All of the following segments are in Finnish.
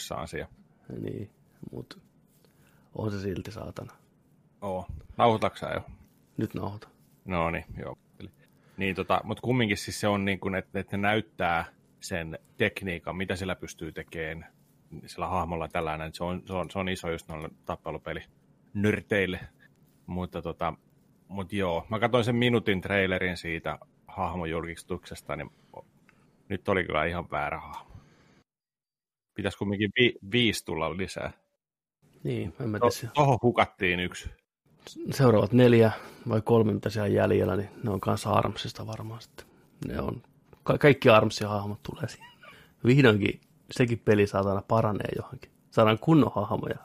innoissaan siellä. Niin, mutta on se silti saatana. Oo. Nauhoitatko jo? Nyt nauhoita. No niin, joo. Niin tota, mutta kumminkin siis se on niin kuin, että, että ne näyttää sen tekniikan, mitä sillä pystyy tekemään sillä hahmolla tällainen. Se on, se on, se on iso just noille tappelupeli nyrteille. Mutta tota, mut joo, mä katsoin sen minuutin trailerin siitä hahmojulkistuksesta, niin nyt oli kyllä ihan väärä hahmo. Pitäisi kumminkin vi- viisi tulla lisää. Niin, en mä tiedä. Tohon hukattiin yksi. Seuraavat neljä vai kolme, mitä siellä on jäljellä, niin ne on kanssa Armsista varmaan sitten. Ne on, ka- kaikki Armsin hahmot tulee siihen. Vihdoinkin sekin peli saatana paranee johonkin. Saadaan kunnon hahmoja.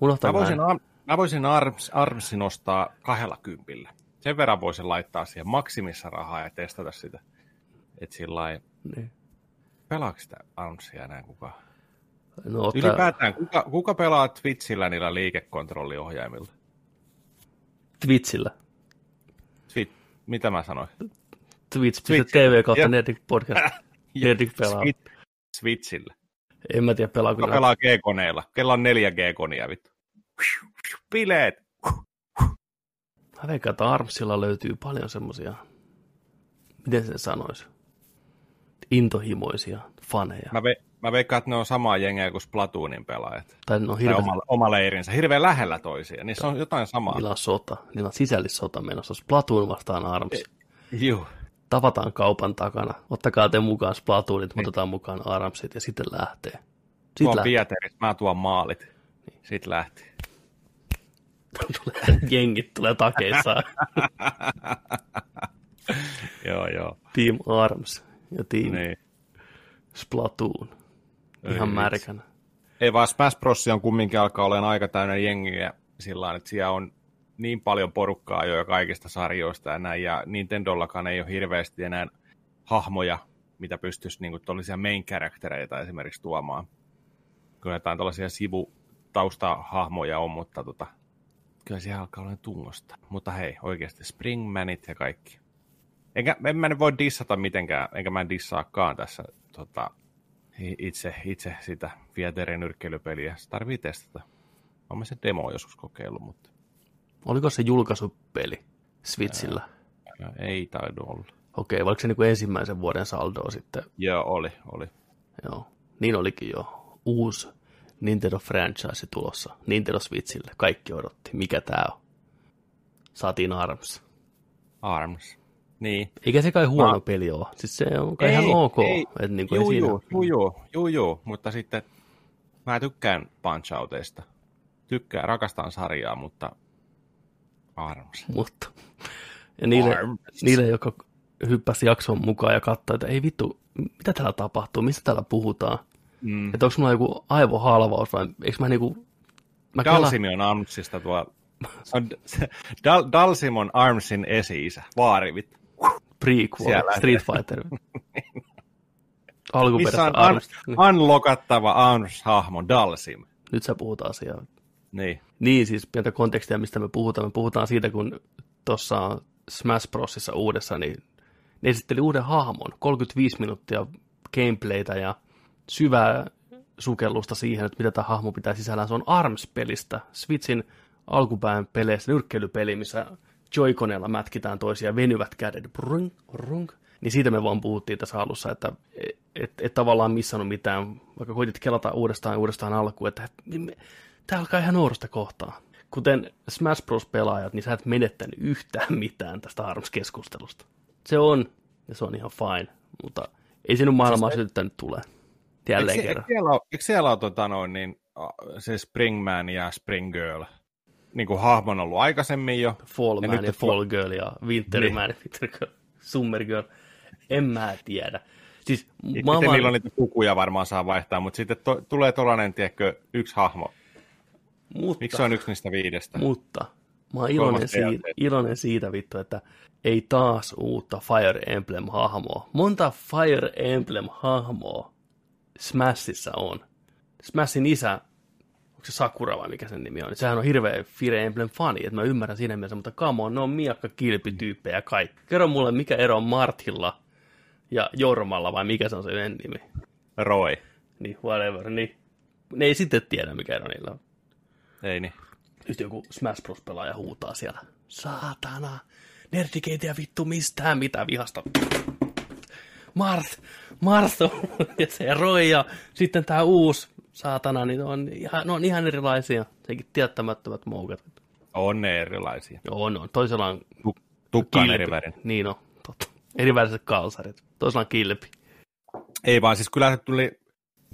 Unohtaa Mä voisin. Ar- mä voisin Arms, Armsin nostaa kahdella kympillä. Sen verran voisin laittaa siihen maksimissa rahaa ja testata sitä. Että sillä lailla, Niin. pelaako sitä Armsia enää kukaan? No, Ylipäätään, kuka, kuka pelaa Twitchillä niillä liikekontrolliohjaimilla? Twitchillä. Twitch, mitä mä sanoin? Twitch.tv kautta. Nerdik podcast. Nerdik pelaa. Switch, Switchillä. En mä tiedä pelaako Kuka ne. pelaa G-koneilla? Kella on 4G-konia, vittu. Bileet! Mä veikkaan, että Armsilla löytyy paljon semmosia, miten se sanoisi, intohimoisia faneja. Mä, ve, mä veikkaan, että ne on samaa jengiä kuin Splatoonin pelaajat. Tai Tai hirveän, oma, oma leirinsä. Hirveän lähellä toisia. Niissä on jotain samaa. niillä on sota, niillä on sisällissota menossa. Splatoon vastaan Arms. Juu. Tavataan kaupan takana. Ottakaa te mukaan Splatoonit, Niin. otetaan mukaan Armsit ja sitten lähtee. Tuon Sitten lähtee. Pieterit, mä tuon maalit. Sitten lähti. Tulee, jengit tulee takeissaan. joo, joo. Team Arms ja Team Niin. Splatoon. Ei Ihan vitsi. märkänä. Ei vaan Smash Bros. on kumminkin alkaa olemaan aika täynnä jengiä sillä lailla, että siellä on niin paljon porukkaa jo kaikista sarjoista ja näin, ja Nintendollakaan ei ole hirveästi enää hahmoja, mitä pystyisi niin tuollaisia main charactereita esimerkiksi tuomaan. Kyllä jotain tällaisia sivutaustahahmoja on, mutta tota, kyllä siellä alkaa olla tungosta. Mutta hei, oikeasti Springmanit ja kaikki. Enkä, en mä nyt voi dissata mitenkään, enkä mä dissaakaan tässä tota, itse, itse sitä Fieterin nyrkkeilypeliä. Se tarvii testata. Olen se demo joskus kokeillut, mutta Oliko se julkaisupeli Switchillä? ää, ei taidu olla. Okei, oliko se niin kuin ensimmäisen vuoden saldoa sitten? Joo, oli, oli. Joo, niin olikin jo. Uusi Nintendo franchise tulossa. Nintendo Switchille. Kaikki odotti. Mikä tää on? Saatiin Arms. Arms. Niin. Eikä se kai huono Mä- peli ole. Siis se on kai ihan ok. Että niin kuin juu, ei siinä... juu, juu, juu, juu, juu, mutta sitten mä tykkään Punch-Outeista. Tykkään, rakastan sarjaa, mutta Arms. Mutta. Ja niille, Arms. niille, jotka hyppäsi jakson mukaan ja katsoi, että ei vittu, mitä täällä tapahtuu, mistä täällä puhutaan. Mm. Että onko mulla joku aivohalvaus vai eikö mä niinku... Mä Dalsimi on Armsista tuo... Dal, Dalsimon Armsin esi-isä, vaari vittu. Prequel, Siellä. Street Fighter. Missä Alkuperäistä on Arms. un, unlockattava Arms-hahmo, Dalsim. Nyt sä puhut asiaa. Niin. Niin, siis pientä kontekstia, mistä me puhutaan. Me puhutaan siitä, kun tuossa Smash Brosissa uudessa, niin ne esitteli uuden hahmon. 35 minuuttia gameplaytä ja syvää sukellusta siihen, että mitä tämä hahmo pitää sisällään. Se on ARMS-pelistä, Switchin alkupään peleistä, nyrkkeilypeli, missä Joy-koneella mätkitään toisia venyvät kädet. Brunk, brunk. Niin siitä me vaan puhuttiin tässä alussa, että et, et, et tavallaan missannut mitään, vaikka koitit kelata uudestaan uudestaan alkuun, että tämä alkaa ihan nuorusta kohtaa. Kuten Smash Bros-pelaajat, niin sä et menettänyt yhtään mitään tästä ARMS-keskustelusta. Se on, ja se on ihan fine, mutta ei sinun maailmaa siis sytyttänyt tulee. Jälleen Eikö, kerran. eikö siellä ole, eikö siellä ole tota noin, niin, se Springman ja Spring Girl? Niin kuin hahmon ollut aikaisemmin jo. Fall Ja ja Fall Girl ja Winter Niin. Winter Girl, Summer Girl. En mä tiedä. Siis mä vaan- niillä on niitä pukuja varmaan saa vaihtaa, mutta sitten to, tulee tuollainen, tiedätkö, yksi hahmo. mutta, Miksi se on yksi niistä viidestä? mutta mä oon iloinen siitä, DLC. iloinen siitä vittu, että ei taas uutta Fire Emblem-hahmoa. Monta Fire Emblem-hahmoa Smashissa on. Smashin isä, se Sakura vai mikä sen nimi on, niin sehän on hirveä Fire Emblem-fani, että mä ymmärrän siinä mielessä, mutta come on, ne on miakka kilpityyppejä kaikki. Kerro mulle, mikä ero on Martilla ja Jormalla vai mikä se on se yhden nimi. Roy. Niin, whatever, niin. ne ei sitten tiedä, mikä ero niillä on. Ei niin. Just joku Smash Bros-pelaaja huutaa siellä. Saatana, nerdikeitiä vittu mistään mitä vihasta. Mart, Marsto ja se Roy ja sitten tämä uusi saatana, niin ne on ihan, ne on ihan erilaisia. Sekin tiettämättömät moukat. On ne erilaisia. Joo, on. Toisella on Tukka on eri värin. Niin on, totta. Eriväriset kalsarit. Toisella on kilpi. Ei vaan, siis kyllä se tuli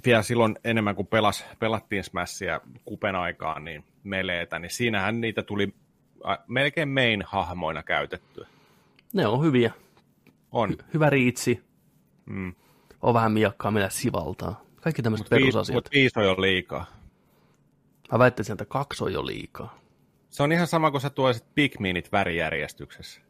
vielä silloin enemmän kuin pelas, pelattiin Smashia kupen aikaan, niin meleetä, niin siinähän niitä tuli melkein main hahmoina käytettyä. Ne on hyviä. On. Hy- hyvä riitsi. Mm. On vähän miakkaa, millä sivaltaa. Kaikki tämmöiset Mutta perusasiat. mut viisi on jo liikaa. Mä väittäisin, että kaksi on jo liikaa. Se on ihan sama kuin sä tuoisit Pikminit värijärjestyksessä.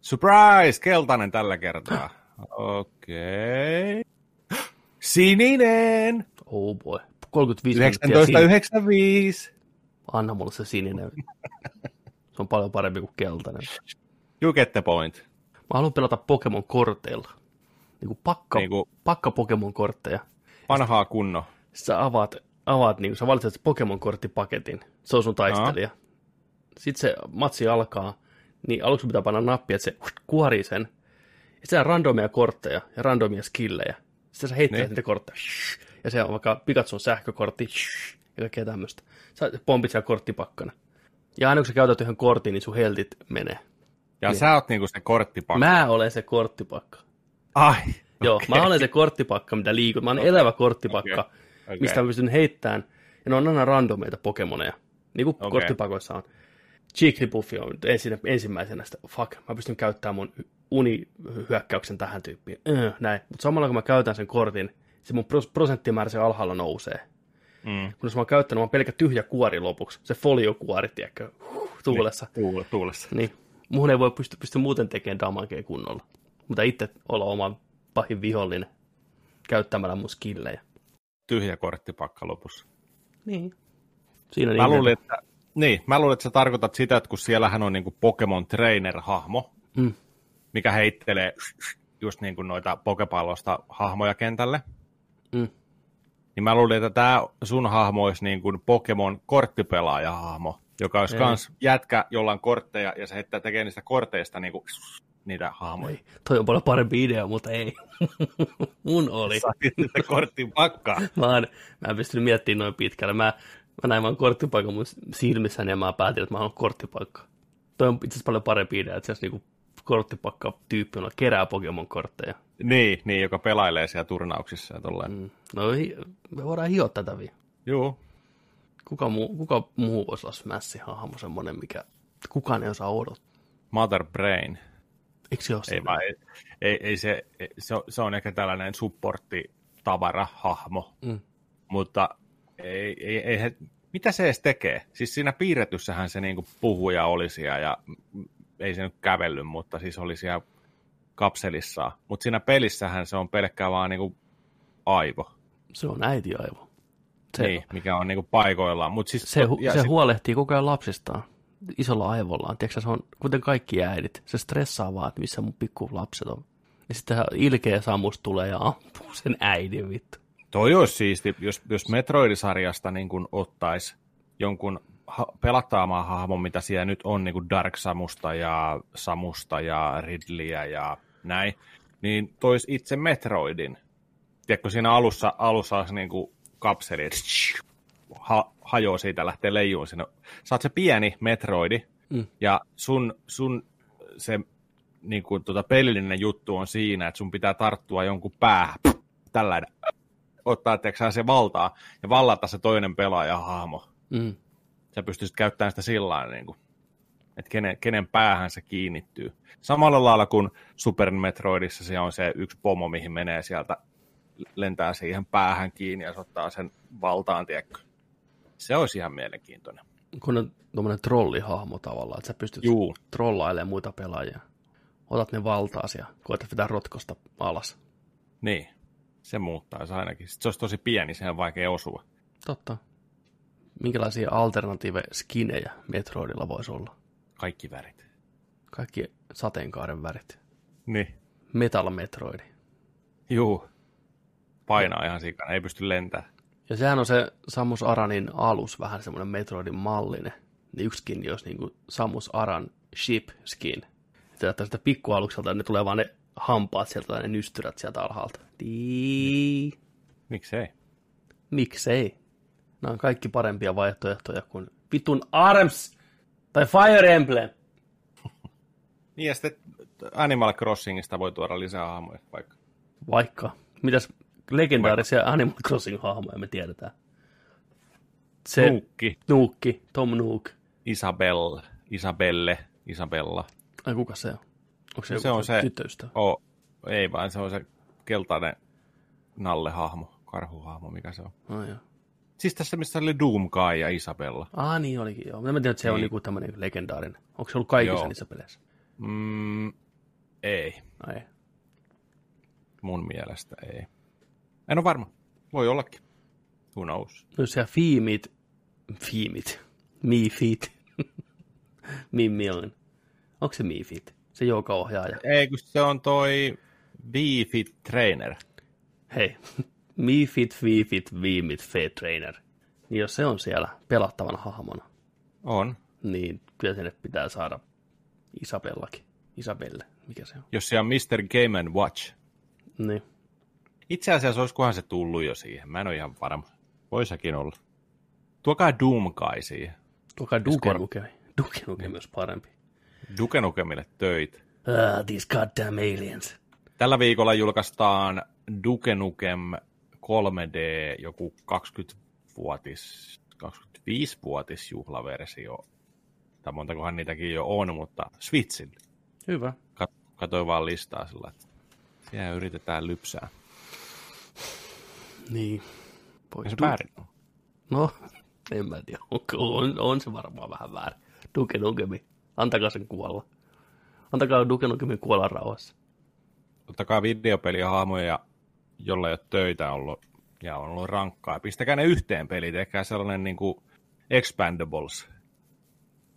Surprise! Keltainen tällä kertaa. Okei. Okay. Sininen! Oh boy. 35 minuuttia siinä. 1995. Anna mulle se sininen. Se on paljon parempi kuin keltainen. You get the point. Mä haluan pelata Pokemon-korteilla. Niinku pakka, Niinku- pakka Pokemon-kortteja. Vanhaa kunno. Sä avaat, avaat niinku, sä valitset Pokemon-korttipaketin. Se on sun taistelija. Sitten se matsi alkaa, niin aluksi pitää panna nappi, että se kuorii sen. Ja siellä on randomia kortteja ja randomia skillejä. Sitten sä heittää Niin. niitä kortteja. Ja se on vaikka Pikatsun sähkökortti ja kaikkea tämmöistä. Sä pompit siellä korttipakkana. Ja aina kun sä käytät yhden kortin, niin sun heltit menee. Ja Niin. sä oot niinku se korttipakka. Mä olen se korttipakka. Ai. Joo, okei. mä olen se korttipakka, mitä liikut. Mä olen elävä korttipakka, Okei, okei. mistä mä pystyn heittämään. Ja ne on aina randomeita Pokemoneja, niin kuin Okei. korttipakoissa on. Jigglypuffi on nyt ensin, ensimmäisenä, sitä, fuck, mä pystyn käyttämään mun unihyökkäyksen tähän tyyppiin. Öö, näin. Mutta samalla kun mä käytän sen kortin, se mun pros- prosenttimäärä se alhaalla nousee. Mm. Kun jos mä oon käyttänyt, mä oon pelkkä tyhjä kuori lopuksi. Se foliokuori, tiedätkö, huh, tuulessa. Tuule, tuulessa. Niin. Muhun ei voi pysty, pysty muuten tekemään damagea kunnolla. Mutta itse olla oma pahin vihollinen käyttämällä mun skillejä. Tyhjä korttipakka lopussa. Niin. Siinä Mä niin luulin, että, niin, mä luulin, että sä tarkoitat sitä, että kun siellähän on niinku Pokemon Trainer-hahmo, Mm. mikä heittelee just niin kuin noita pokepallosta hahmoja kentälle, Mm. niin mä luulin, että tämä sun hahmo olisi niin kuin Pokemon korttipelaaja-hahmo, joka olisi kans jätkä, jolla on kortteja, ja se heittää tekee niistä korteista niin kuin, niitä hahmoja. Ei, toi on paljon parempi idea, mutta ei. mun oli. Sitten korttiin pakkaa. Mä, oon, mä en pystynyt miettimään noin pitkälle. Mä, mä näin vaan korttipaikan mun silmissäni ja mä päätin, että mä haluan korttipaikka. Toi on itse asiassa paljon parempi idea, että se niinku korttipakka tyyppi on kerää Pokemon-kortteja. Niin, niin, joka pelailee siellä turnauksissa ja tolleen. Mm. Mm. No hi- me voidaan hioa tätä vielä. Joo, Kuka muu, kuka muu voisi olla Smash-hahmo semmonen, mikä kukaan ei osaa odottaa? Mother Brain. Eikö se ole Ei, vaan, ei, ei, ei se, se, on, se on ehkä tällainen supportti-tavara-hahmo, Mm. mutta ei, ei, ei he, mitä se edes tekee? Siis siinä piirretyssähän se niinku puhuja oli siellä ja ei se nyt kävellyt, mutta siis oli siellä kapselissaan. Mutta siinä pelissähän se on pelkkää vaan niinku aivo, Se on äitiaivo. Se, se, niin, mikä on niinku paikoillaan. Mut siis, se, ja se sit- huolehtii koko ajan lapsistaan isolla aivollaan. Tiedätkö, se on kuten kaikki äidit. Se stressaa vaan, että missä mun pikku lapset on. Ja sitten ilkeä Samus tulee ja ampuu sen äidin vittu. Toi olisi siisti, jos, jos Metroid-sarjasta niin ottaisi jonkun ha- pelattaamaan hahmon, mitä siellä nyt on, niin kuin Dark Samusta ja Samusta ja Ridleyä ja näin, niin tois itse Metroidin. Tiedätkö, siinä alussa, alussa olisi niin kuin kapseli, että ha, hajoaa siitä, lähtee leijuun sinne. Sä oot se pieni Metroidi, Mm. ja sun, sun se niin kuin, tota, pelillinen juttu on siinä, että sun pitää tarttua jonkun päähän, tällainen, ottaa sä, se valtaa ja vallata se toinen pelaaja-hahmo. Mm. Sä pystyisit käyttämään sitä sillä niin kuin, että kenen, kenen päähän se kiinnittyy. Samalla lailla kuin Super Metroidissa se on se yksi pomo, mihin menee sieltä, lentää siihen päähän kiinni ja se ottaa sen valtaan, tiedätkö. Se olisi ihan mielenkiintoinen. Kun on tuommoinen trollihahmo tavallaan, että sä pystyt Juu, trollailemaan muita pelaajia. Otat ne valtaasi ja koetat pitää rotkosta alas. niin. Se muuttaisi ainakin. Sitten se olisi tosi pieni, sehän on vaikea osua. Totta. Minkälaisia alternative-skinejä Metroidilla voisi olla? Kaikki värit. Kaikki sateenkaaren värit. Niin. Metal Metroidi. Juu. Painaa ihan sikana, ei pysty lentämään. Ja sehän on se Samus Aranin alus, vähän semmoinen Metroidin mallinen. Niin yksikin jos niin kuin Samus Aran ship skin. Että sitä pikkualukselta ne tulee vaan ne hampaat sieltä ne nystyrät sieltä alhaalta. Miksei? Miksei? Nämä on kaikki parempia vaihtoehtoja kuin vitun ARMS tai Fire Emblem. Niin ja sitten Animal Crossingista voi tuoda lisää hahmoja vaikka. Vaikka. Mitäs legendaarisia vaikka. Animal Crossing-hahmoja me tiedetään? Se, Nuukki. Nuukki, Tom Nook. Isabel, Isabelle, Isabella. Ai kuka se on? Onko se, se on se tyttöystä? Oh, ei vaan, se on se keltainen nalle-hahmo, karhuhahmo, mikä se on. Oh, joo. Siis tässä, missä oli Doomkai ja Isabella. Ah, niin olikin, joo. Mä tiedän, että se niin. on niinku tämmöinen legendaarinen. Onko se ollut kaikissa joo. niissä peleissä? Mm, ei. No ei. Mun mielestä ei. En ole varma. Voi ollakin. Who knows? No se Fiimit, Fiimit, Miifit, Mimmi on. Onko se Miifit? Se ohjaaja. Ei, kun se on toi Wii Trainer. Hei, Miifit, Fiifit, Viimit, Fit Trainer. Niin jos se on siellä pelattavana hahmona. On. Niin kyllä sinne pitää saada Isabellakin. Isabelle, mikä se on? Jos se on Mr. Game Watch. Niin. Itse asiassa olisikohan se tullut jo siihen. Mä en ole ihan varma. Voisakin olla. Tuokaa Doomkai siihen. Tuokaa Duke Nukem. Duke Nukem myös parempi. Duke Nukemille töitä. Uh, these goddamn aliens. Tällä viikolla julkaistaan Duke Nukem 3D joku 20-vuotis, 25-vuotis juhlaversio. Tai montakohan niitäkin jo on, mutta Switchille. Hyvä. Katoin vaan listaa sillä, että siellä yritetään lypsää. Niin. Pois se väärin on. No, en mä tiedä. On, on, on se varmaan vähän väärin. Duke Nukemi. Antakaa sen kuolla. Antakaa Duke Nukemin kuolla rauhassa. Ottakaa videopelihahmoja, jolla ei ole töitä ollut ja on ollut rankkaa. Pistäkää ne yhteen peliin, tehkää sellainen niin kuin Expandables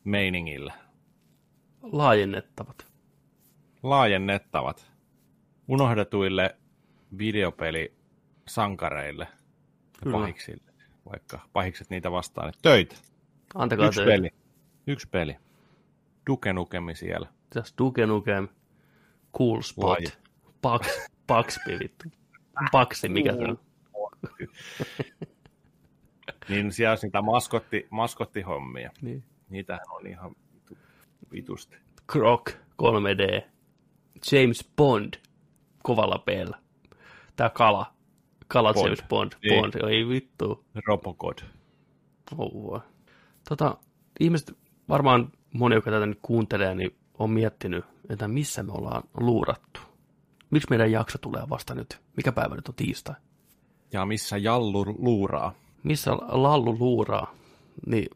meiningillä. Laajennettavat. Laajennettavat. Unohdetuille videopelisankareille ja pahiksille, vaikka pahikset niitä vastaan. Töitä. Antakaa Yksi töitä. peli. Yksi peli. Duke Nukemi siellä. Tässä Duke Nukem, Cool Spot, Laji. Pax, Paxpi vittu. Paxi, mikä se on? niin siellä on niitä maskotti, maskottihommia. Niin. Niitähän on ihan vitusti. Croc 3D. James Bond kovalla peellä. Tää kala. Kala Bond. James Bond. Niin. Bond, ei vittu. Robocod. Oh, tota, ihmiset varmaan moni, joka tätä nyt kuuntelee, niin on miettinyt, että missä me ollaan luurattu. Miksi meidän jakso tulee vasta nyt? Mikä päivä nyt on tiistai? Ja missä Jallu luuraa? Missä Lallu luuraa? Niin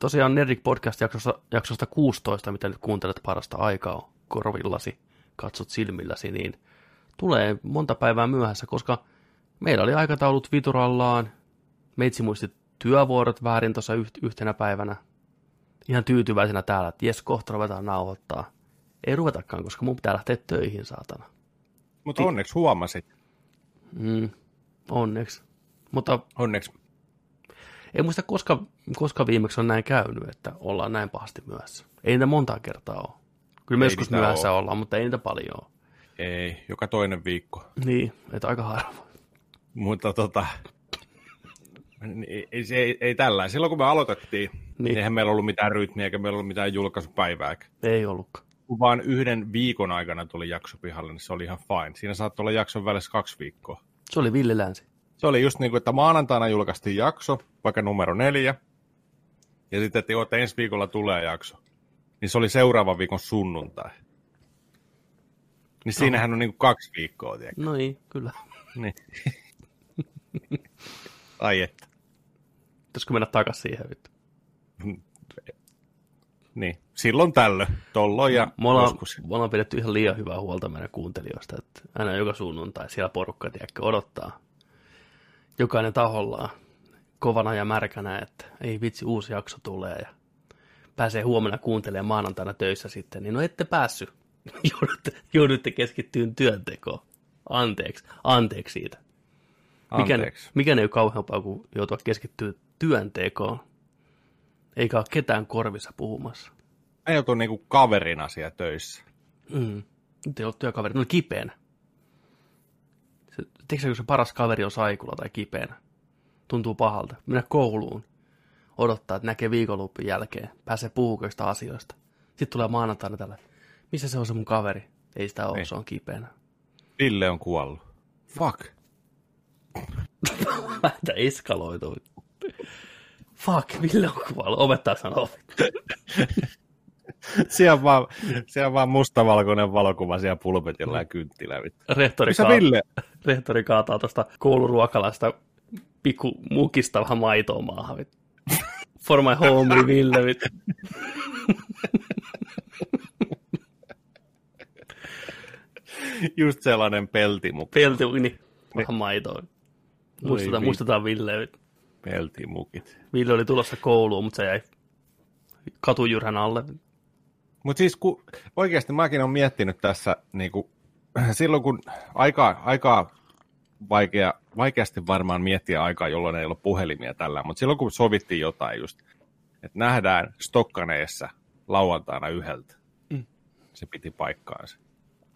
tosiaan Nerdik Podcast-jaksosta jaksosta 16, mitä nyt kuuntelet parasta aikaa korvillasi, katsot silmilläsi, niin tulee monta päivää myöhässä, koska meillä oli aikataulut viturallaan, meitsi muisti työvuorot väärin tuossa yhtenä päivänä, ihan tyytyväisenä täällä, että jes, kohta ruvetaan nauhoittaa. Ei ruvetakaan, koska mun pitää lähteä töihin, saatana. Mutta onneksi huomasit. Mm, onneksi. Mutta onneksi. Ei muista, koska, koska viimeksi on näin käynyt, että ollaan näin pahasti myöhässä. Ei niitä montaa kertaa ole. Kyllä me joskus myöhässä ole. ollaan, mutta ei niitä paljon ole. Ei, joka toinen viikko. Niin, että aika harva. Mutta tota, ei, ei, ei, ei tällä. Silloin kun me aloitettiin, niin. eihän meillä ollut mitään rytmiä eikä meillä ollut mitään julkaisupäivää. Ei ollutkaan. Kun vaan yhden viikon aikana tuli jakso pihalle, niin se oli ihan fine. Siinä saattoi olla jakson välissä kaksi viikkoa. Se oli Ville Länsi. Se oli just niin kuin, että maanantaina julkaistiin jakso, vaikka numero neljä, ja sitten, että, että ensi viikolla tulee jakso. Niin se oli seuraavan viikon sunnuntai. Niin siinähän no. on niin kuin kaksi viikkoa, tiedätkö? No niin, kyllä. Niin. Ai että. Pitäisikö mennä takaisin siihen vittu? Niin, silloin tällö, tolloin ja me ollaan, me ollaan pidetty ihan liian hyvää huolta meidän kuuntelijoista, että aina joka sunnuntai siellä porukka tiedäkö, odottaa jokainen tahollaan kovana ja märkänä, että ei vitsi, uusi jakso tulee ja pääsee huomenna kuuntelemaan maanantaina töissä sitten, niin no ette päässyt. joudutte, joudutte keskittyyn työntekoon. Anteeksi, anteeksi siitä. Mikä, Anteeksi. mikä ei ole kauheampaa kuin joutua keskittyä työntekoon. Eikä ole ketään korvissa puhumassa. Mä joutun niinku kaverina siellä töissä. Mm. Nyt ei ole työkaveri, no kipeänä. Se, tiedätkö, kun se paras kaveri on saikulla tai kipeänä? Tuntuu pahalta. Mennä kouluun, odottaa, että näkee viikonlopun jälkeen, pääsee puhukoista asioista. Sitten tulee maanantaina tällä, missä se on se mun kaveri? Ei sitä ole, Ei. se on kipeänä. Ville on kuollut. Fuck. Vähän eskaloituu. Fuck, Ville on kuollut. Opettaja sanoo. Siellä on vaan, siellä on vaan mustavalkoinen valokuva siellä pulpetilla ja kynttilä. Rehtori, Missä Ville? rehtori kaataa tuosta kouluruokalasta pikku mukista vähän maitoa maahan. vittu. For my home, Ville. vittu. Just sellainen. Pelti, niin vähän maitoa. Muistetaan, Oi muistetaan Ville. Peltimukit. Ville oli tulossa kouluun, mutta se jäi katujyrhän alle. Mutta siis kun, oikeasti mäkin olen miettinyt tässä, niin kuin, silloin kun aika, aika vaikea, vaikeasti varmaan miettiä aikaa, jolloin ei ollut puhelimia tällä, mutta silloin kun sovittiin jotain just, että nähdään Stokkaneessa lauantaina yhdeltä, Mm. se piti paikkaansa.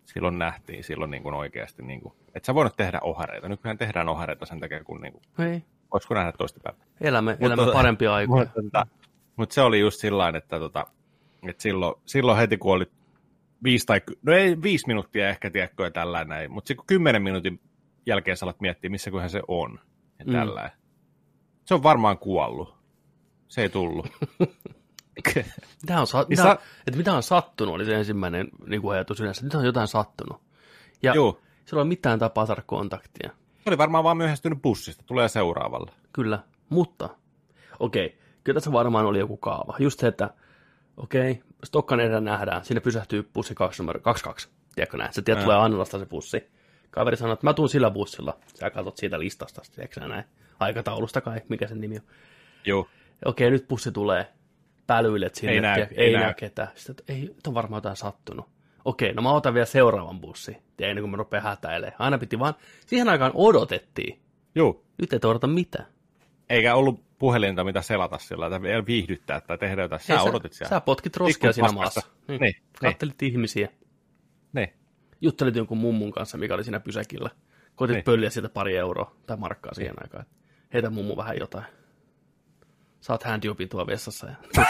Silloin nähtiin, silloin niin kuin oikeasti, niin kuin, että sä voinut tehdä ohareita. Nykyään tehdään ohareita sen takia, kun niin kuin, Ei, voisiko nähdä toista päivää. elämme, elämme tota- parempia aikoja. Mutta, tota, mutta se oli just sillä että, tota, että silloin, silloin heti kun oli viisi tai, no ei viisi minuuttia ehkä, tiedätkö, ja tällä näin, mutta sitten kun kymmenen minuutin jälkeen sä alat miettiä, missä kohan se on, ja Mm. tällä Se on varmaan kuollut. Se ei tullut. Mitä on, sa- mitä, sa- että mitä on sattunut, oli se ensimmäinen niin kuin ajatus yleensä. että Mitä on jotain sattunut. Ja Joo. sillä on mitään tapaa saada kontaktia. Se oli varmaan vaan myöhästynyt bussista. Tulee seuraavalla. Kyllä, mutta okei, kyllä tässä varmaan oli joku kaava. Just se, että okei, Stokkan edellä nähdään, siinä pysähtyy bussi 2 numero 22. Tiedätkö näin? Se tiedät, tulee Annalasta se bussi. Kaveri sanoo, että mä tuun sillä bussilla. Sä katsot siitä listasta, tiedätkö näin? Aikataulusta kai, mikä sen nimi on. Joo. Okei, nyt bussi tulee. Pälyilet sinne, Ei näy, tiedätkö? ei ei näy. näy ketään. Sitten, ei, nyt on varmaan jotain sattunut. Okei, no mä otan vielä seuraavan bussi. Ja ennen kuin mä rupean hätäilemään. Aina piti vaan, siihen aikaan odotettiin. Joo. Nyt et odota mitään. Eikä ollut puhelinta, mitä selata sillä, tai viihdyttää tai tehdä jotain. Sä Ei, odotit siellä. Sä potkit roskia siinä maassa. Niin. Niin, Kattelit ihmisiä. Niin. Juttelit jonkun mummun kanssa, mikä oli siinä pysäkillä. Koitit Niin. pölliä siitä pari euroa tai markkaa siihen aikaan. Heitä mummu vähän jotain. Saat handjobin tuo vessassa. Ja...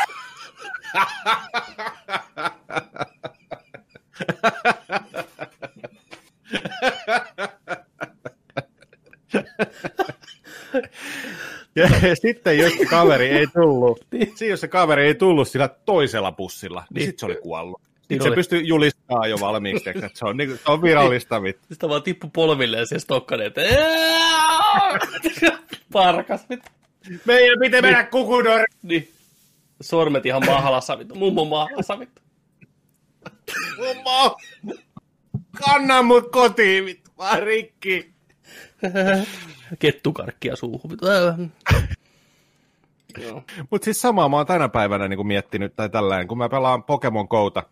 Ja sitten jos se kaveri ei tullut, niin jos se kaveri ei tullut sillä toisella bussilla, niin, Niin. sitten se oli kuollut. Niin Sitten se oli. pystyy julistamaan jo valmiiksi, että se on, niin, se on virallista. Niin. Sitten vaan tippu polvilleen siihen stokkaneen, että parkas. vittu. Meidän pitää mennä kukudori. Niin. Sormet ihan mahalassa, vittu. Mummon mahalassa, vittu. Mummo, kanna mut kotiin, vittu, vaan rikki. Kettukarkkia suuhun, vittu. Joo. Mutta siis samaa mä oon tänä päivänä niin miettinyt, tai tällainen, kun mä pelaan Pokemon Gouta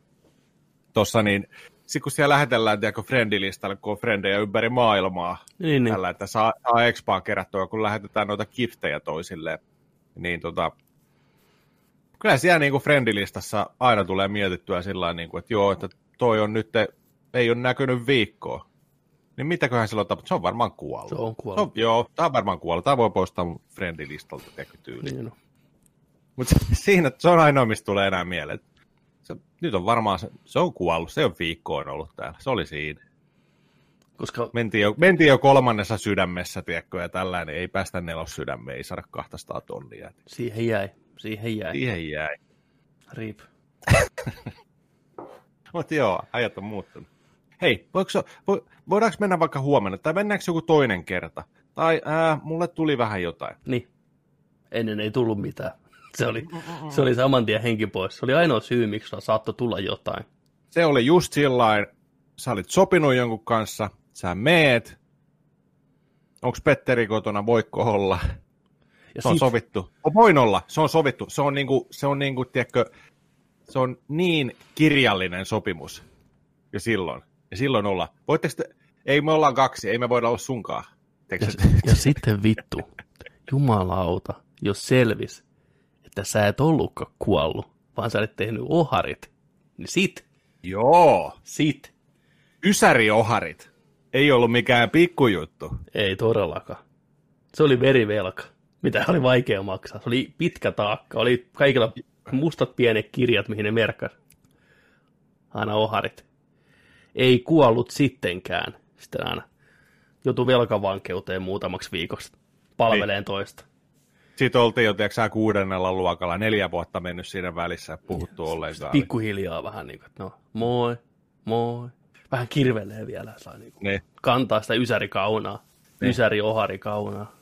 tossa, niin sit kun siellä lähetellään, tiedätkö, friendilistalle, kun on frendejä ympäri maailmaa, Niin, niin. tällä, että saa, saa expaa kerättyä, kun lähetetään noita giftejä toisilleen, niin tota, kyllä siellä niin kuin friendilistassa aina tulee mietittyä sillä tavalla, niin kuin, että joo, että toi on nyt, ei ole näkynyt viikkoa. Niin mitäköhän silloin tapahtuu? Se on varmaan kuollut. Se on Se kuollut. on, joo, tämä on varmaan kuollut. Tämä voi poistaa mun friendilistalta tiedätkö, tyyli. Niin, no. Mutta siinä se on ainoa, mistä tulee enää mieleen. Se, nyt on varmaan, se, se on kuollut, se on viikkoon ollut täällä, se oli siinä. Koska Mentiin jo, mentiin jo kolmannessa sydämessä, tiedätkö, ja tällainen, ei päästä nelos sydämeen, ei saada 200 tonnia. siihen jäi. Siihen jäi. Siihen jäi. Rip. Mutta joo, ajat on muuttunut. Hei, voiko, vo, voidaanko mennä vaikka huomenna, tai mennäänkö joku toinen kerta? Tai ää, mulle tuli vähän jotain. Niin. Ennen ei tullut mitään. Se oli, se oli saman tien henki pois. Se oli ainoa syy, miksi sulla saattoi tulla jotain. Se oli just sillain, sä olit sopinut jonkun kanssa, sä meet, onko Petteri kotona, voiko olla? Ja Se on sit- sovittu. O, voin olla, se on sovittu. Se on niinku, se on niinku, tiedätkö, se on niin kirjallinen sopimus. Ja silloin. Ja silloin olla. Voitteko te, ei me ollaan kaksi, ei me voida olla sunkaan. Ja, ja sitten vittu, jumalauta, jos selvis, että sä et ollutkaan kuollut, vaan sä olet tehnyt oharit, niin sit, Joo, sit, ysärioharit. Ei ollut mikään pikkujuttu. ei todellakaan. Se oli verivelka, mitä oli vaikea maksaa. Se oli pitkä taakka, oli kaikilla mustat pienet kirjat, mihin ne merkkas. Aina oharit. Ei kuollut sittenkään. Sitten aina joutui velkavankeuteen muutamaksi viikoksi palveleen toista. Sitten oltiin jo, tiedätkö, kuudennella luokalla, neljä vuotta mennyt siinä välissä, puhuttu ollenkaan. Pikkuhiljaa vähän niin kuin, että no moi, moi. Vähän kirvelee vielä, saa niin kuin Niin. kantaa sitä ysärikaunaa. Niin. Ysäri ohari kaunaa.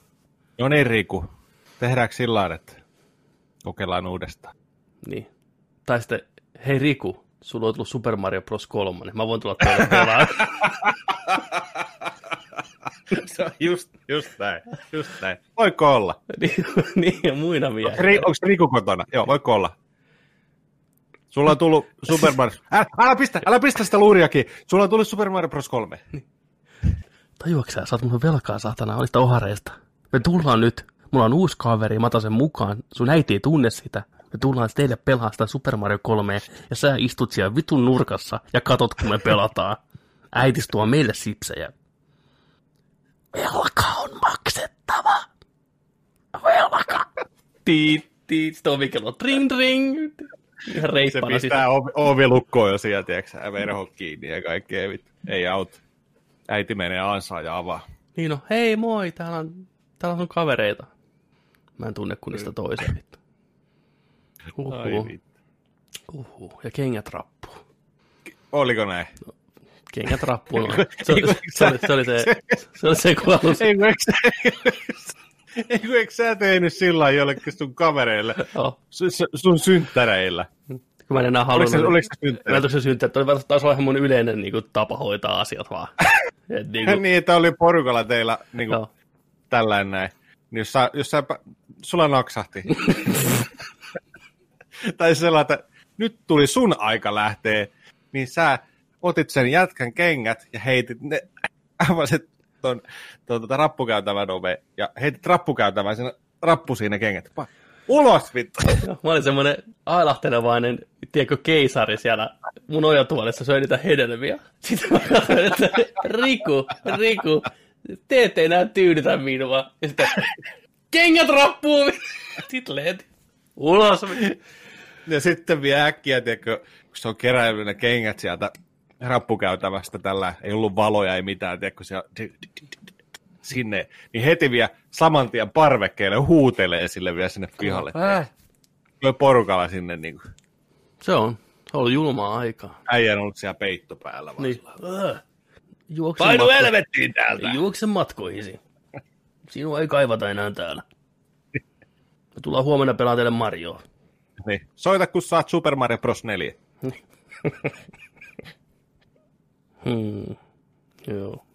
No niin, Riku. Tehdäänkö sillä että kokeillaan uudestaan? Niin. Tai sitten, hei Riku, sulla on tullut Super Mario Bros. 3, niin mä voin tulla teille pelaamaan. Se on just, just näin, just näin. Voiko olla? niin, niin, ja muina vielä. Onko, onko Riku kotona? Joo, voiko olla? Sulla on tullut Super Mario... Älä, älä pistä, älä pistä sitä luuriakin. Sulla on tullut Super Mario Bros. 3. Tajuatko sä, sä oot mulle velkaa saatana olista ohareista. Me tullaan nyt, mulla on uusi kaveri, mä otan sen mukaan, sun äiti ei tunne sitä. Me tullaan teille pelaa sitä Super Mario 3 ja sä istut siellä vitun nurkassa ja katot kun me pelataan. Äitis tuo meille sipsejä. Velka on maksettava. Velka. Tiit, tiit, sitten ovikello ring ring. Ihan Se pistää ovi, ovi lukkoon jo siellä, tiedätkö verho kiinni ja kaikkea. vittu. Ei auta. Äiti menee ansaan ja avaa. Niin no, hei moi, täällä on, täällä on sun kavereita. Mä en tunne kunnista toiseen vittu. Ai Uhu, vittu. uhu. Ja kengät rappuu. Oliko näin? Kengät rappuu. No. Se, oli, se, oli, se, oli se, se, oli se kun alus. Ei kun eikö sä, eikö tehnyt sillä lailla jollekin sun kavereille, sun, sun synttäreillä? Kun mä en enää Oliko halunnut. se, oliko se Mä synttäreillä? en se syntyä, että oli taas ihan mun yleinen niin kuin, tapa hoitaa asiat vaan. Et, niin kuin, niin, että oli porukalla teillä niin kuin, tällainen näin. Niin jos, sä, jos sä, sulla naksahti. tai sellainen, että nyt tuli sun aika lähteä, niin sä otit sen jätkän kengät ja heitit ne, avasit ton, ton, ton rappukäytävän ove ja heitit rappukäytävän sinne rappu siinä kengät. Pa- Ulos vittu! Joo, Mä olin semmoinen ailahtelevainen, tiedätkö, keisari siellä mun ojatuolissa söi niitä hedelmiä. Sitten mä katsoin, että Riku, Riku, te ette enää tyydytä minua. Ja sitten kengät rappuu. Sitten lehti. Ulos. Ja sitten vielä äkkiä, tiedätkö, kun se on keräillyt ne kengät sieltä rappukäytävästä tällä, ei ollut valoja, ei mitään, tiedätkö, siellä, sinne, niin heti vielä saman tien parvekkeelle huutelee sille vielä sinne pihalle. Äh, Tulee porukalla sinne, niin kuin, se on. Se on julmaa aikaa. äijän on ollut siellä peitto päällä. Vaan. Niin. Äh. Juokse, Painu matko- helvettiin täältä! juokse matkoihisi. Sinua ei kaivata enää täällä. Me tullaan huomenna pelaamaan teille Marioa. Niin. Soita, kun saat Super Mario Bros. 4. Hmm. Joo.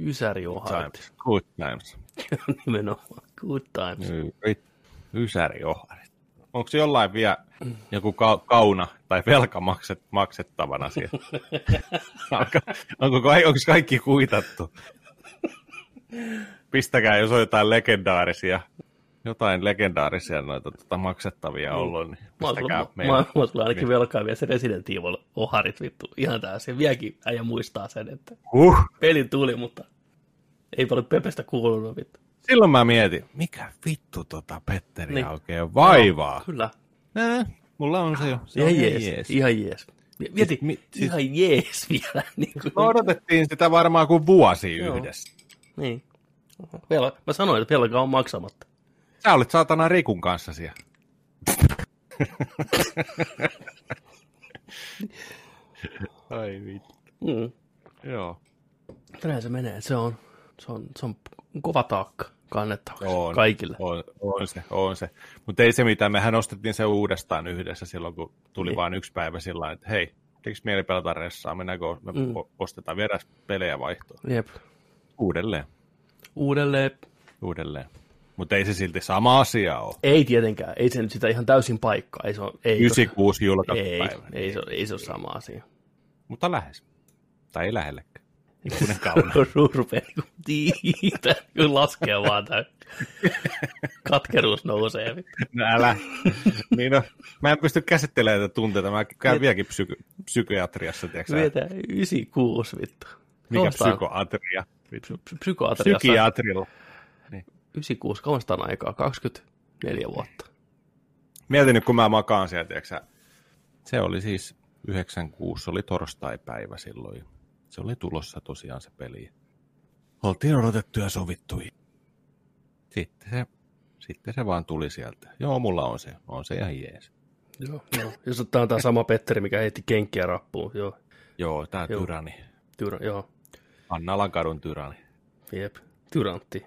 Ysäri on harti. Times. Good times. Nimenomaan. Good times. Ysäri oharit. Onko jollain vielä joku ka- kauna tai velka makset, maksettavana siellä? onko, onko, onko kaikki kuitattu? Pistäkää, jos on jotain legendaarisia, jotain legendaarisia noita tota, maksettavia ollut, niin Mä oon pistäkää sulla, mä, mä, meille. mä ainakin velkaa vielä se Resident Evil oharit vittu. Ihan täysin. Vieläkin äijä muistaa sen, että Huh. peli tuli, mutta ei paljon Pepestä kuulunut vittu. Silloin mä mietin, mikä vittu tota Petteriä Niin. oikein vaivaa. Kyllä. Nää, mulla on se jo. Se Ihan on jees. jees. Ihan jees. Mieti, mi- siis- ihan jees vielä. Niin, kuin, Me odotettiin sitä varmaan kuin vuosi Joo. yhdessä. niin. Vel, mä sanoin, että velka on maksamatta. Sä olit saatana Rikun kanssa siellä. Ai vittu. Mm. Joo. Näin se menee. Se on, se on, se on kova taakka kannettavaksi On, kaikille. On, on se, on se. Mutta ei se mitään, mehän ostettiin se uudestaan yhdessä silloin, kun tuli Niin. vain yksi päivä sillä että hei, eikö mieli pelata ressaa, mennäänkö, me Mm. mm. ostetaan vielä pelejä vaihtoon. Jep. Uudelleen, Uudelleen. uudelleen. Mutta ei se silti sama asia ole. Ei tietenkään. Ei se nyt sitä ihan täysin paikkaa. Ei se ole, ei, 96 ei, julkaisupäivä. ei, se, ole- ei se ole sama asia. Mutta lähes. Tai ei lähellekään. Ikuinen kauna. Rupeaa niinku tiitä, kun laskee vaan tää. Katkeruus nousee. No älä. niin no, mä en pysty käsittelemään tätä tunteita. Mä käyn vieläkin psyky- psykiatriassa, tiedätkö? Vietään 96 vittu. Mikä Kauastaan- psykoatria? Psy- Psykoatriassa. Psykiatrilla. 96, kauan sitä on aikaa? 24 vuotta. Mietin nyt, kun mä makaan siellä, tiedätkö sä? Se oli siis 96, se oli torstaipäivä silloin. Se oli tulossa tosiaan se peli. Oltiin odotettu ja sovittu. Sitten se, sitten se vaan tuli sieltä. Joo, mulla on se. On se ihan jees. Joo, joo. Jos tämä on tämä sama Petteri, mikä heitti kenkkiä rappuun. Joo, Joo, tää Joo. tyranni. tyra, joo. Annalan kadun tyranni. Jep, tyrantti.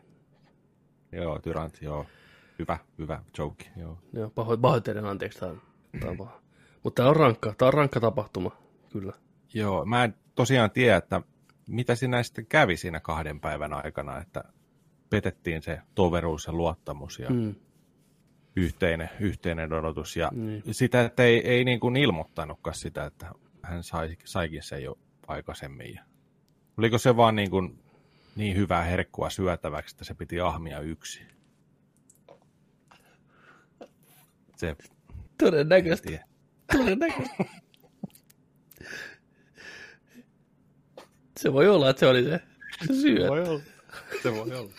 Joo, tyrantti, joo. Hyvä, hyvä joke, joo. Joo, paho, pahoittelen anteeksi, tämä on, tämä on paha. Mutta tämä on rankka, tämä on rankka tapahtuma, kyllä. Joo, mä en tosiaan tiedä, että mitä siinä sitten kävi siinä kahden päivän aikana, että petettiin se toveruus ja luottamus ja Mm. yhteinen, yhteinen odotus. Ja Niin. sitä, että ei, ei niin kuin ilmoittanutkaan sitä, että hän sai, saikin sen jo aikaisemmin. Ja oliko se vaan niin, kuin niin hyvää herkkua syötäväksi, että se piti ahmia yksi? Se, en Todennäköisesti, todennäköisesti. Se voi olla, että se oli se, se syy. Voi olla. Se voi olla.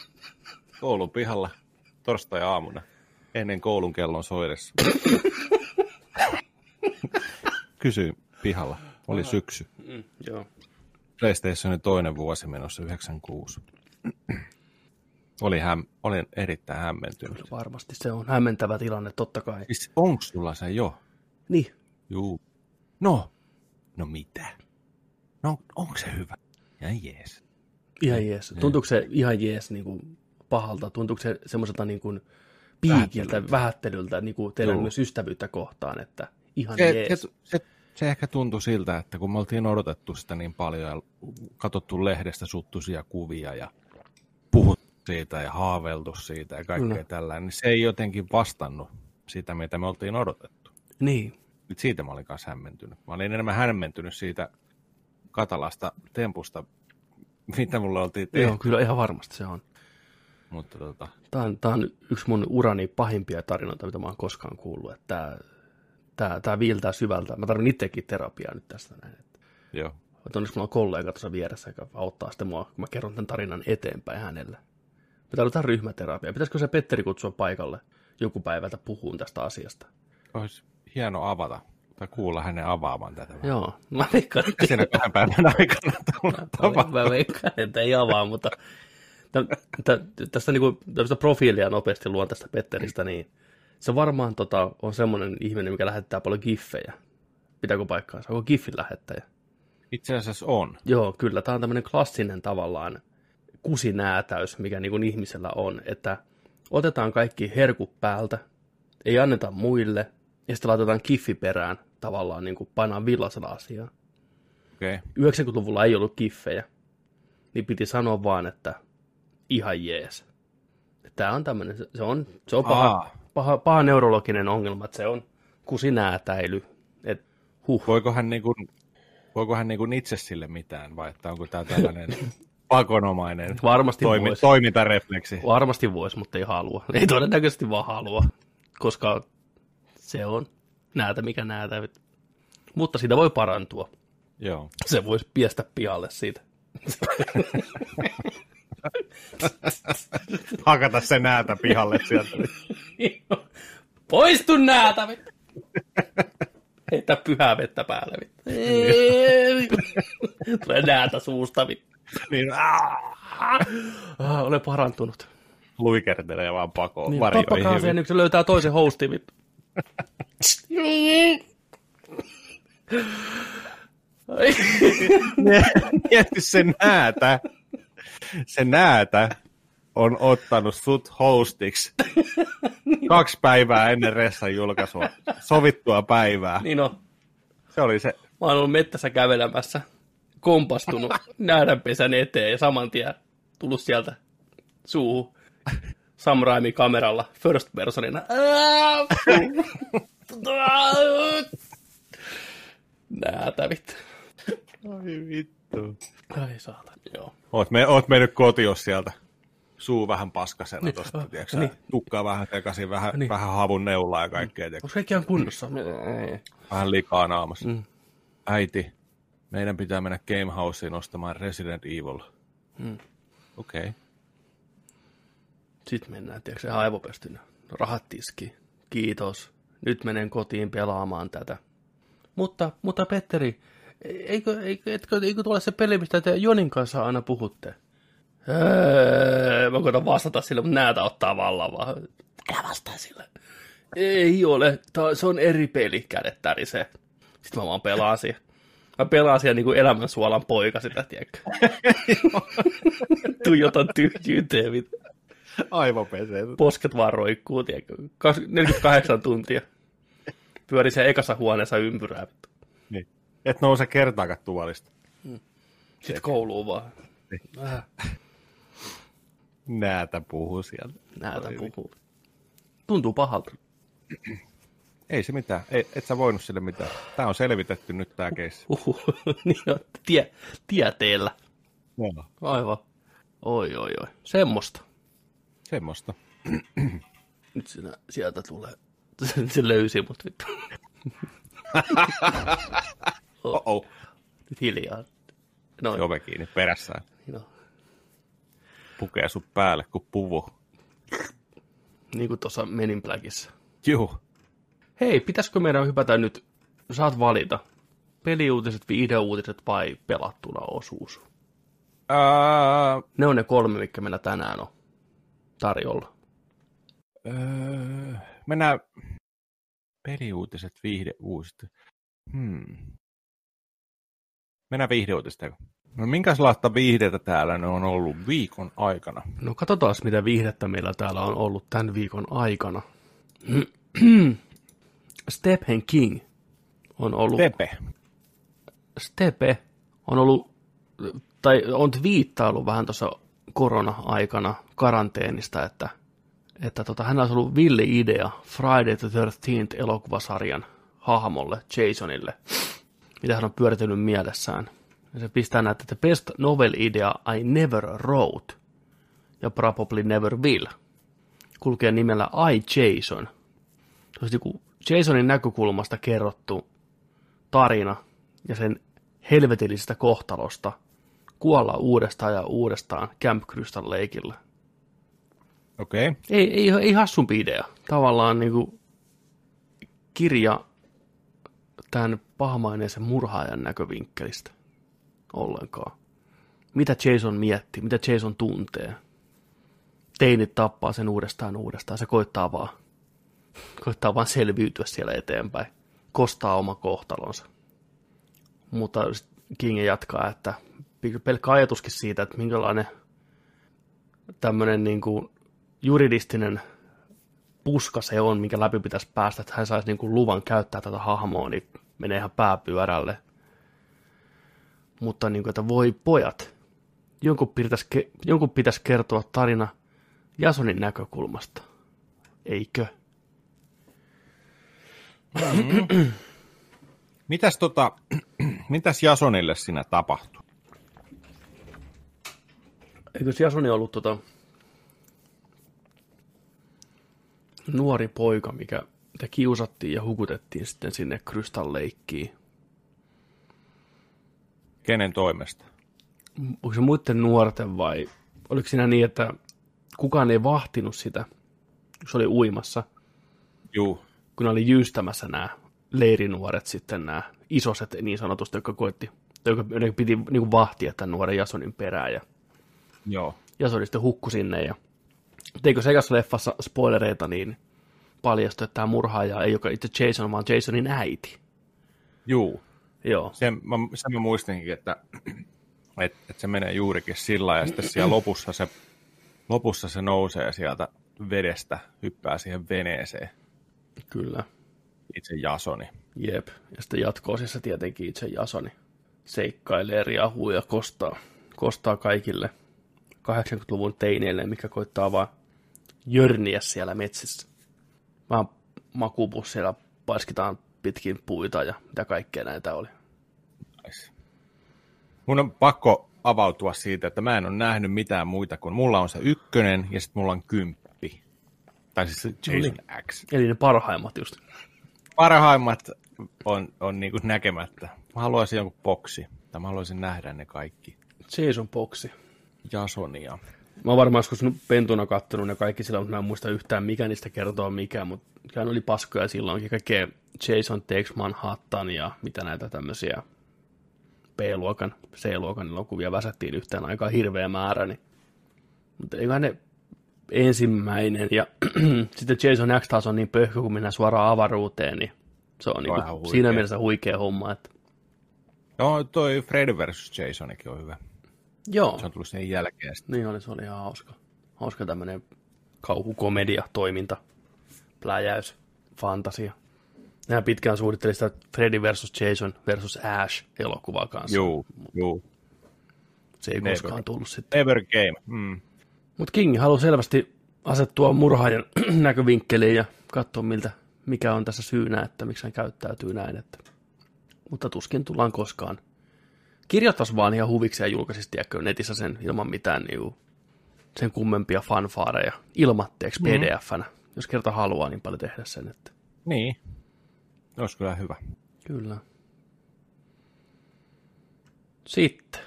Koulun pihalla torstai-aamuna ennen koulun kellon soidessa. Kysyin pihalla. Oli syksy. Mm, joo. PlayStationin toinen vuosi menossa 96. Oli häm, olin erittäin hämmentynyt. Varmasti se on hämmentävä tilanne, totta kai. Siis onko sulla se jo? Niin, Juu. No. No mitä? No onko se hyvä? Ja jees. ihan jees. Tuntuuko se ihan jees niin kuin pahalta? Tuntuuko se semmoiselta niin kuin piikiltä, Vähättelyltä. vähättelyltä niin kuin teillä Joo. myös ystävyyttä kohtaan, että ihan se, jees. se, se, se ehkä tuntui siltä, että kun me oltiin odotettu sitä niin paljon ja katsottu lehdestä suttuisia kuvia ja puhuttu siitä ja haaveiltu siitä ja kaikkea Kyllä. tällä, niin se ei jotenkin vastannut sitä, mitä me oltiin odotettu. Niin, Nyt siitä mä olin kanssa hämmentynyt. Mä olin enemmän hämmentynyt siitä katalasta tempusta, mitä mulla oltiin tehty. joo, kyllä ihan varmasti se on. Mutta tota, Tämä on, tämä on yksi mun urani pahimpia tarinoita, mitä mä oon koskaan kuullut. Että tämä, tämä, viiltää syvältä. Mä tarvitsen itsekin terapiaa nyt tästä näin. Että joo. että onneksi mulla on kollega tuossa vieressä, joka auttaa sitten mua, kun mä kerron tämän tarinan eteenpäin hänelle. Me tarvitaan ryhmäterapiaa. Pitäisikö se Petteri kutsua paikalle joku päivä, että puhun tästä asiasta? Olisi hieno avata tai kuulla hänen avaavan tätä. Joo, mä veikkaan, että Siinä kahden päivän aikana tapahtuu. Mä veikkaan, että ei avaa, mutta tä, tä, tästä niinku, tästä profiilia nopeasti luon tästä Petteristä, niin se varmaan tota, on semmoinen ihminen, mikä lähettää paljon giffejä. Pitääkö paikkaansa? Onko giffin lähettäjä? Itse asiassa on. Joo, kyllä. Tämä on tämmöinen klassinen tavallaan kusinäätäys, mikä niin ihmisellä on, että otetaan kaikki herkut päältä, ei anneta muille, ja sitten laitetaan kiffi perään tavallaan niin kuin painaa villasella asiaa. Okay. 90-luvulla ei ollut kiffejä, niin piti sanoa vaan, että ihan jees. Tämä on tämmöinen, se on, se on paha. Paha, paha neurologinen ongelma, että se on kusinäätäily. Et, huh. Voiko hän, niin kuin, voiko hän niin kuin itse sille mitään, vai että onko tämä tällainen pakonomainen Varmasti toimi, voisi. toimintarefleksi? Varmasti voisi, mutta ei halua. Ei todennäköisesti vaan halua, koska se on näätä mikä näätä. Mutta siitä voi parantua. Joo. Se voisi piestä pihalle siitä. Hakata se näätä pihalle sieltä. Poistu näätä! Heitä pyhää vettä päälle. Tulee näätä suusta. niin, Ah, olen parantunut. luikertelee vaan pakoon Niin, sen, kun se löytää toisen hostin. vittu. Ai. Mieti se näätä. Se näätä on ottanut sut hostiksi kaksi päivää ennen Ressan julkaisua. Sovittua päivää. Niin on. Se oli se. Mä oon ollut mettässä kävelemässä, kompastunut näädänpesän eteen ja saman tien tullut sieltä suuhun Sam Raimi kameralla first personina. Näätä vittu. Ai vittu. Vittu. Ai saata, joo. Oot, me, oot mennyt kotiin sieltä. Suu vähän paskasena Niin, tosta, ah, tiedätkö niin. Tukkaa vähän sekaisin, vähän, Niin. vähän havun neulaa ja kaikkea? Onko kaikki ihan kunnossa? Ei. Vähän likaa naamassa. Mm. Äiti, meidän pitää mennä Gamehouseen ostamaan Resident Evil. Mm. Okei. Okay. Sitten mennään, tiedätkö se aivopestynä. Rahat tiski. Kiitos. Nyt menen kotiin pelaamaan tätä. Mutta, mutta Petteri, eikö, eikö, etkö, eikö tule se peli, mistä te Jonin kanssa aina puhutte? Öö, mä koitan vastata sille, mutta näitä ottaa vallan vaan. Älä vastaa sille. Ei ole, tää, se on eri peli, kädet tärisee. Sitten mä vaan pelaan siihen. Mä pelaan siellä niinku elämänsuolan poika sitä, tiedätkö? Tuijotan tyhjyyteen, vittu Aivopeseet. posket vaan roikkuu, tiedätkö, 48 tuntia. Pyöri siellä ekassa huoneessa ympyrää. vittu. Et nouse kertaakaan tuolista. Sitten kouluun vaan. Näätä puhuu sieltä. näitä puhuu. Tuntuu pahalta. Ei se mitään. Ei, et sä voinut sille mitään. Tää on selvitetty nyt tää keissi. Uhu, niin on, tie, tieteellä. Joo. Aivan. Oi, oi, oi. Semmosta. Semmosta. Nyt sinä, sieltä tulee. Se löysi mut vittu. Oh-oh. Nyt hiljaa. Noin. Se ove kiinni perässään. No. Pukee sut päälle kuin puvu. Niin kuin tuossa Menin Blackissa. Juu. Hei, pitäisikö meidän hypätä nyt, saat valita, peliuutiset, videouutiset vai pelattuna osuus? Ää, Ne on ne kolme, mitkä meillä tänään on tarjolla. öö, mennään peliuutiset, viihdeuutiset. Hmm. Mennään viihdeuutista. No minkälaista viihdettä täällä ne on ollut viikon aikana? No katsotaan, mitä viihdettä meillä täällä on ollut tämän viikon aikana. Stephen King on ollut... Tepe. Stepe on ollut, tai on twiittailu vähän tuossa korona-aikana karanteenista, että, että tota, hän olisi ollut villi idea Friday the 13th elokuvasarjan hahmolle, Jasonille, mitä hän on pyöritellyt mielessään. Ja se pistää näitä, että best novel idea I never wrote, ja probably never will, kulkee nimellä I Jason. Se olisi niin Jasonin näkökulmasta kerrottu tarina ja sen helvetillisestä kohtalosta kuolla uudestaan ja uudestaan Camp Crystal Lakeilla. Okei. Okay. Ei, ei, ei hassumpi idea. Tavallaan niin kuin kirja tämän pahamaineisen murhaajan näkövinkkelistä ollenkaan. Mitä Jason miettii, mitä Jason tuntee. Teinit tappaa sen uudestaan uudestaan. Se koittaa vaan, koittaa vaan selviytyä siellä eteenpäin. Kostaa oma kohtalonsa. Mutta King jatkaa, että pelkkä ajatuskin siitä, että minkälainen tämmöinen niin kuin juridistinen puska se on, minkä läpi pitäisi päästä, että hän saisi niin kuin luvan käyttää tätä hahmoa, niin menee ihan pääpyörälle. Mutta niin kuin, että voi pojat, jonkun pitäisi, jonkun pitäisi kertoa tarina Jasonin näkökulmasta. Eikö? Mitäs, tota, mitäs Jasonille siinä tapahtui? Eikö Jasoni ollut tota, nuori poika, mikä mitä kiusattiin ja hukutettiin sitten sinne Crystal Lakeen? Kenen toimesta? Onko se muiden nuorten vai oliko siinä niin, että kukaan ei vahtinut sitä, kun se oli uimassa, Juu. kun ne oli jyystämässä nämä leirinuoret sitten nämä isoset niin sanotusti, jotka koitti, jotka piti niin kuin vahtia tämän nuoren Jasonin perään ja Joo. Jason sitten hukku sinne ja teikö se ekassa leffassa spoilereita, niin paljastui, että tämä murhaaja ei joka itse Jason, vaan Jasonin äiti. Juu. Joo, Sen mä, sen mä muistinkin, että, että, että se menee juurikin sillä ja sitten siellä lopussa se, lopussa se nousee sieltä vedestä, hyppää siihen veneeseen, kyllä. itse Jasoni. Jep. Ja sitten jatko-osissa tietenkin itse Jasoni seikkailee, riahuu ja kostaa, kostaa kaikille 80-luvun teineille, mikä koittaa vaan jörniä siellä metsissä. Vähän makupusseilla paiskitaan pitkin puita ja mitä kaikkea näitä oli. Nice. mun on pakko avautua siitä, että mä en ole nähnyt mitään muita kuin mulla on se ykkönen ja sitten mulla on kymppi. Tai siis se Jason niin. X. Eli ne parhaimmat just. Parhaimmat on, on niin näkemättä. Mä haluaisin jonkun boksi. Tai mä haluaisin nähdä ne kaikki. Jason Boxi. Jasonia. Mä oon varmaan joskus pentuna kattonut ne kaikki sillä, mutta mä en muista yhtään mikä niistä kertoo mikä, mutta kyllä oli paskoja silloinkin. Kaikkea Jason Takes Manhattan ja mitä näitä tämmöisiä B-luokan, C-luokan elokuvia väsättiin yhteen aikaan hirveä määrä, niin mutta eikä ne ensimmäinen ja sitten Jason X taas on niin pöhkö, kun mennään suoraan avaruuteen, niin se on niin huikea. siinä mielessä huikea homma, että No toi Freddy vs. Jasonikin on hyvä. Joo, Se on tullut sen jälkeen. niin oli, se oli ihan hauska. Hauska tämmöinen kauhukomedia, toiminta, pläjäys, fantasia. Nämä pitkään suunnitteli sitä Freddy vs. Jason vs. Ash elokuvaa kanssa. Juu, juu. Se ei Never. koskaan tullut sitten. Ever Game. Mm. Mutta King haluaa selvästi asettua murhaajan näkövinkkeliin ja katsoa, miltä, mikä on tässä syynä, että miksi hän käyttäytyy näin. Että. Mutta tuskin tullaan koskaan. Kirjoittaisi vaan ihan huviksi ja julkaisisi tiedätkö, netissä sen ilman mitään niinku, sen kummempia fanfaareja ilmatteeksi Mhm. pdf-nä. Jos kerta haluaa niin paljon tehdä sen. Että. Niin. Olisi kyllä hyvä. Kyllä. Sitten.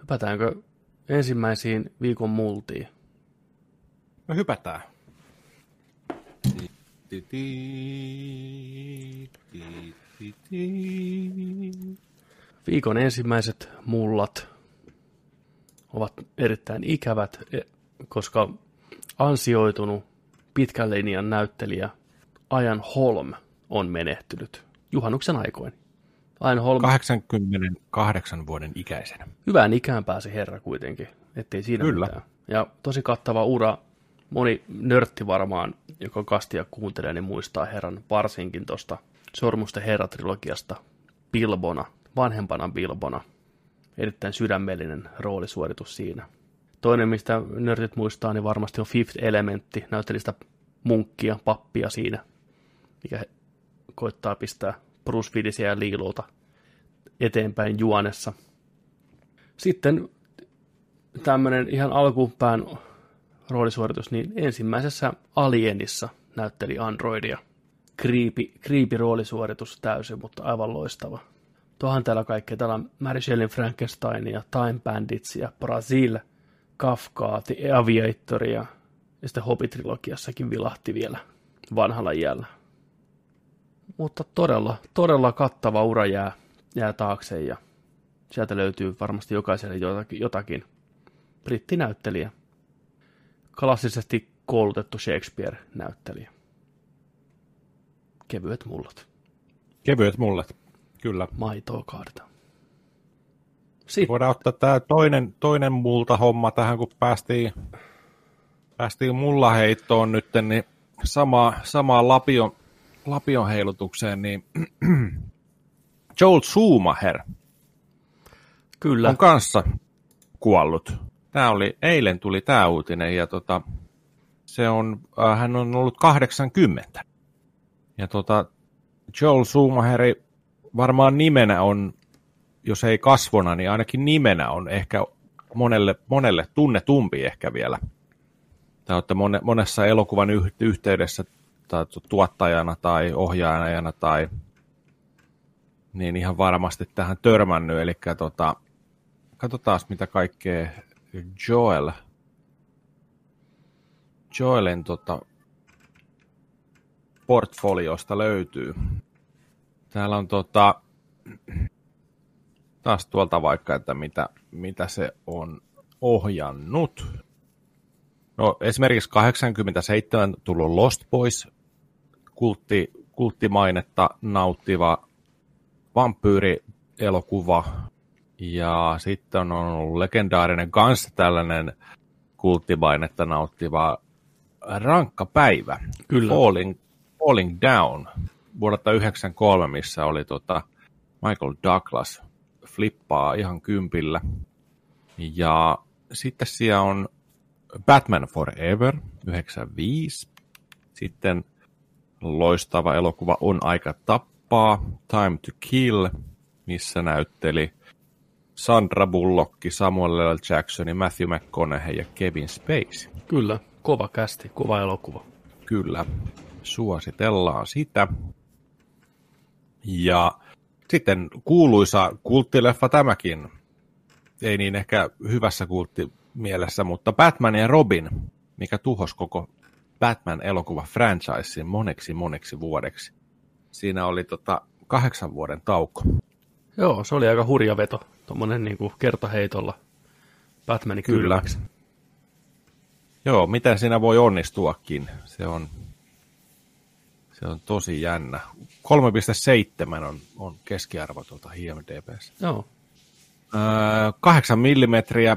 Hypätäänkö ensimmäisiin viikon multiin? No hypätään. Viikon ensimmäiset mullat ovat erittäin ikävät, e- koska ansioitunut pitkän linjan näyttelijä Ajan Holm on menehtynyt juhannuksen aikoin. Ajan Holm, 88 vuoden ikäisenä. hyvään ikään pääsi herra kuitenkin, ettei siinä Kyllä. mitään. Ja tosi kattava ura. Moni nörtti varmaan, joka kastia kuuntelee, niin muistaa herran varsinkin tuosta Sormusten herra-trilogiasta Bilbona, vanhempana Bilbona. Erittäin sydämellinen roolisuoritus siinä. Toinen, mistä nörtit muistaa, niin varmasti on Fifth Elementti, näytteli sitä munkkia, pappia siinä, mikä koittaa pistää Bruce Willisia ja Liilulta eteenpäin juonessa. Sitten tämmöinen ihan alkupään roolisuoritus, niin ensimmäisessä Alienissa näytteli Androidia. Kriipi, kriipi roolisuoritus täysin, mutta aivan loistava. Tuohan täällä kaikkea. Täällä on Mary Shelley Frankensteinia, Time Banditsia, Brazil, Kafkaa, The Aviatoria ja sitten Hobbit-trilogiassakin vilahti vielä vanhalla iällä. Mutta todella, todella kattava ura jää, jää taakse ja sieltä löytyy varmasti jokaiselle jotakin, jotakin. brittinäyttelijä. Klassisesti koulutettu Shakespeare-näyttelijä. Kevyet mullat. Kevyet mullet. Kyllä. Maitoa kaadetaan. Sitten, Voidaan ottaa tämä toinen, toinen multa homma tähän, kun päästiin, päästiin mulla heittoon nyt, niin sama, samaan lapion, lapion heilutukseen, niin Joel Schumacher kyllä, on kanssa kuollut. Tämä oli, eilen tuli tämä uutinen ja tota, se on, äh, hän on ollut 80. Ja tota, Joel Schumacheri varmaan nimenä on, jos ei kasvona, niin ainakin nimenä on ehkä monelle, monelle tunnetumpi ehkä vielä. Tai olette mone, monessa elokuvan yh- yhteydessä tai tu- tuottajana tai ohjaajana tai niin ihan varmasti tähän törmännyt. Eli tota, katsotaan mitä kaikkea Joel, Joelin tota, portfoliosta löytyy. Täällä on tota, taas tuolta vaikka, että mitä, mitä se on ohjannut. No esimerkiksi 87 tullut Lost Boys, kultti, kulttimainetta nauttiva vampyyrielokuva. Ja sitten on ollut legendaarinen kans tällainen kulttimainetta nauttiva rankka päivä. Kyllä. Falling, Falling Down vuodelta 1993, missä oli tota Michael Douglas flippaa ihan kympillä. Ja sitten siellä on Batman Forever 95. Sitten loistava elokuva On aika tappaa, Time to Kill, missä näytteli Sandra Bullock, Samuel L. Jackson, Matthew McConaughey ja Kevin Spacey. Kyllä, kova kästi, kova elokuva. Kyllä, suositellaan sitä. Ja sitten kuuluisa kulttileffa tämäkin, ei niin ehkä hyvässä kulttimielessä, mutta Batman ja Robin, mikä tuhos koko Batman-elokuva franchisein moneksi moneksi vuodeksi. Siinä oli tota kahdeksan vuoden tauko. Joo, se oli aika hurja veto, tuommoinen niin kertaheitolla Batmanin Kyllä. Joo, miten siinä voi onnistuakin, se on, se on tosi jännä. 3,7 on, on keskiarvo tuolta IMDBssä. Joo, Öö, 8 millimetriä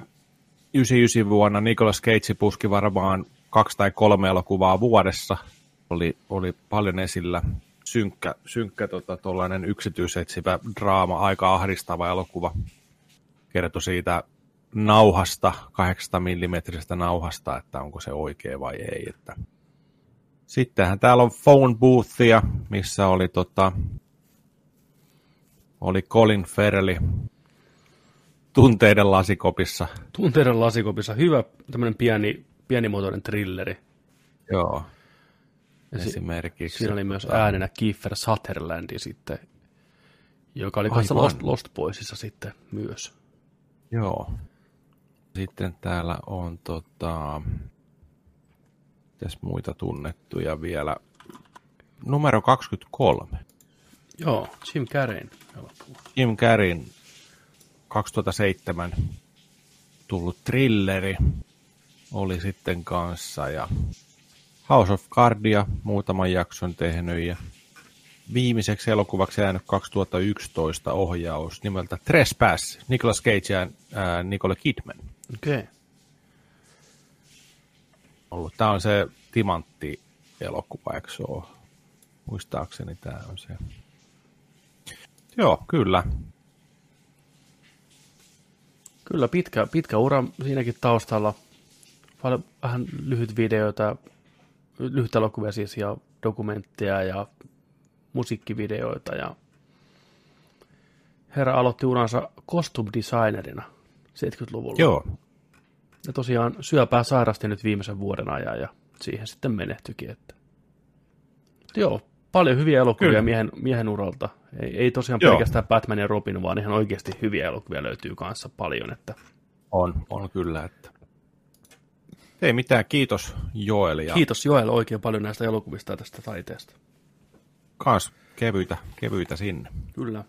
99 vuonna Nicolas Cage puski varmaan kaksi tai kolme elokuvaa vuodessa. Oli, oli paljon esillä synkkä, synkkä tota, yksityisetsivä draama, aika ahdistava elokuva. Kertoi siitä nauhasta, 8 millimetrisestä nauhasta, että onko se oikea vai ei. Että. Sittenhän täällä on phone boothia, missä oli, tota, oli Colin Farrelli tunteiden lasikopissa. tunteiden lasikopissa hyvä tämmöinen pieni, pienimuotoinen trilleri. Joo, Ja si- esimerkiksi. siinä oli myös tota, äänenä Kiefer Sutherlandi sitten, joka oli kanssa Lost, Lost Boysissa sitten myös. Joo. Sitten täällä on tota, mitäs muita tunnettuja vielä. Numero 23. Joo, Jim Carreyn elokuva. Jim Carreyn 2007 tullut thrilleri oli sitten kanssa ja House of Cardia muutaman jakson tehnyt ja viimeiseksi elokuvaksi jäänyt 2011 ohjaus nimeltä Trespass, Nicolas Cage ja ää, Nicole Kidman Okei. Okay. Ollut. Tämä on se timantti-elokuva, eikö se ole? Muistaakseni tämä on se. Joo, kyllä. Kyllä pitkä, pitkä ura siinäkin taustalla. Paljon vähän lyhyt videoita, lyhyt elokuvia siis ja dokumentteja ja musiikkivideoita ja herra aloitti uransa costume designerina 70-luvulla. Joo, Ja tosiaan syöpää sairasti nyt viimeisen vuoden ajan ja siihen sitten menehtyikin. Että... Joo, paljon hyviä elokuvia Kyllä. miehen, miehen uralta. Ei, ei tosiaan Joo. pelkästään Batman ja Robin, vaan ihan oikeasti hyviä elokuvia löytyy kanssa paljon. Että... on, on kyllä. Että. Ei mitään, kiitos Joel ja Kiitos Joel oikein paljon näistä elokuvista ja tästä taiteesta. kans kevyitä, kevyitä sinne. Kyllä.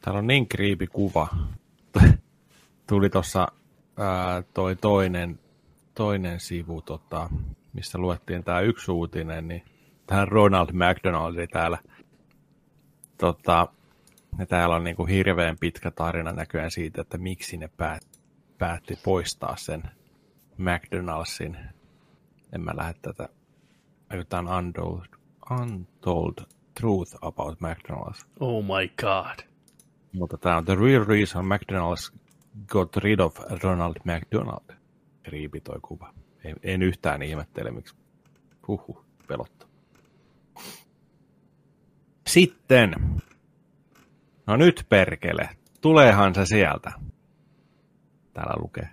Täällä on niin kriipi kuva. Tuli tuossa toi toinen, toinen sivu, tota, missä luettiin tämä yksi uutinen, niin tähän Ronald McDonaldi täällä. Tota, ja täällä on niinku hirveän pitkä tarina näköjään siitä, että miksi ne päät, päätti poistaa sen McDonaldsin. En mä lähde tätä. Jotain untold, untold truth about McDonald's. Oh my god. Mutta tämä on the real reason McDonald's got rid of Ronald McDonald. Riipi toi kuva. En, en yhtään ihmettele, miksi. Huhhuh, pelottaa. Sitten. No nyt perkele. Tuleehan se sieltä. Täällä lukee.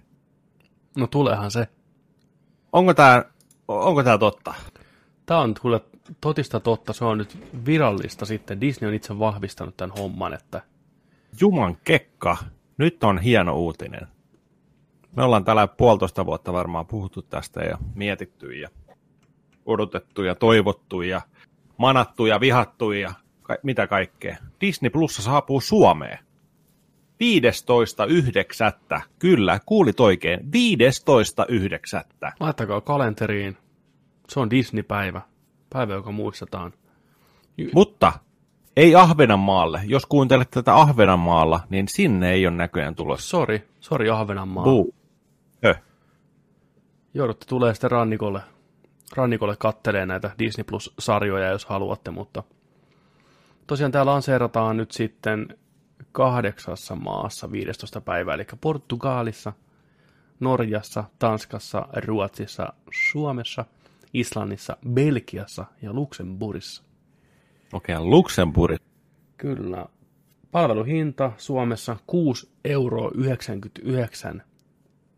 No tuleehan se. Onko tää, onko tää totta? Tämä on kuule totista totta. Se on nyt virallista sitten. Disney on itse vahvistanut tämän homman, että Juman kekka. Nyt on hieno uutinen. Me ollaan täällä puolitoista vuotta varmaan puhuttu tästä ja mietitty ja odotettu ja toivottu ja manattu ja vihattu ja ka- mitä kaikkea. Disney Plussa saapuu Suomeen. 15.9. Kyllä, kuulit oikein. 15.9. laittakaa kalenteriin. Se on Disney-päivä. Päivä, joka muistetaan. Mutta ei Ahvenanmaalle. Jos kuuntelet tätä Ahvenanmaalla, niin sinne ei ole näköjään tulossa. Sori, sori Ahvenanmaa. Buu. Höh. Joudutte tulee sitten rannikolle, rannikolle kattelee näitä Disney Plus-sarjoja, jos haluatte, mutta tosiaan täällä lanseerataan nyt sitten kahdeksassa maassa 15. päivää, eli Portugalissa, Norjassa, Tanskassa, Ruotsissa, Suomessa, Islannissa, Belgiassa ja Luxemburgissa. Okei, okay, Luxemburg. Kyllä. Palveluhinta Suomessa 6,99 euroa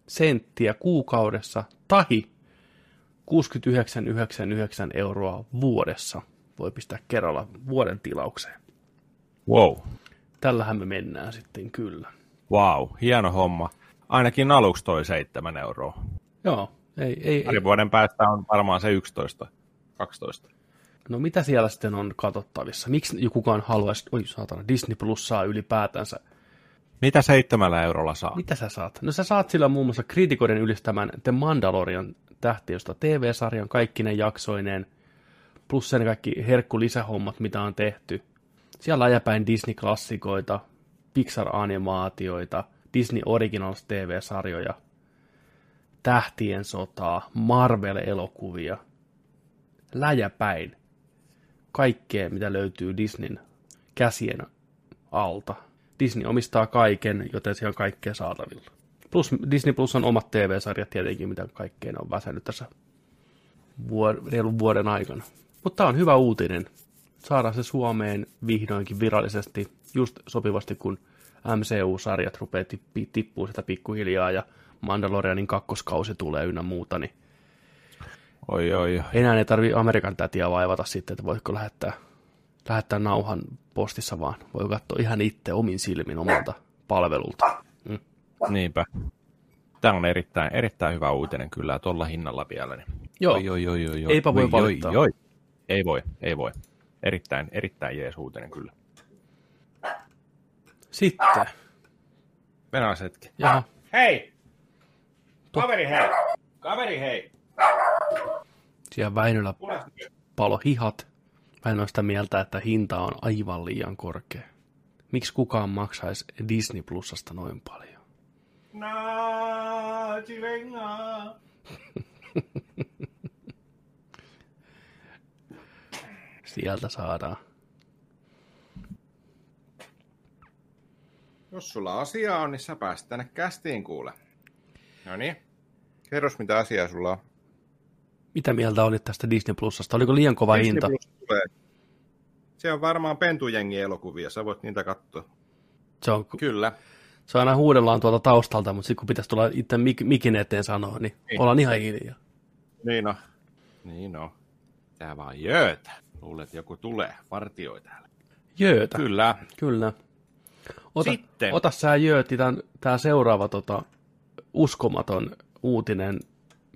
senttiä kuukaudessa tai 69,99 euroa vuodessa voi pistää kerralla vuoden tilaukseen. Wow. Tällähän me mennään sitten kyllä. Wow, hieno homma. Ainakin aluksi toi 7 euroa. Joo, ei, ei, Pari ei. vuoden päästä on varmaan se 11, 12. No mitä siellä sitten on katsottavissa? Miksi kukaan haluaisi, oi saatana, Disney Plus saa ylipäätänsä? Mitä seitsemällä eurolla saa? Mitä sä saat? No sä saat sillä muun muassa kritikoiden ylistämän The Mandalorian tähtiöstä TV-sarjan kaikki ne jaksoineen, plus sen kaikki herkku lisähommat, mitä on tehty. Siellä ajapäin Disney-klassikoita, Pixar-animaatioita, Disney Originals TV-sarjoja, Tähtien sotaa, Marvel-elokuvia, läjäpäin. Kaikkea, mitä löytyy Disneyn käsien alta. Disney omistaa kaiken, joten siellä on kaikkea saatavilla. Plus Disney Plus on omat TV-sarjat tietenkin, mitä kaikkea on väsennyt tässä vuod- reilun vuoden aikana. Mutta tämä on hyvä uutinen. Saadaan se Suomeen vihdoinkin virallisesti just sopivasti, kun MCU-sarjat rupeaa tippuu sitä pikkuhiljaa ja Mandalorianin kakkoskausi tulee ynnä muuta, niin Oi, oi, oi. enää ei tarvi Amerikan tätiä vaivata sitten, että voitko lähettää, lähettää nauhan postissa, vaan voi katsoa ihan itse omin silmin omalta palvelulta. Mm. Niinpä. Tämä on erittäin, erittäin hyvä uutinen kyllä, tuolla hinnalla vielä. Niin. Joo, Oi, oi, oi, oi, oi. Eipä voi oi, valittaa. Oi, oi. Ei voi, ei voi. Erittäin, erittäin jees uutinen kyllä. sitten. Mennään hetki. Jaha, Hei! Kaveri hei! Kaveri hei! Siellä Väinölä palo hihat. Väinö on sitä mieltä, että hinta on aivan liian korkea. Miksi kukaan maksaisi Disney Plusasta noin paljon? Sieltä saadaan. Jos sulla asiaa on, niin sä pääset tänne kästiin kuule. No niin. Kerros mitä asiaa sulla on. Mitä mieltä olit tästä Disney Plusasta? Oliko liian kova Disney hinta? Plus tulee. Se on varmaan pentujengi elokuvia, sä voit niitä katsoa. Se on, Kyllä. se aina huudellaan tuolta taustalta, mutta sitten kun pitäisi tulla itse mik, mikin eteen sanoa, niin Niin. ollaan ihan hiljaa. Niin on. Niin on. Tää vaan jöötä. Luulet, joku tulee. Vartioi täällä. Jöötä. Kyllä. Kyllä. Ota, Sitten. ota sä Jööti, tämän, tämä seuraava tota, uskomaton uutinen,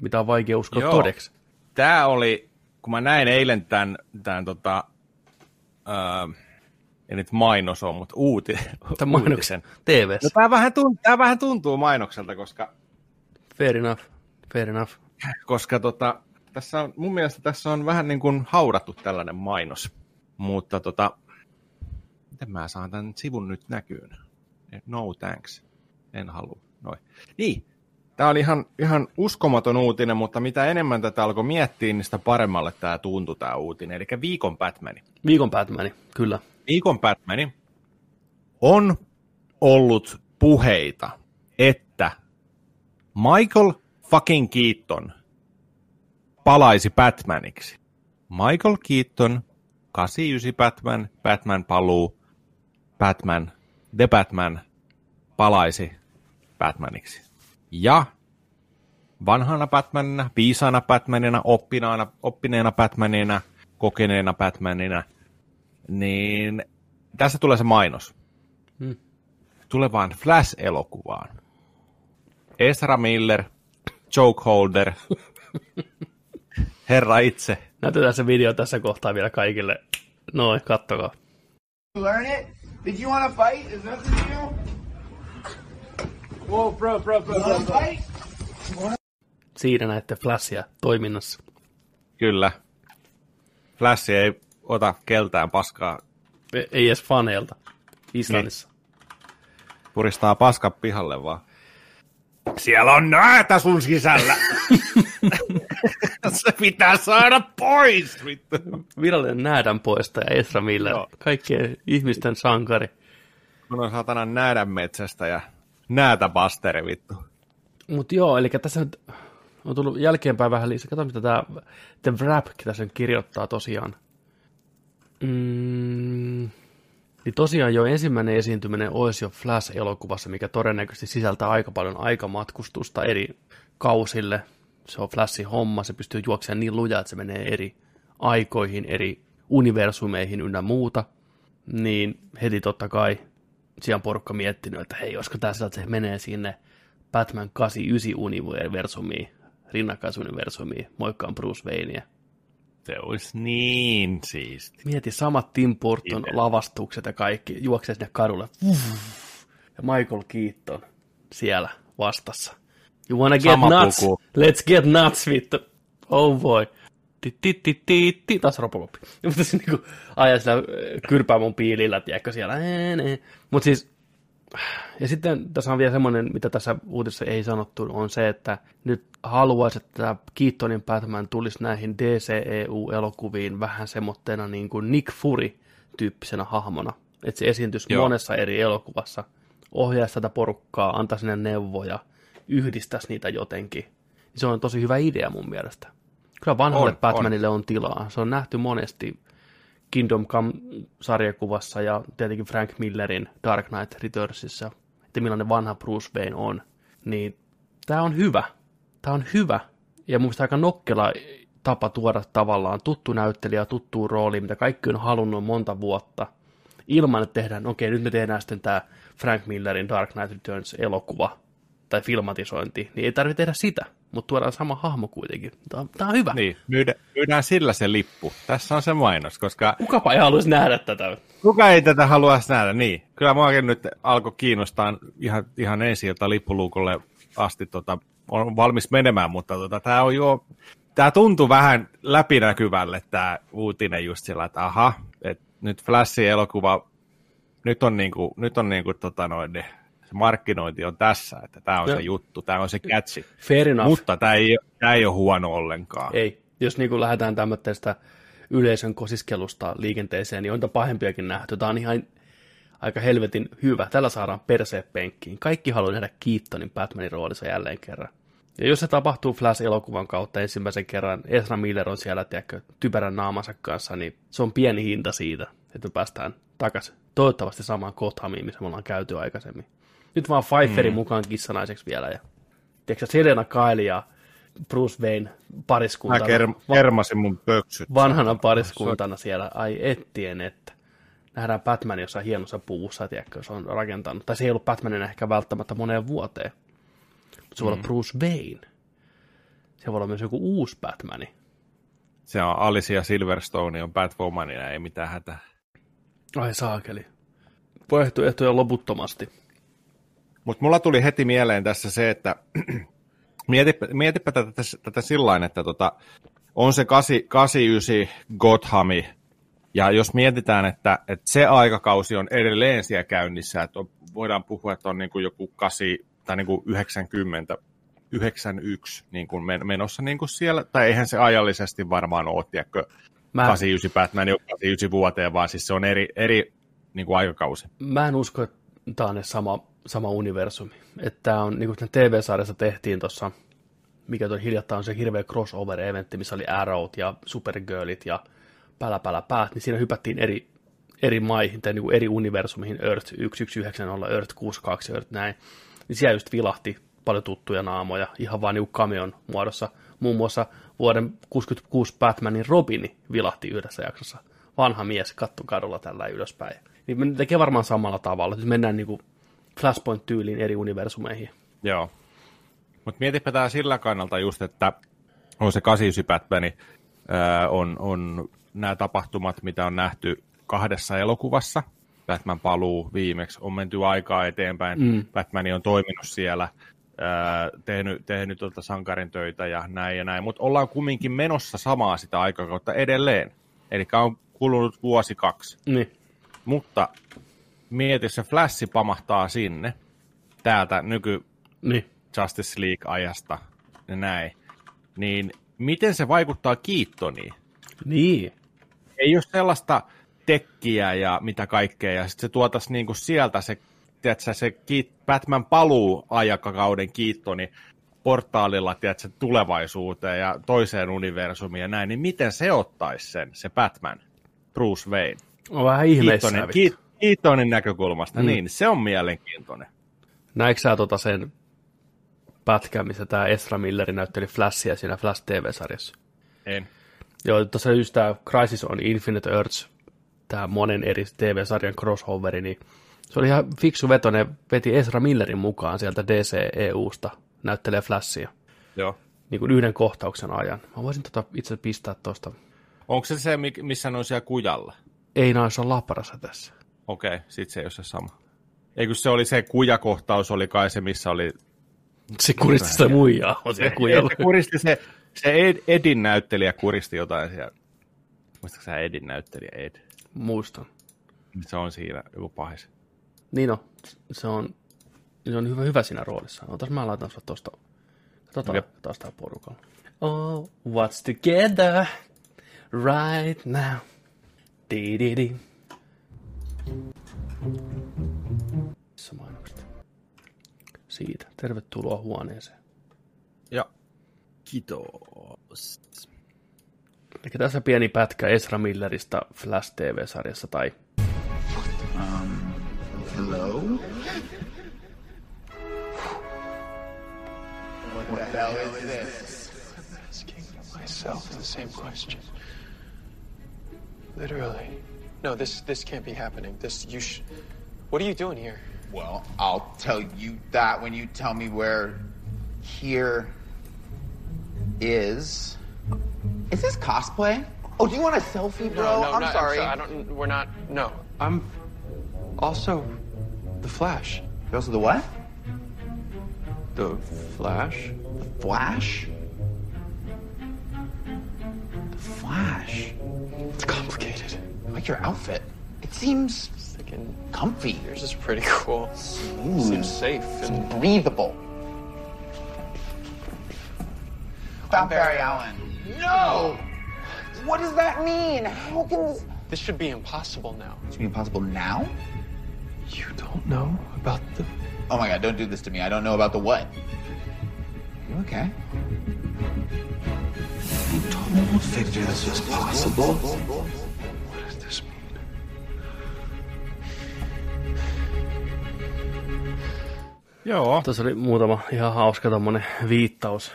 mitä on vaikea uskoa Joo. todeksi. Tää oli, kun mä näin eilen tämän, tämän tota, öö, ei nyt mainos on, mutta uuti, Tämän mainoksen tv No, tää, vähän tuntuu, tää vähän tuntuu mainokselta, koska, Fair enough. Fair enough. koska tota, tässä on, mun mielestä tässä on vähän niin kuin haudattu tällainen mainos. Mutta tota, miten mä saan tämän sivun nyt näkyyn? No thanks. En halua. Noin. Niin, Tämä oli ihan, ihan uskomaton uutinen, mutta mitä enemmän tätä alkoi miettiä, niin sitä paremmalle tämä tuntui tämä uutinen. Eli viikon Batmani. Viikon Batmani, kyllä. Viikon Batmani on ollut puheita, että Michael fucking Keaton palaisi Batmaniksi. Michael Keaton, 89 Batman, Batman paluu, Batman, The Batman palaisi Batmaniksi. Ja vanhana Batmanina, viisaana Batmanina, oppinaana, oppineena Batmanina, kokeneena Batmanina, niin tässä tulee se mainos. Hmm. Tulevaan Flash-elokuvaan. Ezra Miller, Joke Holder, herra itse. Näytetään se video tässä kohtaa vielä kaikille. Noin, kattokaa. learn it? Did you want to fight? Is that the deal? Whoa, bro, bro, bro, bro, bro. Siinä näette Flashia toiminnassa. Kyllä. Flash ei ota keltään paskaa, E- Ei edes faneilta. Islannissa. puristaa paskan pihalle vaan. Siellä on näätä sun sisällä. se pitää saada pois, vittu. Virallinen näädän poistaja Ezra Miller. Joo. Kaikkien ihmisten sankari. Kun on saatana näädän metsästä ja näätä basteri, vittu. Mutta joo, eli tässä nyt on tullut jälkeenpäin vähän lisää. Kato, mitä tämä The Wrap tässä nyt kirjoittaa tosiaan. Mm, Niin tosiaan jo ensimmäinen esiintyminen olisi jo Flash-elokuvassa, mikä todennäköisesti sisältää aika paljon aikamatkustusta eri kausille. Se on Flashin homma, se pystyy juoksemaan niin lujaa, että se menee eri aikoihin, eri universumeihin ynnä muuta. Niin heti totta kai siellä porukka miettinyt, että hei, olisiko tässä, että se menee sinne Batman 89 universumiin, rinnakkaisuniversumiin, moikkaan Bruce Wayneä. Se olisi niin siisti. Mieti samat Tim Burton Itse. lavastukset ja kaikki, juoksee sinne kadulle. Ja Michael Keaton siellä vastassa. You wanna get Sama nuts? puku. Let's get nuts, vittu. Oh boy. Ti, ti, ti, ti, ti. Taas Robocop. Mutta se niinku ajaa sillä kyrpäämon piilillä, tiedätkö siellä. Mutta siis, ja sitten tässä on vielä semmoinen, mitä tässä uutisessa ei sanottu, on se, että nyt haluaisi, että Keatonin Batman tulisi näihin DCEU-elokuviin vähän semmoitteena niin kuin Nick Fury-tyyppisenä hahmona. Että se esiintyisi Joo. monessa eri elokuvassa, ohjaisi tätä porukkaa, antaisi ne neuvoja, yhdistäisi niitä jotenkin. Se on tosi hyvä idea mun mielestä. Kyllä vanhalle On, Batmanille on. on tilaa. Se on nähty monesti Kingdom Come-sarjakuvassa ja tietenkin Frank Millerin Dark Knight Returnsissa, että millainen vanha Bruce Wayne on. Niin tämä on hyvä. Tämä on hyvä. Ja mun aika nokkela tapa tuoda tavallaan tuttu näyttelijä, tuttu rooli, mitä kaikki on halunnut monta vuotta, ilman että tehdään, okei, nyt me tehdään sitten tämä Frank Millerin Dark Knight Returns-elokuva tai filmatisointi, niin ei tarvitse tehdä sitä, mutta tuodaan sama hahmo kuitenkin. Tämä on, tämä on hyvä. Niin, myydä, myydään sillä se lippu. Tässä on se mainos, koska Kukapa ei haluaisi nähdä tätä. kuka ei tätä haluaisi nähdä, niin. Kyllä muakin nyt alkoi kiinnostaa ihan, ihan ensi ilta lippuluukolle asti tota, on valmis menemään, mutta tota, tämä on jo, tämä tuntuu vähän läpinäkyvälle tämä uutinen just sillä, että aha, että nyt Flashin elokuva, nyt on niinku, nyt on niinku tota noin, ne, se markkinointi on tässä, että tämä on Joo. se juttu, tämä on se catchy. Fair enough. Mutta tämä ei, tämä ei ole huono ollenkaan. Ei. Jos niin kuin lähdetään tämmöistä yleisön kosiskelusta liikenteeseen, niin on niitä pahempiakin nähty. Tämä on ihan aika helvetin hyvä. Tällä saadaan perseet penkkiin. Kaikki haluaa nähdä Keatonin Batmanin roolissa jälleen kerran. Ja jos se tapahtuu Flash-elokuvan kautta ensimmäisen kerran, Ezra Miller on siellä, tiedätkö, typerän naamansa kanssa, niin se on pieni hinta siitä, että me päästään takaisin toivottavasti samaan Gothamiin, missä me ollaan käyty aikaisemmin. Nyt vaan Pfeifferin mm. mukaan kissanaiseksi vielä. Ja, tiedätkö, Selena Kyle ja Bruce Wayne Mä pariskuntana, ker- kermasin mun pöksyt. vanhana pariskuntana siellä, ai ettien, että nähdään Batman jossain hienossa puussa, tiedätkö, se on rakentanut, tai se ei ollut Batmanin ehkä välttämättä moneen vuoteen, mutta se voi olla Bruce Wayne. Se voi olla myös joku uusi Batmani. Se on Alicia Silverstone, on Batwomanina, ei mitään hätää. Ai saakeli. Vaihtoehtoja loputtomasti. Mutta mulla tuli heti mieleen tässä se, että mietipä, mietipä tätä, tätä sillä että tota, on se 8, 89 Gothami, ja jos mietitään, että, että se aikakausi on edelleen siellä käynnissä, että on, voidaan puhua, että on niin kuin joku 8 tai niin kuin 90, 91 niin kuin men- menossa niin kuin siellä, tai eihän se ajallisesti varmaan ole, tiedätkö, Mä, 89 Batman ei ole 89 vuoteen, vaan siis se on eri, eri niin kuin aikakausi. mä en usko, että tämä on edes sama, sama universumi. Että on, niin kuin TV-sarjassa tehtiin tuossa, mikä toi hiljattain on se hirveä crossover-eventti, missä oli Arrowt ja Supergirlit ja pälä pälä päät, niin siinä hypättiin eri, eri maihin tai niin kuin eri universumihin, Earth 1190, Earth 62, Earth näin. Niin siellä just vilahti paljon tuttuja naamoja, ihan vaan niin cameon muodossa. Muun muassa vuoden 66 Batmanin Robini vilahti yhdessä jaksossa. Vanha mies katto kadulla tällä ylöspäin. Niin me tekee varmaan samalla tavalla, että mennään niin kuin Flashpoint-tyyliin eri universumeihin. Joo. Mutta mietipä tämä sillä kannalta just, että on se 89 Batman, ää, on, on nämä tapahtumat, mitä on nähty kahdessa elokuvassa. Batman paluu viimeksi, on menty aikaa eteenpäin. Mm. Batman on toiminut siellä, ää, tehnyt, tehnyt tuota sankarin töitä ja näin ja näin. Mutta ollaan kumminkin menossa samaa sitä aikakautta edelleen. Eli on kulunut vuosi kaksi. Niin. Mutta mieti, se flashi pamahtaa sinne, täältä nyky Niin. Justice League-ajasta ja näin, niin miten se vaikuttaa Kiittoniin? Niin. Ei ole sellaista tekkiä ja mitä kaikkea, ja sitten se tuotaisi niinku sieltä se, tiedätkö, se Kiit- Batman paluu aikakauden Kiittoni portaalilla tiedätkö, tulevaisuuteen ja toiseen universumiin ja näin, niin miten se ottaisi sen, se Batman, Bruce Wayne? On vähän Kiittonen, ihmeissään. kiit, Keatonin näkökulmasta, Mm. niin se on mielenkiintoinen. Näikö sä tota sen pätkän, missä tämä Ezra Milleri näytteli Flashia siinä Flash TV-sarjassa? En. Joo, tuossa just tämä Crisis on Infinite Earths, tämä monen eri TV-sarjan crossoveri, niin se oli ihan fiksu veto, ne veti Ezra Millerin mukaan sieltä DCEUsta, näyttelee Flashia, Joo. niin kuin yhden kohtauksen ajan. Mä voisin tota itse pistää tuosta. Onko se se, missä ne on siellä kujalla? Ei naisa Laparassa tässä. Okei, okay, sit se ei ole se sama. Eikö se oli se kujakohtaus, oli kai se, missä oli... Se kuristi sitä muijaa, siellä kujalla. Se kuristi se, se Ed, Edin näyttelijä kuristi jotain siellä. Muistatko sä Edin näyttelijä Ed? Muistan. Se on siinä joku pahis. Niin on, se on, se on hyvä, hyvä siinä roolissa. Otas mä laitan sut tosta. Katsotaan Jep. taas tää porukalla. Oh, what's together right now? Di di di. Missä mainokset? Siitä. Tervetuloa huoneeseen. Ja kiitos. Eli tässä pieni pätkä Ezra Milleristä Flash TV-sarjassa tai Hello? What the hell is this? asking myself the same question. Literally. No, this this can't be happening. This you sh- What are you doing here? Well, I'll tell you that when you tell me where here is. Is this cosplay? Oh, do you want a selfie, bro? no, no, I'm not, sorry. I don't. We're not. No, I'm also the Flash. You're also the what? The Flash. Flash? The Flash? It's complicated. I like your outfit. It seems Thinking comfy. yours is pretty cool. Smooth. Seems safe and breathable. Found Barry Allen. No! What does that mean? How can this this should be impossible now. It should be impossible now? You don't know about the. Oh my god, don't do this to me. I don't know about the what. You okay? This was possible. What does this mean? Joo. Tuossa oli muutama ihan hauska tommonen viittaus.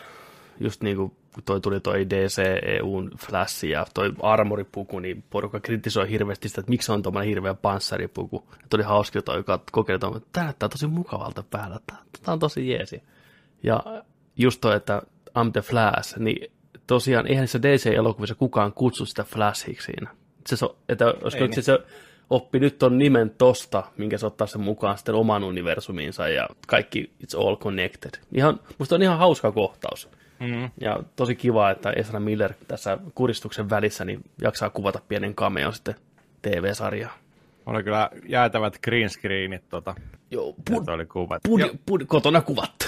Just niin kuin kun toi tuli toi DC, EUn Flash ja toi armoripuku, niin porukka kritisoi hirveästi sitä, että miksi on tuommoinen hirveä panssaripuku. Ja tuli hauska toi, joka kokeili tuon, että tämä näyttää tosi mukavalta päällä, tämä, tämä on tosi jeesi. Ja just toi, että I'm the Flash, niin tosiaan eihän niissä DC-elokuvissa kukaan kutsu sitä Flashiksi siinä. Se, so, että olisiko Ei se, se oppi nyt ton nimen tosta, minkä se ottaa sen mukaan sitten oman universumiinsa ja kaikki it's all connected. Ihan, musta on ihan hauska kohtaus. Mm. Ja tosi kiva, että Ezra Miller tässä kuristuksen välissä niin jaksaa kuvata pienen cameon sitten TV-sarjaa. Oli kyllä jäätävät green screenit, tota, Joo, joita oli kuvat. pud, pud, kotona kuvattu.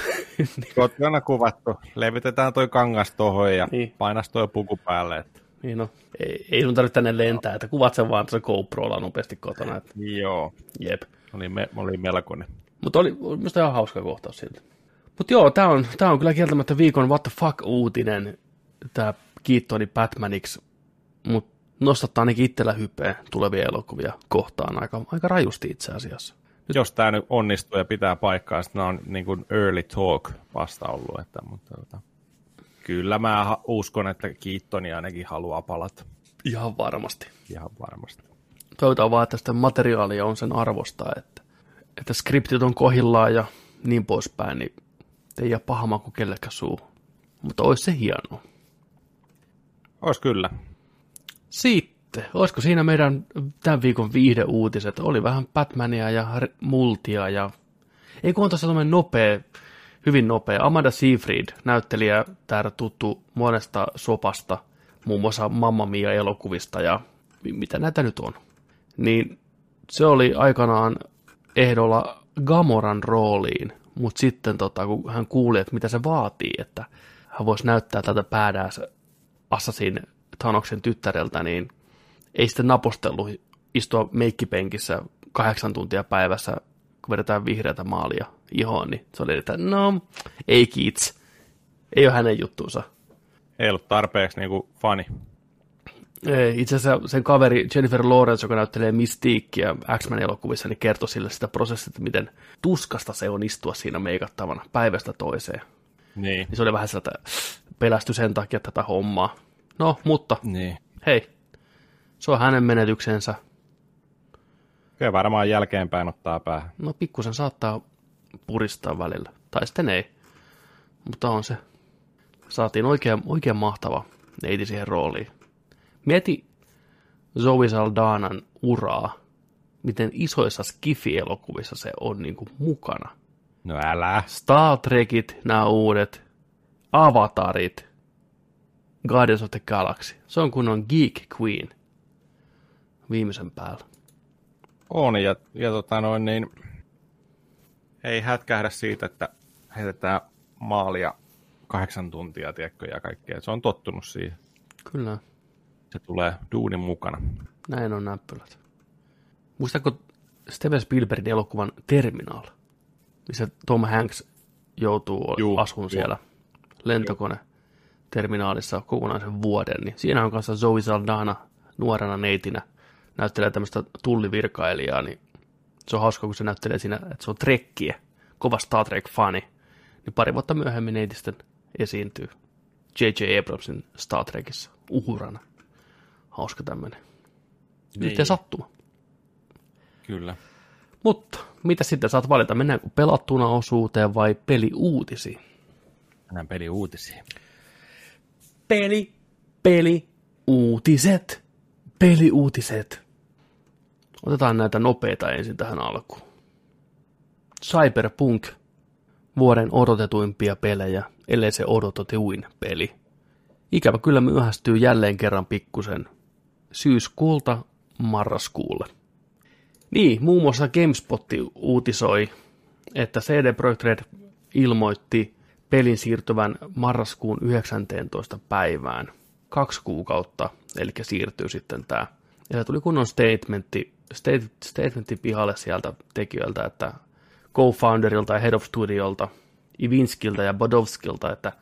Kotona kuvattu. Levitetään toi kangas tohon ja Niin. niin. painas toi puku päälle. Että. niin no, ei, ei sun tarvitse tänne lentää, että kuvat sen vaan tuossa GoProlla nopeasti kotona. Että, Joo, jep. oli, me, oli melkoinen. Mutta oli oli musta ihan hauska kohtaus siltä. Mutta joo, tää on, tää on kyllä kieltämättä viikon what the fuck uutinen, tää Keatoni Batmaniksi, mutta nostattaa ainakin itsellä hypeä tulevia elokuvia kohtaan aika, aika rajusti itse asiassa. Jos tämä nyt onnistuu ja pitää paikkaa, sitten nämä on niin kuin early talk vasta ollut. Että, mutta, tota, kyllä mä uskon, että Kiittoni ainakin haluaa palata Ihan varmasti. ihan varmasti. Toivotaan vaan, että sitä materiaalia on sen arvosta, että, että skriptit on kohillaan ja niin poispäin, niin ei jää paha maku kellekään suu. Mutta olisi se hienoa. Olisi kyllä. Sitten, olisiko siinä meidän tämän viikon viihdeuutiset? Oli vähän Batmania ja multia ja... Ei kun on tuossa tämmöinen nopea, hyvin nopea. Amanda Seyfried, näyttelijä, täällä tuttu monesta sopasta, muun muassa Mamma Mia elokuvista ja mi- mitä näitä nyt on. Niin se oli aikanaan ehdolla Gamoran rooliin, mutta sitten tota, kun hän kuuli, että mitä se vaatii, että hän voisi näyttää tätä badass Assassin Thanoksen tyttäreltä, niin ei sitten napostellut istua meikkipenkissä kahdeksan tuntia päivässä, kun vedetään vihreätä maalia ihoon, niin se oli, että no, ei kiits. Ei ole hänen juttuunsa. Ei ollut tarpeeksi niin kuin fani. Ei, itse asiassa sen kaveri Jennifer Lawrence, joka näyttelee Mystiquea X-Men-elokuvissa, niin kertoi sille sitä prosessia, että miten tuskasta se on istua siinä meikattavana päivästä toiseen. Niin. Niin se oli vähän sieltä pelästy sen takia tätä hommaa. No, mutta niin. hei, se on hänen menetyksensä. Kyllä varmaan jälkeenpäin ottaa päähän. No pikkusen saattaa puristaa välillä. Tai sitten ei. Mutta on se. Saatiin oikein, oikein mahtava neiti siihen rooliin. Mieti Zoe Saldanan uraa, miten isoissa Skifi-elokuvissa se on niin kuin mukana. No älä. Star Trekit, nämä uudet, Avatarit, Guardians of the Galaxy. Se on kun on Geek Queen viimeisen päällä. On, ja, ja tota noin, niin ei hätkähdä siitä, että heitetään maalia kahdeksan tuntia, tiedätkö, ja kaikkea. Se on tottunut siihen. Kyllä, Se tulee duunin mukana. näin on näppylät. Muistatko Steven Spielbergin elokuvan Terminal, missä Tom Hanks joutuu Juu, asuun juu. siellä lentokone terminaalissa kokonaisen vuoden, niin siinä on kanssa Zoe Saldana nuorena neitinä näyttelee tämmöistä tullivirkailijaa, niin se on hauska, kun se näyttelee siinä, että se on trekkiä, kova Star Trek-fani, niin pari vuotta myöhemmin neiti sitten esiintyy J.J. Abramsin Star Trekissa uhurana. Hauska tämmöinen. Niin. Yhteen sattuma. Kyllä. Mutta mitä sitten saat valita? Mennäänkö pelattuna osuuteen vai peliuutisiin? Mennään peli uutisiin. Peli, peli, uutiset, peliuutiset. Otetaan näitä nopeita ensin tähän alkuun. Cyberpunk, vuoden odotetuimpia pelejä, ellei se odotetuin peli. Ikävä kyllä myöhästyy jälleen kerran pikkusen syyskuulta marraskuulle. Niin, muun muassa GameSpot uutisoi, että CD Projekt Red ilmoitti pelin siirtyvän marraskuun 19. päivään. Kaksi kuukautta, eli siirtyy sitten tämä. Ja tuli kunnon statementti, state, statementti pihalle sieltä tekijöiltä, että co-founderilta ja head of studiolta, Ivinskilta ja Bodovskilta, että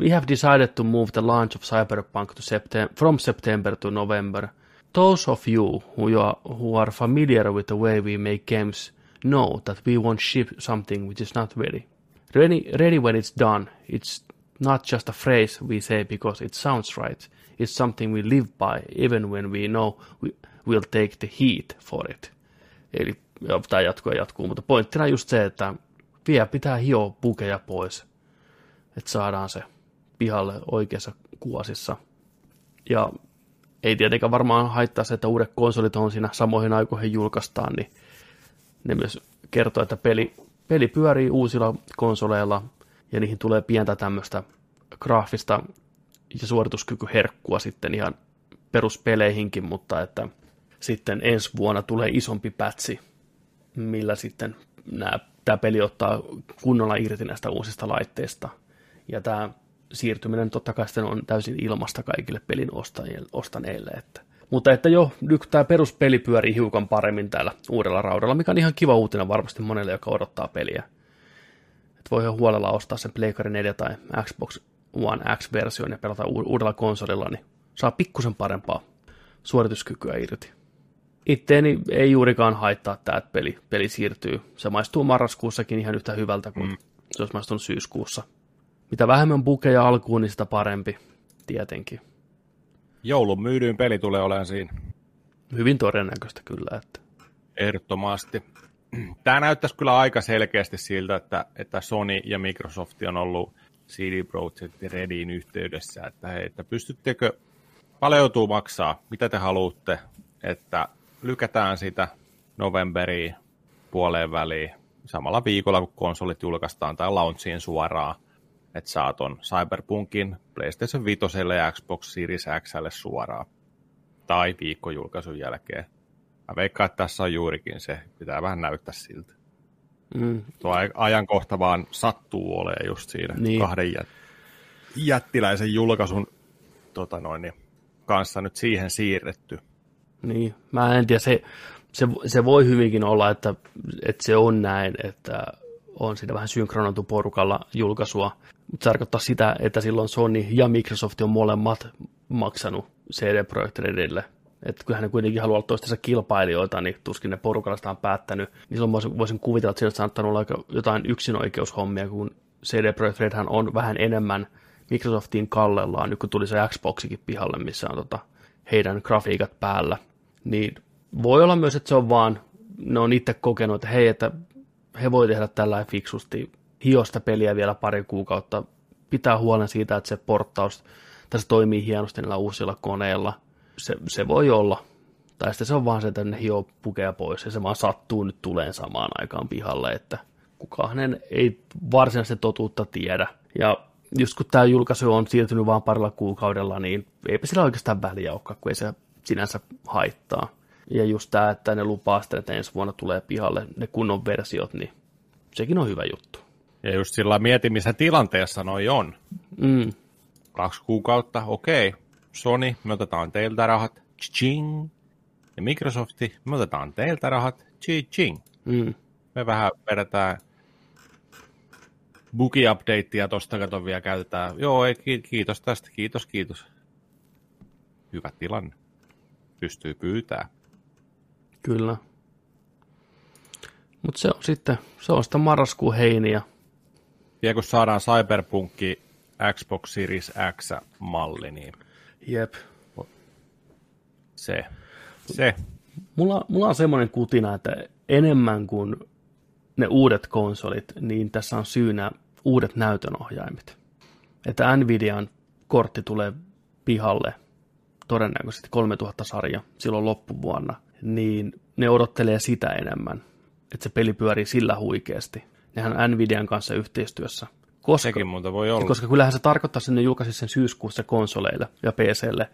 we have decided to move the launch of Cyberpunk to Septem- from September to November. Those of you who are, who are familiar with the way we make games know that we won't ship something which is not ready. Ready, ready when it's done. It's not just a phrase we say because it sounds right. It's something we live by, even when we know we will take the heat for it. Eli tämä jatkuu ja jatkuu, mutta pointtina just se, että vielä pitää hioa pukeja pois, että saadaan se pihalle oikeassa kuosissa. Ja ei tietenkään varmaan haittaa se, että uudet konsolit on siinä samoihin aikoihin julkaistaan, niin ne myös kertoo, että peli, peli pyörii uusilla konsoleilla ja niihin tulee pientä tämmöistä graafista ja suorituskykyherkkua sitten ihan peruspeleihinkin, mutta että sitten ensi vuonna tulee isompi pätsi, millä sitten nämä, tämä peli ottaa kunnolla irti näistä uusista laitteista. Ja tämä siirtyminen totta kai sitten on täysin ilmasta kaikille pelin ostaneille. Että. Mutta että jo, nyt tämä peruspeli pyörii hiukan paremmin täällä uudella raudalla, mikä on ihan kiva uutinen varmasti monelle, joka odottaa peliä. Voi ihan huolella ostaa sen Pleikari 4 tai Xbox One X-version ja pelata uudella konsolilla, niin saa pikkusen parempaa suorituskykyä irti. Itteeni ei juurikaan haittaa tämä, että peli, peli siirtyy. Se maistuu marraskuussakin ihan yhtä hyvältä kuin mm. se olisi maistunut syyskuussa. Mitä vähemmän bukeja alkuun, niin sitä parempi, tietenkin. Joulun myydyin peli tulee olemaan siinä. Hyvin todennäköistä kyllä, että Ehdottomasti. Tämä näyttäisi kyllä aika selkeästi siltä, että, että Sony ja Microsoft on ollut CD Projekt Redin yhteydessä, että, hei, että pystyttekö, paljon maksaa, mitä te haluatte, että lykätään sitä novemberiin puoleen väliin samalla viikolla, kun konsolit julkaistaan tai launchiin suoraan, että saat on Cyberpunkin PlayStation 5 ja Xbox Series Xlle suoraan tai viikkojulkaisun jälkeen. Mä veikkaan, että tässä on juurikin se, pitää vähän näyttää siltä. mm, Tuo aj- ajankohta vaan sattuu olemaan just siinä Niin. niin. kahden jät- jättiläisen julkaisun tota noin, niin, kanssa nyt siihen siirretty. Niin, mä en tiedä, se, se, se voi hyvinkin olla, että, että se on näin, että on siinä vähän synkronoitu porukalla julkaisua, mutta se tarkoittaa sitä, että silloin Sony ja Microsoft on molemmat maksanut CD Projekt Redille. Että kyllähän ne kuitenkin haluaa olla toistensa kilpailijoita, niin tuskin ne porukalla on päättänyt. Niin silloin voisin, voisin kuvitella, että on saattanut olla jotain yksinoikeushommia, kun CD Projekt Redhän on vähän enemmän Microsoftin kallellaan, nyt kun tuli se Xboxikin pihalle, missä on tota heidän grafiikat päällä. Niin voi olla myös, että se on vaan, ne on itse kokenut, että hei, että he voi tehdä tällä fiksusti hiosta peliä vielä pari kuukautta, pitää huolen siitä, että se porttaus tässä toimii hienosti näillä uusilla koneilla. Se, se voi olla. Tai sitten se on vaan se, että ne hio pukea pois ja se vaan sattuu nyt tuleen samaan aikaan pihalle, että kukaan ei varsinaisesti totuutta tiedä. Ja just kun tämä julkaisu on siirtynyt vain parilla kuukaudella, niin eipä sillä oikeastaan väliä olekaan, kun ei se sinänsä haittaa. Ja just tämä, että ne lupaa sitten, että ensi vuonna tulee pihalle ne kunnon versiot, niin sekin on hyvä juttu. Ja just sillä mieti, missä tilanteessa noi on. Mm. Kaksi kuukautta, okei. Okay. Sony, me otetaan teiltä rahat, ching. Ja Microsofti, me otetaan teiltä rahat, ching. Mm. Me vähän vedetään bugi-updatea tosta, kato vielä käytetään. Joo, ei, kiitos tästä, kiitos, kiitos. Hyvä tilanne. Pystyy pyytää. Kyllä. Mutta se on sitten, se on sitä marraskuun heiniä. Ja kun saadaan Cyberpunkki Xbox Series X-malli, niin Jep. se, se. Mulla, mulla on semmoinen kutina, että enemmän kuin ne uudet konsolit, niin tässä on syynä uudet näytönohjaimet. Että Nvidian kortti tulee pihalle todennäköisesti 3000-sarja silloin loppuvuonna, niin ne odottelee sitä enemmän, että se peli pyörii sillä huikeasti. Nehän on Nvidian kanssa yhteistyössä. Koska, Sekin muuta voi olla. Koska kyllähän se tarkoittaa, että ne julkaisi sen syyskuussa konsoleille ja PClle.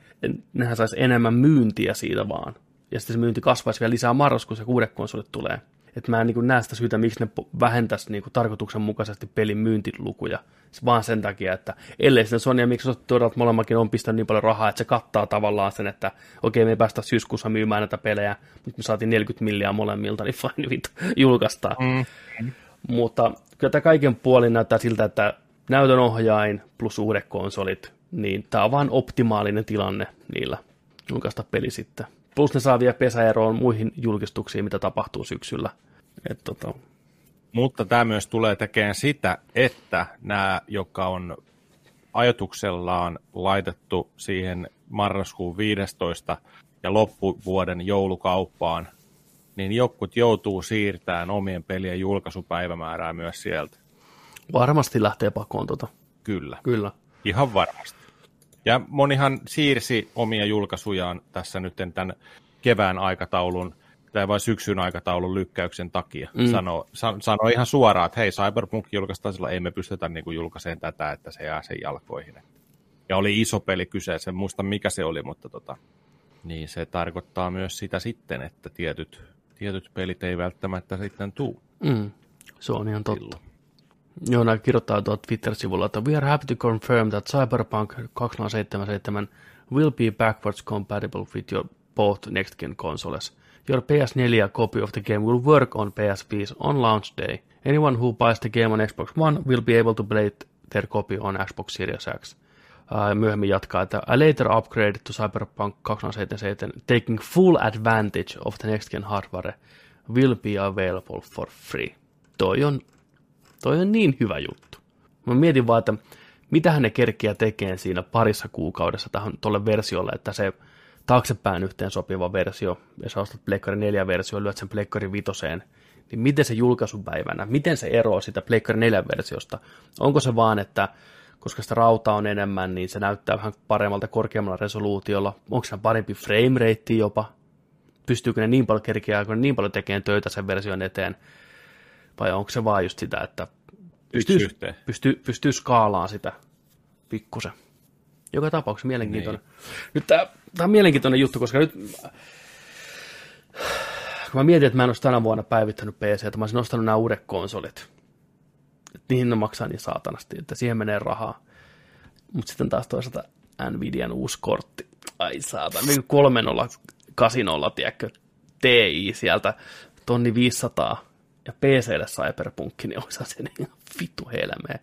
Nehän saisi enemmän myyntiä siitä vaan. Ja sitten se myynti kasvaisi vielä lisää marraskuussa, kun uudet konsolit tulee. Että mä en niin näe sitä syytä, miksi ne vähentäisi niin tarkoituksenmukaisesti pelin myyntilukuja. Vaan sen takia, että ellei sitten Sony ja Microsoft todella molemmakin on pistänyt niin paljon rahaa, että se kattaa tavallaan sen, että okei, me ei päästä syyskuussa myymään näitä pelejä, mutta me saatiin 40 milliä molemmilta, niin fine, julkaistaan. Mm. Mutta kyllä tämä kaiken puolin näyttää siltä, että näytön ohjain plus uudet konsolit, niin tämä on vain optimaalinen tilanne niillä julkaista peli sitten. Plus ne saa vielä pesäeroon muihin julkistuksiin, mitä tapahtuu syksyllä. Et, tota... Mutta tämä myös tulee tekemään sitä, että nämä, jotka on ajatuksellaan laitettu siihen marraskuun 15 ja loppuvuoden joulukauppaan, niin jotkut joutuu siirtämään omien pelien julkaisupäivämäärää myös sieltä. Varmasti lähtee pakoon tota. Kyllä. Kyllä. Ihan varmasti. Ja monihan siirsi omia julkaisujaan tässä nyt tämän kevään aikataulun tai vain syksyn aikataulun lykkäyksen takia. Mm. Sano, san, sano ihan suoraan, että hei, Cyberpunk julkaistaan sillä, ei me pystytä niin kuin julkaiseen tätä, että se jää sen jalkoihin. Ja oli iso peli kyseessä, en muista mikä se oli, mutta tota, niin se tarkoittaa myös sitä sitten, että tietyt, tietyt pelit ei välttämättä sitten tuu. Mm. Se on ihan totta. Silloin. Joo, nämä kirjoittaa tuolla Twitter-sivulla, että we are happy to confirm that Cyberpunk 2077 will be backwards compatible with your both next-gen consoles. Your PS4 copy of the game will work on PS5 on launch day. Anyone who buys the game on Xbox One will be able to play their copy on Xbox Series X. Uh, myöhemmin jatkaa, että a later upgrade to Cyberpunk 2077 taking full advantage of the next gen hardware will be available for free. Toi on Toi on niin hyvä juttu. Mä mietin vaan, että mitä ne kerkiä tekee siinä parissa kuukaudessa tähän tuolle versiolle, että se taaksepäin yhteen sopiva versio, ja sä ostat Pleikkari 4 versio, lyöt sen Pleikkari 5, niin miten se julkaisupäivänä, miten se eroaa sitä Pleikkari 4 versiosta? Onko se vaan, että koska sitä rautaa on enemmän, niin se näyttää vähän paremmalta korkeammalla resoluutiolla? Onko se parempi frame rate jopa? Pystyykö ne niin paljon kerkeä, kun ne niin paljon tekemään töitä sen version eteen? Vai onko se vaan just sitä, että pystyy, pystyy, pystyy skaalaan sitä pikkusen. Joka tapauksessa mielenkiintoinen. Niin. Nyt tämä, tämä on mielenkiintoinen juttu, koska nyt kun mä mietin, että mä en olisi tänä vuonna päivittänyt PC, että mä olisin ostanut nämä uudet konsolit. Niihin ne maksaa niin saatanasti, että siihen menee rahaa. Mutta sitten taas toisaalta Nvidian uusi kortti. Ai saatan, niin 3080, tiedätkö, TI sieltä, tonni 500 ja PClle Cyberpunk, niin olisi se ihan vittu helmeä.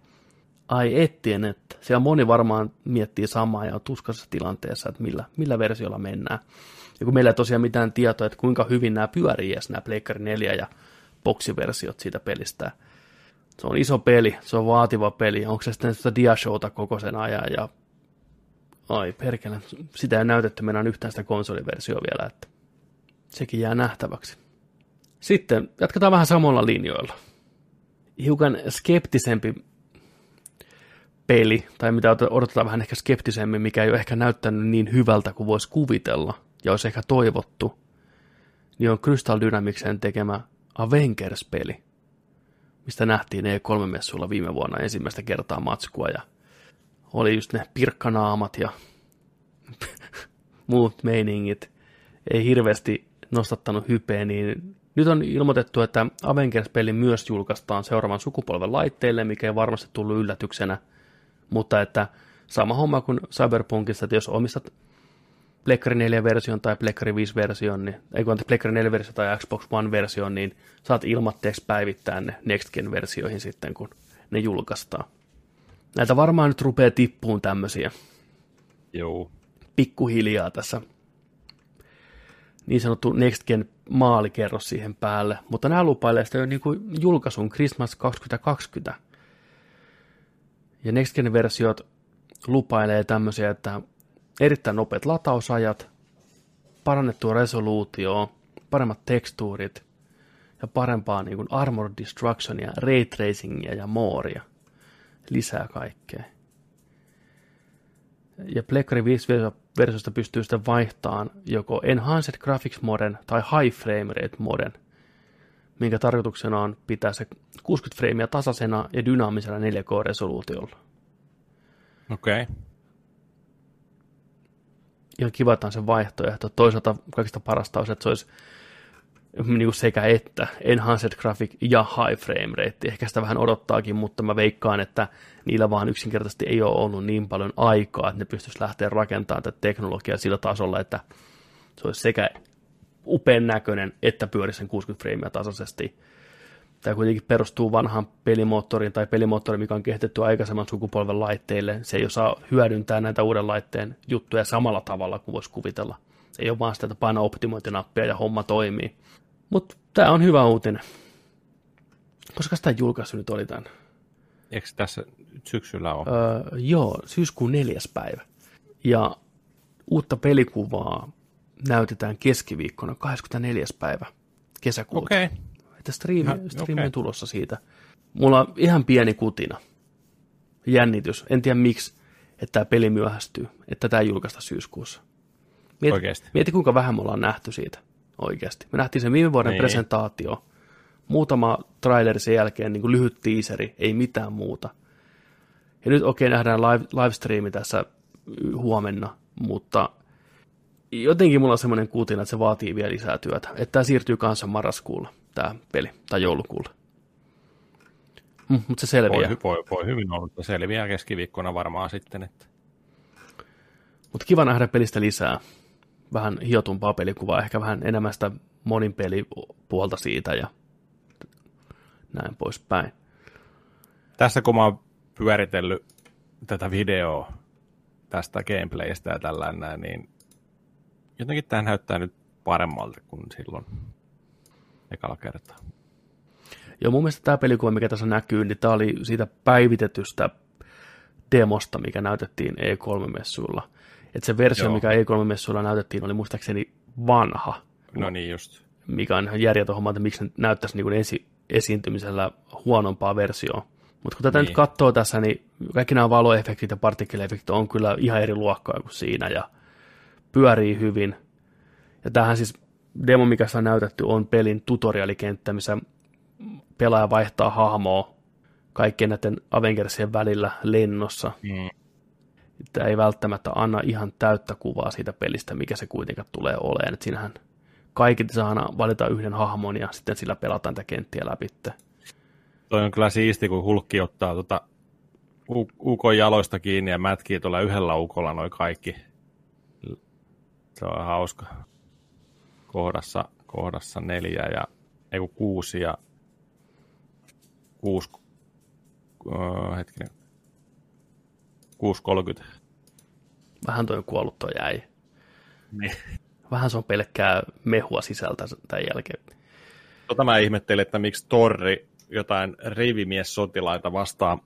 ai ettien, että siellä moni varmaan miettii samaa ja on tuskassa tilanteessa, että millä, millä versiolla mennään. Ja kun meillä ei tosiaan mitään tietoa, että kuinka hyvin nämä pyörii edes nämä Pleikkari 4 ja boksiversiot siitä pelistä. Se on iso peli, se on vaativa peli. Onko se sitten sitä diashowta koko sen ajan ja ai perkele, sitä ei näytetty meidän yhtään sitä konsoliversioa vielä, että sekin jää nähtäväksi. Sitten jatketaan vähän samalla linjoilla. Hiukan skeptisempi peli, tai mitä odotetaan vähän ehkä skeptisemmin, mikä ei ole ehkä näyttänyt niin hyvältä kuin voisi kuvitella, ja olisi ehkä toivottu, niin on Crystal Dynamicsen tekemä Avengers-peli, mistä nähtiin E3-messuilla viime vuonna ensimmäistä kertaa matskua, ja oli just ne pirkkanaamat ja muut meiningit. Ei hirveästi nostattanut hypeä, niin nyt on ilmoitettu, että Avengers-peli myös julkaistaan seuraavan sukupolven laitteille, mikä ei varmasti tullut yllätyksenä, mutta että sama homma kuin Cyberpunkissa, että jos omistat Plekkari 4-version tai Plekkari 5-version, niin, ei kun Plekkari 4-versio tai Xbox One-version, niin saat ilmatteeksi päivittää ne Next Gen-versioihin sitten, kun ne julkaistaan. Näitä varmaan nyt rupeaa tippuun tämmöisiä. Joo. Pikkuhiljaa tässä niin sanottu Next Gen maalikerros siihen päälle, mutta nämä lupailee sitä jo niin kuin julkaisun Christmas 2020. Ja Next Gen-versiot lupailee tämmöisiä, että erittäin nopeat latausajat, parannettua resoluutioa, paremmat tekstuurit ja parempaa niin kuin armor destructionia, ray tracingia ja mooria. Lisää kaikkea. Ja Plekkari 5 versiosta pystyy sitten vaihtamaan joko Enhanced Graphics Moden tai High Frame Rate Moden, minkä tarkoituksena on pitää se 60 freimiä tasaisena ja dynaamisella 4K-resoluutiolla. Okei. Okay. Ihan kiva, että on se vaihtoehto. Toisaalta kaikista parasta olisi, että se olisi niin kuin sekä että Enhanced Graphic ja High Frame Rate. Ehkä sitä vähän odottaakin, mutta mä veikkaan, että niillä vaan yksinkertaisesti ei ole ollut niin paljon aikaa, että ne pystyisi lähteä rakentamaan tätä teknologiaa sillä tasolla, että se olisi sekä upean näköinen, että pyörisi sen 60 freimiä tasaisesti. Tämä kuitenkin perustuu vanhaan pelimoottoriin tai pelimoottoriin, mikä on kehitetty aikaisemman sukupolven laitteille. Se ei osaa hyödyntää näitä uuden laitteen juttuja samalla tavalla kuin voisi kuvitella. Ei ole vaan sitä, että paina optimointinappia ja homma toimii. Mutta tämä on hyvä uutinen. Koska sitä julkaisu nyt oli tämän? Eikö tässä syksyllä ole? Öö, joo, syyskuun neljäs päivä. Ja uutta pelikuvaa näytetään keskiviikkona 24. päivä kesäkuuta. Okei. Okay. Että striimi, striimi okay. on tulossa siitä. Mulla on ihan pieni kutina. Jännitys. En tiedä miksi, että tämä peli myöhästyy. Että tämä julkaista syyskuussa. Mieti, Oikeasti. Mieti, kuinka vähän me ollaan nähty siitä oikeasti. Me nähtiin sen viime vuoden niin. presentaatio. Muutama traileri sen jälkeen, niin kuin lyhyt teaseri, ei mitään muuta. Ja nyt okei, okay, nähdään live, livestreami tässä huomenna, mutta jotenkin mulla on semmoinen kuutina, että se vaatii vielä lisää työtä. Että tämä siirtyy kanssa marraskuulla, tämä peli, tai joulukuulla. Mm, mutta se selviää. Voi, voi, voi hyvin olla, että selviää keskiviikkona varmaan sitten. Että... Mutta kiva nähdä pelistä lisää vähän hiotumpaa pelikuvaa, ehkä vähän enemmän sitä monin pelipuolta siitä ja näin poispäin. Tässä kun mä oon pyöritellyt tätä videoa tästä gameplaystä ja tällainen, niin jotenkin tämä näyttää nyt paremmalta kuin silloin ekalla kertaa. Joo, mun mielestä tämä pelikuva, mikä tässä näkyy, niin tämä oli siitä päivitetystä demosta, mikä näytettiin E3-messuilla. Että se versio, Joo. mikä E3-messuilla näytettiin, oli muistaakseni vanha. No niin just. Mikä on ihan järjetön homma, että miksi ne näyttäisi niin esi- esiintymisellä huonompaa versioa. Mutta kun tätä niin. nyt katsoo tässä, niin kaikki nämä valoefektit ja partikkeliefektit on kyllä ihan eri luokkaa kuin siinä ja pyörii hyvin. Ja tähän siis demo, mikä on näytetty, on pelin tutorialikenttä, missä pelaaja vaihtaa hahmoa kaikkien näiden Avengersien välillä lennossa. Mm tämä ei välttämättä anna ihan täyttä kuvaa siitä pelistä, mikä se kuitenkaan tulee olemaan. Et siinähän kaikki saa valita yhden hahmon ja sitten sillä pelataan tätä kenttiä läpi. Toi on kyllä siisti, kun hulkki ottaa tuota ukon jaloista kiinni ja mätkii tuolla yhdellä ukolla noin kaikki. Se on hauska. Kohdassa, kohdassa neljä ja ei kun kuusi ja kuusi, uh, hetkinen, 6.30. Vähän toi kuollut toi jäi. Niin. Vähän se on pelkkää mehua sisältä tämän jälkeen. Tota mä ihmettelin, että miksi Torri jotain rivimies-sotilaita vastaan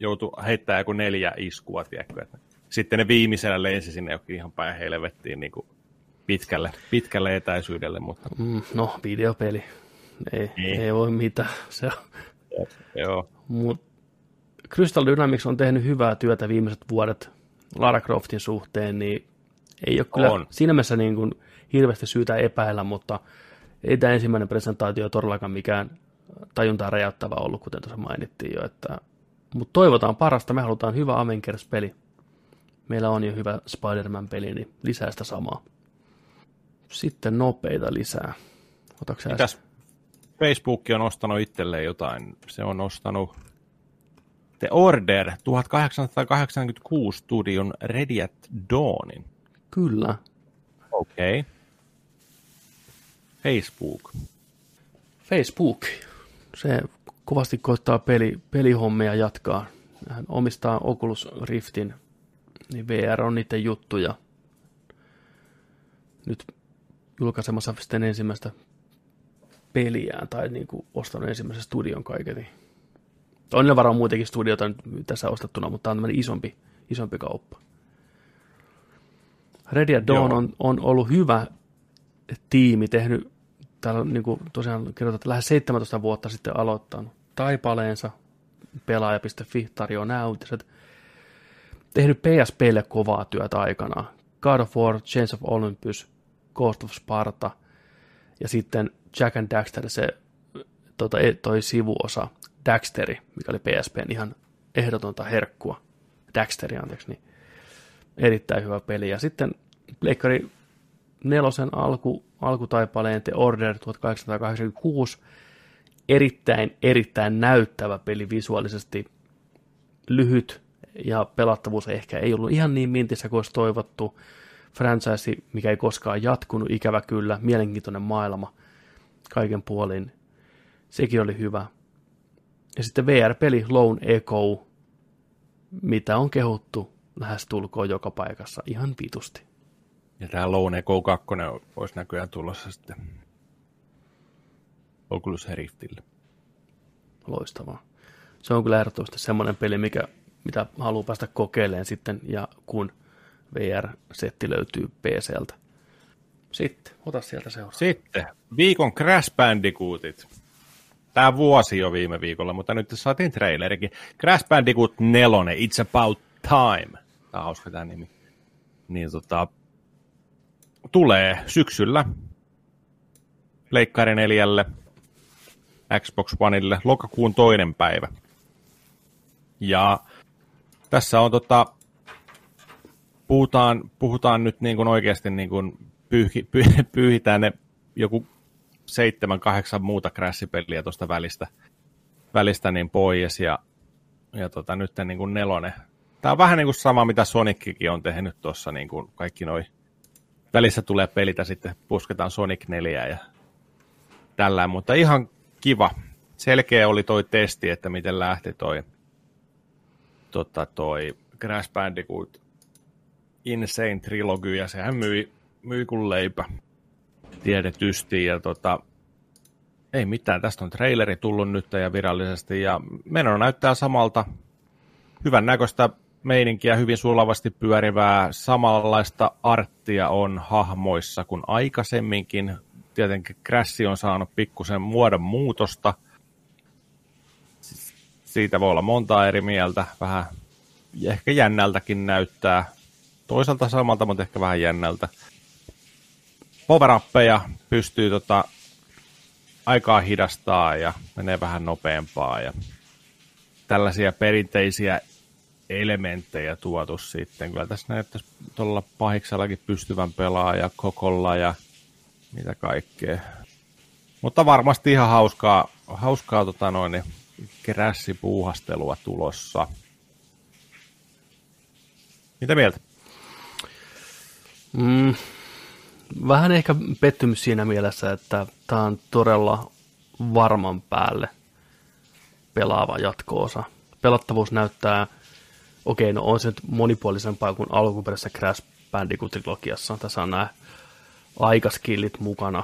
joutui heittämään joku neljä iskua, tiedätkö? Että sitten ne viimeisellä lensi sinne jokin ihan päin helvettiin niin kuin pitkälle, pitkälle etäisyydelle, mutta Mm, no, videopeli. Ei, Niin. ei voi mitään. Se on. joo. Mut Crystal Dynamics on tehnyt hyvää työtä viimeiset vuodet Lara Croftin suhteen, niin ei ole kyllä On. siinä mielessä niin kuin hirveästi syytä epäillä, mutta ei tämä ensimmäinen presentaatio todellakaan mikään tajuntaa räjäyttävä ollut, kuten tuossa mainittiin jo. Että, mutta toivotaan parasta, me halutaan hyvä Avengers-peli. Meillä on jo hyvä Spider-Man-peli, niin lisää sitä samaa. Sitten nopeita lisää. Otatko Mitäs Facebook on ostanut itselleen jotain? Se on ostanut The Order 1886 studion Ready at Dawnin. Kyllä. Okei. Okay. Facebook. Facebook. Se kovasti koittaa peli, pelihommia jatkaa. Hän omistaa Oculus Riftin, niin VR on niiden juttuja. Nyt julkaisemassa sitten ensimmäistä peliään, tai niin kuin ostanut ensimmäisen studion kaiketi. On niillä varmaan muitakin studioita nyt tässä ostettuna, mutta tämä on tämmöinen isompi, isompi kauppa. Ready at Dawn Joo. on, on ollut hyvä tiimi, tehnyt, täällä on niin kuin tosiaan kirjoitettu, että lähes 17 vuotta sitten aloittanut taipaleensa, pelaaja.fi tarjoaa nämä uutiset, tehnyt PSPlle kovaa työtä aikanaan. God of War, Chains of Olympus, Ghost of Sparta ja sitten Jack and Daxter, se tota, e- toi sivuosa, Daxteri, mikä oli PSPn ihan ehdotonta herkkua. Daxteri, anteeksi, niin erittäin hyvä peli. Ja sitten Pleikkari nelosen alku, alkutaipaleen The Order 1886, erittäin, erittäin näyttävä peli visuaalisesti, lyhyt ja pelattavuus ehkä ei ollut ihan niin mintissä kuin olisi toivottu. Franchise, mikä ei koskaan jatkunut, ikävä kyllä, mielenkiintoinen maailma kaiken puolin. Sekin oli hyvä. Ja sitten VR-peli Lone Echo, mitä on kehuttu lähes tulkoon joka paikassa ihan vitusti. Ja tämä Lone Echo 2 olisi näköjään tulossa sitten Oculus Riftille. Loistavaa. Se on kyllä ehdottomasti semmoinen peli, mikä, mitä haluaa päästä kokeilemaan sitten, ja kun VR-setti löytyy PCltä. Sitten, ota sieltä seuraava. Sitten viikon Crash Bandicootit. Tämä vuosi jo viime viikolla, mutta nyt saatiin trailerikin. Crash Bandicoot 4, It's About Time. Tämä on hauska tämä nimi. Niin tota, tulee syksyllä Leikkari 4, Xbox Oneille, lokakuun toinen päivä. Ja tässä on tota, puhutaan, puhutaan nyt niin kuin oikeasti niin kuin pyyhi, py, pyyhitään ne joku seitsemän, kahdeksan muuta crash-peliä tuosta välistä, välistä niin pois ja, ja tota, nyt niin kuin nelonen. Tämä on vähän niin kuin sama, mitä Sonickin on tehnyt tuossa, niin kuin kaikki noi välissä tulee pelit ja sitten pusketaan Sonic 4 ja tällä, mutta ihan kiva. Selkeä oli toi testi, että miten lähti toi, tota, toi Crash Bandicoot Insane Trilogy, ja sehän myi, myi kuin leipä. Tiedetysti, ja tota, ei mitään, tästä on traileri tullut nyt ja virallisesti, ja meno näyttää samalta, hyvän näköistä meininkiä, hyvin sulavasti pyörivää, samanlaista arttia on hahmoissa kuin aikaisemminkin, tietenkin Crash on saanut pikkusen muodon muutosta, siitä voi olla montaa eri mieltä, vähän ehkä jännältäkin näyttää, toisaalta samalta, mutta ehkä vähän jännältä. power pystyy tota, aikaa hidastaa ja menee vähän nopeampaa ja tällaisia perinteisiä elementtejä tuotu sitten. Kyllä tässä näyttäisi tuolla pahiksellakin pystyvän pelaaja, kokolla ja mitä kaikkea. Mutta varmasti ihan hauskaa, hauskaa tota noin, kerässipuuhastelua tulossa. Mitä mieltä? Mm, vähän ehkä pettymys siinä mielessä, että tämä on todella varman päälle pelaava jatko-osa. Pelattavuus näyttää okei, no on se nyt monipuolisempaa kuin alkuperäisessä Crash Bandicoot-trilogiassa. Tässä on nämä aikaskillit mukana.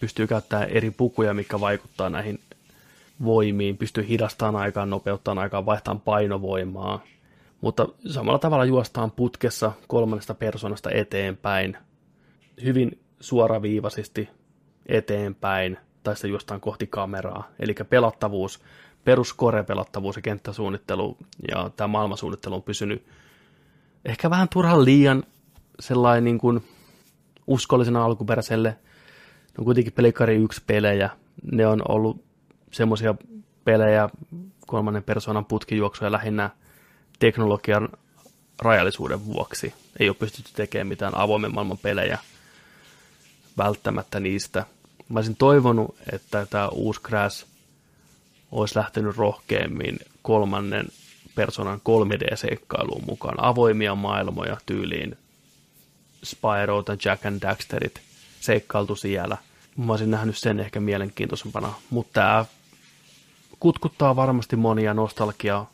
Pystyy käyttämään eri pukuja, mikä vaikuttaa näihin voimiin. Pystyy hidastamaan aikaa, nopeuttamaan aikaa, vaihtamaan painovoimaa. Mutta samalla tavalla juostaan putkessa kolmannesta persoonasta eteenpäin. Hyvin suoraviivaisesti eteenpäin, tai sitten juostaan kohti kameraa. Eli pelattavuus, peruskore-pelattavuus ja kenttäsuunnittelu ja tämä maailmansuunnittelu on pysynyt ehkä vähän turhan liian sellainen niin kuin uskollisena alkuperäiselle. Ne on kuitenkin Pelikari 1 pelejä. Ne on ollut semmoisia pelejä, kolmannen persoonan putkijuoksuja lähinnä teknologian rajallisuuden vuoksi. Ei ole pystytty tekemään mitään avoimen maailman pelejä välttämättä niistä. Mä olisin toivonut, että tämä uusi Crash olisi lähtenyt rohkeammin kolmannen persoonan 3D-seikkailuun mukaan. Avoimia maailmoja tyyliin Spyro tai Jack and Daxterit seikkailtu siellä. Mä olisin nähnyt sen ehkä mielenkiintoisempana, mutta tämä kutkuttaa varmasti monia nostalgia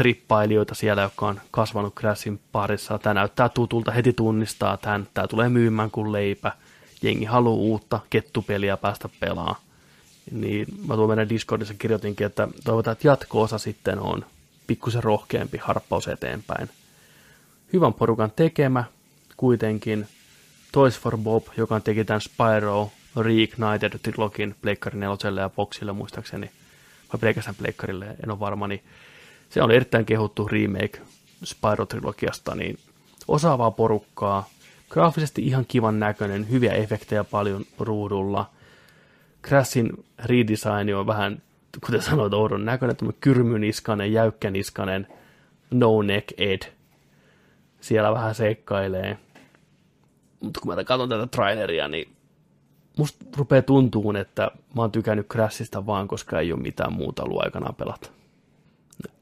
trippailijoita siellä, jotka on kasvanut Crashin parissa. Tämä näyttää tutulta, heti tunnistaa tämän. Tämä tulee myymään kuin leipä. Jengi haluaa uutta kettupeliä päästä pelaamaan. Niin mä tuon meidän Discordissa kirjoitinkin, että toivotaan, että jatko-osa sitten on pikkusen rohkeampi harppaus eteenpäin. Hyvän porukan tekemä, kuitenkin Toys for Bob, joka teki tämän Spyro Reignited trilogin Pleikkari 4 ja Boxille muistaakseni, vai pelkästään Pleikkarille, en ole varma, niin se on erittäin kehuttu remake Spyro-trilogiasta, niin osaavaa porukkaa, graafisesti ihan kivan näköinen, hyviä efektejä paljon ruudulla. Crashin redesign on vähän, kuten sanoit, oudon näköinen, kyrmyniskanen, jäykkäniskanen, no neck ed. Siellä vähän seikkailee. Mutta kun mä katson tätä traileria, niin musta rupeaa tuntuun, että mä oon tykännyt Crashista vaan, koska ei ole mitään muuta ollut aikanaan pelata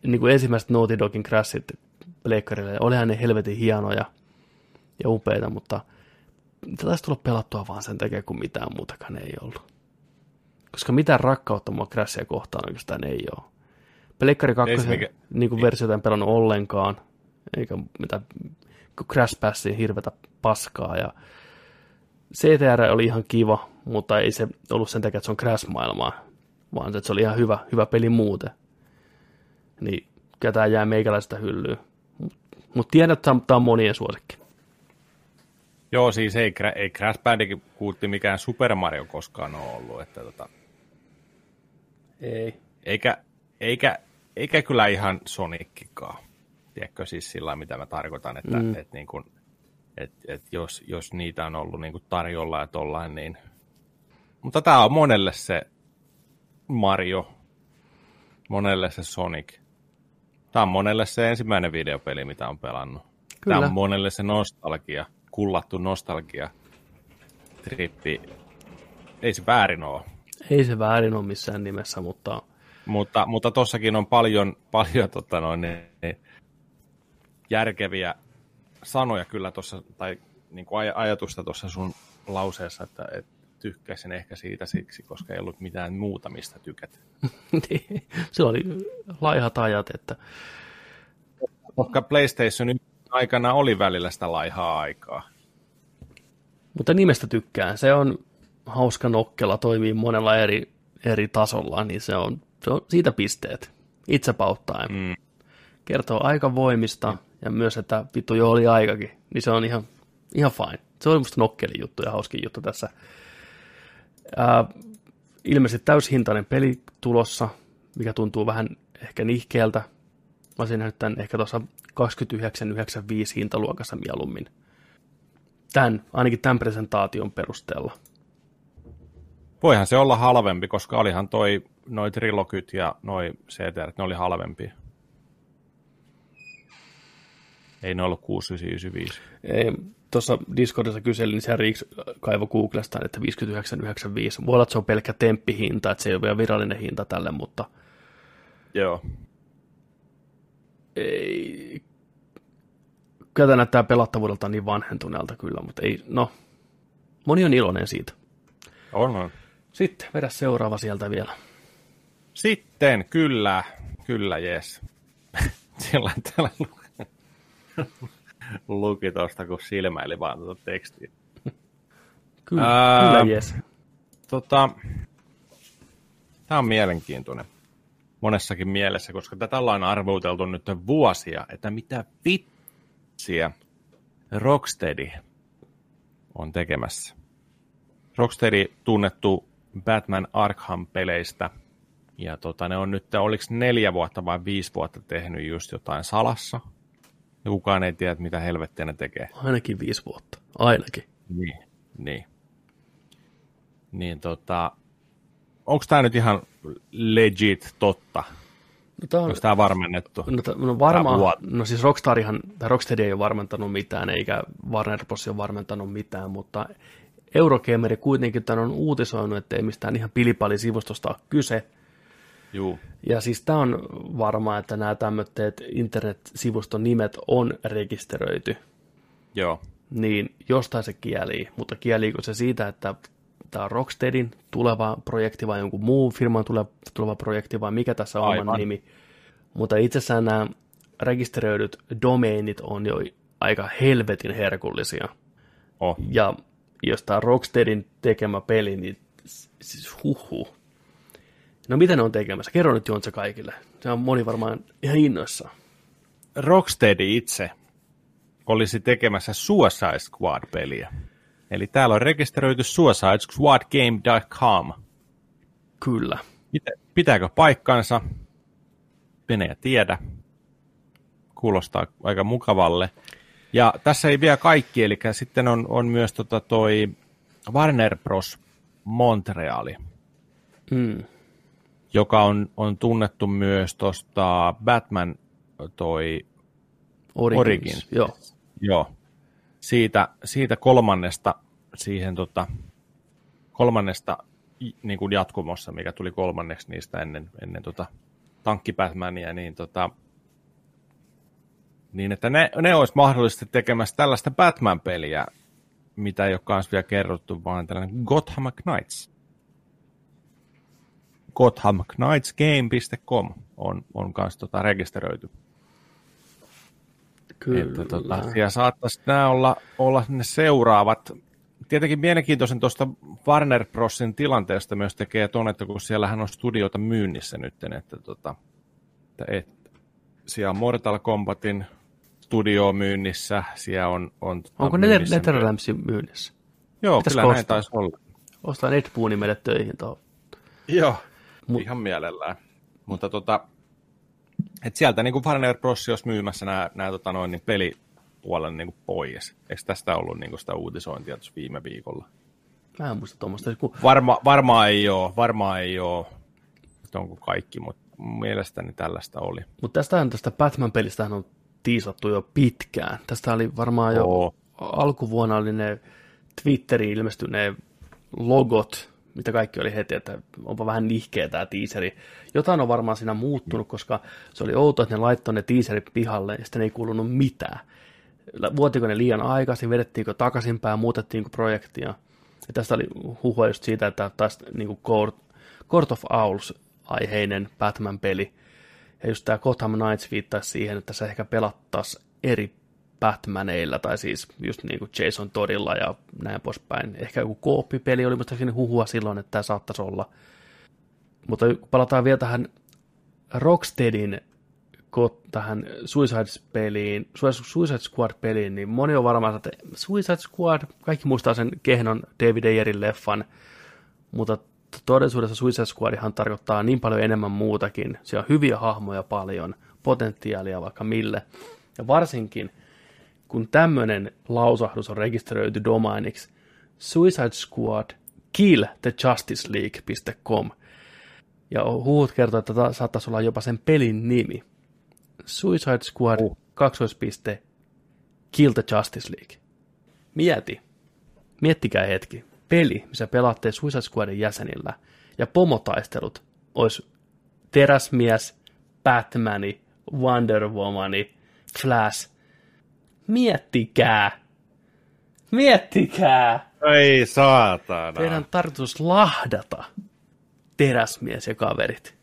niin kuin ensimmäiset Naughty Dogin Crashit pleikkarille, olihan ne helvetin hienoja ja upeita, mutta taisi tulla pelattua vaan sen takia, kun mitään muutakaan ei ollut. Koska mitään rakkautta mua Crashia kohtaan oikeastaan ei ole. Pleikkari 2 mikä... niin kuin versiota en pelannut ollenkaan, eikä mitään Crash Passin hirvetä paskaa, ja CTR oli ihan kiva, mutta ei se ollut sen takia, että se on Crash-maailmaa, vaan että se oli ihan hyvä, hyvä peli muuten niin ketään jää meikäläistä hyllyyn. Mutta tiedän, että tämä on monien suosikki. Joo, siis ei, ei Crash Bandicoot mikään Super Mario koskaan ole ollut. Että tota... Ei. Eikä, eikä, eikä kyllä ihan Sonickikaan. Tiedätkö siis sillä mitä mä tarkoitan, että mm. et niin kun, et, et jos, jos niitä on ollut niin tarjolla ja tollain, niin... Mutta tämä on monelle se Mario, monelle se Sonic. Tämä on monelle se ensimmäinen videopeli, mitä on pelannut. Kyllä. Tämä on monelle se nostalgia, kullattu nostalgia trippi. Ei se väärin ole. Ei se väärin ole missään nimessä, mutta... Mutta, mutta tossakin on paljon, paljon tota noin, niin, niin, järkeviä sanoja kyllä tuossa, tai niin kuin aj- ajatusta tuossa sun lauseessa, että, että tykkäsin ehkä siitä siksi, koska ei ollut mitään muuta, mistä tykät. Niin, se oli laihat ajat, että... Koska PlayStation aikana oli välillä sitä laihaa aikaa. Mutta nimestä tykkään. Se on hauska nokkela, toimii monella eri, eri tasolla, niin se on, se on siitä pisteet. Itse pauttaen. Mm. Kertoo aika voimista mm. ja myös, että vittu jo oli aikakin, niin se on ihan, ihan fine. Se on musta nokkeli juttu ja hauskin juttu tässä Ää, ilmeisesti täyshintainen peli tulossa, mikä tuntuu vähän ehkä nihkeältä. Mä olisin nähnyt tämän ehkä tuossa 29,95 hintaluokassa mieluummin. Tämän, ainakin tämän presentaation perusteella. Voihan se olla halvempi, koska olihan toi noi trilogyt ja noi CTR, ne oli halvempi. Ei ne ollut 6995. Ei, tuossa Discordissa kyselin, niin se Riks kaivo Googlestaan, että 59,95. Voi olla, että se on pelkkä temppihinta, että se ei ole vielä virallinen hinta tälle, mutta... Joo. Ei... Kyllä tämä näyttää pelattavuudelta niin vanhentuneelta kyllä, mutta ei, no, moni on iloinen siitä. On, on. Sitten vedä seuraava sieltä vielä. Sitten, kyllä, kyllä, jes. Sillä täällä luki tuosta, kun silmäili vaan tuota tekstiä. Kyllä, Ää, kyllä jes. Tota, tämä on mielenkiintoinen monessakin mielessä, koska tätä ollaan arvuteltu nyt vuosia, että mitä vitsiä Rocksteady on tekemässä. Rocksteady tunnettu Batman Arkham-peleistä, ja tota, ne on nyt, oliko neljä vuotta vai viisi vuotta tehnyt just jotain salassa, ja kukaan ei tiedä, mitä helvettiä ne tekee. Ainakin viisi vuotta. Ainakin. Niin, niin. Niin tota, onko tämä nyt ihan legit totta? No, tää on, Onko tämä varmennettu? no, t- no vuot- no siis Rockstarihan, tai Rocksteady ei ole varmentanut mitään, eikä Warner Bros. ole varmentanut mitään, mutta Eurogameri kuitenkin tämän on uutisoinut, että ei mistään ihan pilipali-sivustosta ole kyse. Juu, Ja siis tämä on varmaa, että nämä tämmöiset internet-sivuston nimet on rekisteröity. joo. niin jostain se kielii, mutta kieliikö se siitä, että tämä on Rocksteadin tuleva projekti vai jonkun muun firman tuleva, tuleva projekti vai mikä tässä on oman nimi. Mutta itsessään nämä rekisteröidyt domeinit on jo aika helvetin herkullisia. Oh. Ja jos tämä Rocksteadin tekemä peli, niin siis huhhuh. No mitä ne on tekemässä? Kerro nyt Jontse kaikille. Se on moni varmaan ihan innoissaan. Rocksteady itse olisi tekemässä Suicide Squad-peliä. Eli täällä on rekisteröity suicidesquadgame.com. Kyllä. Pitä- Pitääkö paikkansa? Venäjä tiedä. Kuulostaa aika mukavalle. Ja tässä ei vielä kaikki, eli sitten on, on myös tota toi Warner Bros. Montreali, Mm. Joka on, on tunnettu myös tuosta Batman toi Origins. Origins. Joo. Joo. Siitä, siitä kolmannesta siihen tota, kolmannesta niin kuin jatkumossa, mikä tuli kolmanneksi niistä ennen, ennen tota, tankki Batmania, niin, tota, niin että ne, ne olisi mahdollisesti tekemässä tällaista Batman-peliä, mitä ei ole vielä kerrottu, vaan tällainen Gotham Knights. GothamKnightsGame.com on, on kans tota rekisteröity. Kyllä. Että, tota, ja saattaisi nämä olla, olla ne seuraavat. Tietenkin mielenkiintoisen tuosta Warner Brosin tilanteesta myös tekee tuon, että kun siellähän on studioita myynnissä nyt, että, tota, että et, siellä on Mortal Kombatin studio myynnissä, siellä on... on tota, Onko myynnissä- Netherlandsin myynnissä? Joo, Pitäisikö kyllä näin taisi olla. Ostaa Netbooni meille töihin tuohon. Joo, Mut- ihan mielellään. Mutta tota, et sieltä niin kuin Warner Bros. olisi myymässä nämä, nämä tota noin, niin pelipuolen niin kuin pois. Eikö tästä ollut niin kuin sitä uutisointia tuossa viime viikolla? Mä en muista tuommoista. Kun, Varma, varmaan ei ole, varmaan ei ole, että onko kaikki, mutta mielestäni tällaista oli. mutta tästähän tästä Batman-pelistä on tiisattu jo pitkään. Tästä oli varmaan jo Oo. alkuvuonna oli ne Twitteriin ilmestyneet logot, mitä kaikki oli heti, että onpa vähän nihkeä tämä tiiseri. Jotain on varmaan siinä muuttunut, koska se oli outoa, että ne laittoi ne tiiserit pihalle ja sitten ei kuulunut mitään. Vuotiko ne liian aikaisin, vedettiinkö takaisinpäin, muutettiinko projektia. Ja tästä oli huhua just siitä, että taas niin kuin Court, Court of Owls aiheinen Batman-peli. Ja just tämä Gotham Knights viittaisi siihen, että se ehkä pelattaisi eri Batmaneilla, tai siis just niin kuin Jason Toddilla ja näin poispäin. Ehkä joku kooppipeli oli muistaakseni huhua silloin, että tämä saattaisi olla. Mutta palataan vielä tähän Rocksteadin tähän Suicide-peliin, Suicide Squad-peliin, niin moni on varmaan, että Suicide Squad, kaikki muistaa sen kehnon David Ayerin leffan, mutta todellisuudessa Suicide Squadihan tarkoittaa niin paljon enemmän muutakin. Siellä on hyviä hahmoja paljon, potentiaalia vaikka mille. Ja varsinkin, kun tämmöinen lausahdus on rekisteröity domainiksi, Suicide Squad kill the Justice League.com. Ja huhut kertoo, että tämä saattaisi olla jopa sen pelin nimi. Suicide Squad, uh. kaksoispiste, Kill the Justice League. Mieti. Miettikää hetki. Peli, missä pelaatte Suicide Squadin jäsenillä, ja pomotaistelut olisi Teräsmies, Batmani, Wonder Womani, Flash. Miettikää. Miettikää. Ei saatana. Teidän tarkoitus lahdata teräsmies ja kaverit.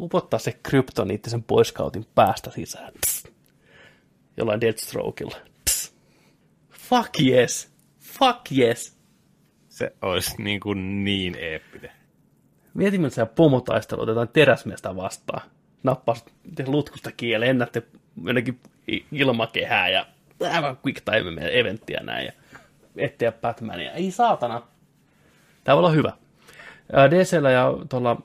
upottaa se kryptoniitti sen poiskautin päästä sisään. Psst. Jollain Deathstrokeilla. Psst. Fuck yes. Fuck yes. Se olisi niin, kuin niin eeppinen. Mietin, miltä se pomotaistelu otetaan teräsmiestä vastaan. Nappaa lutkusta kiinni ja lennätte jonnekin ilmakehää ja aivan quick time eventtiä näin ja etsiä Batmania. Ei saatana. Tämä voi olla hyvä. DCllä ja tuolla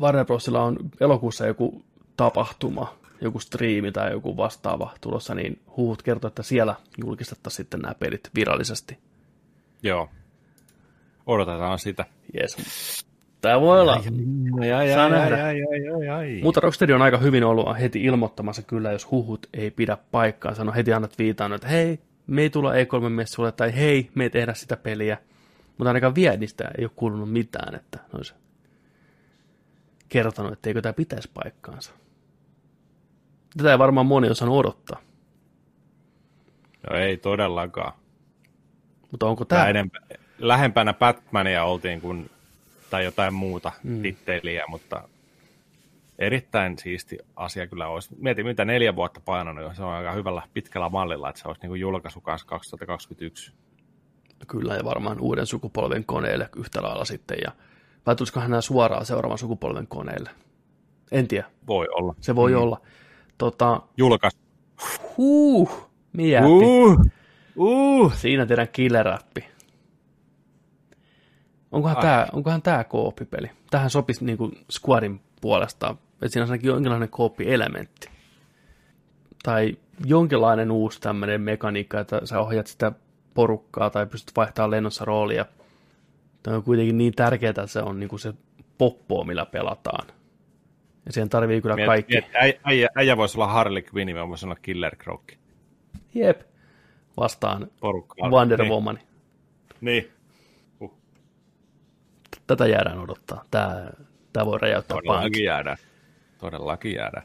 Warner Brosilla on elokuussa joku tapahtuma, joku striimi tai joku vastaava tulossa, niin huhut kertoo, että siellä julkistettaisiin sitten nämä pelit virallisesti. Joo. Odotetaan sitä. Jees. Tämä voi olla. Ai, ai, Saa ai, nähdä. ai, ai, ai, ai. Mutta Rocksteady on aika hyvin ollut heti ilmoittamassa kyllä, jos huhut ei pidä paikkaa. Sano heti annat viitaan, että hei, me ei tulla E3-messuille, tai hei, me ei tehdä sitä peliä. Mutta ainakaan vielä niistä ei ole kuulunut mitään, että ne olisi kertonut, että eikö tämä pitäisi paikkaansa. Tätä ei varmaan moni osannut odottaa. No ei todellakaan. Mutta onko Tää tämä... lähempänä Batmania oltiin kuin, tai jotain muuta mm. titteliä, mutta erittäin siisti asia kyllä olisi. Mietin, mitä neljä vuotta painanut, jo. se on aika hyvällä pitkällä mallilla, että se olisi niin kuin julkaisu kanssa 2021. Kyllä, ja varmaan uuden sukupolven koneille yhtä lailla sitten. Ja vai tulisikohan nämä suoraan seuraavan sukupolven koneille? En tiedä. Voi olla. Se voi mm. olla. Tota, Julkaisu. huh, miäppi. Uh, uh. Siinä teidän killerappi. Onkohan tämä, onkohan tämä kooppipeli? Tähän sopisi niinku Squadin puolesta, että siinä on ainakin jonkinlainen kooppielementti. Tai jonkinlainen uusi tämmöinen mekaniikka, että sä ohjat sitä porukkaa tai pystyt vaihtamaan lennossa roolia. Tämä on kuitenkin niin tärkeää, että se on niinku se poppo, millä pelataan. Ja siihen tarvii kyllä Miet, kaikki. miet, äijä, äijä, äijä voisi olla Harley Quinn, mä voisin olla Killer Croc. Jep. Vastaan Porukkaa. Wonder niin. Woman. Niin. Tätä jäädään odottaa. Tämä, tämä voi räjäyttää. Todellakin jäädään. Todellakin jäädään.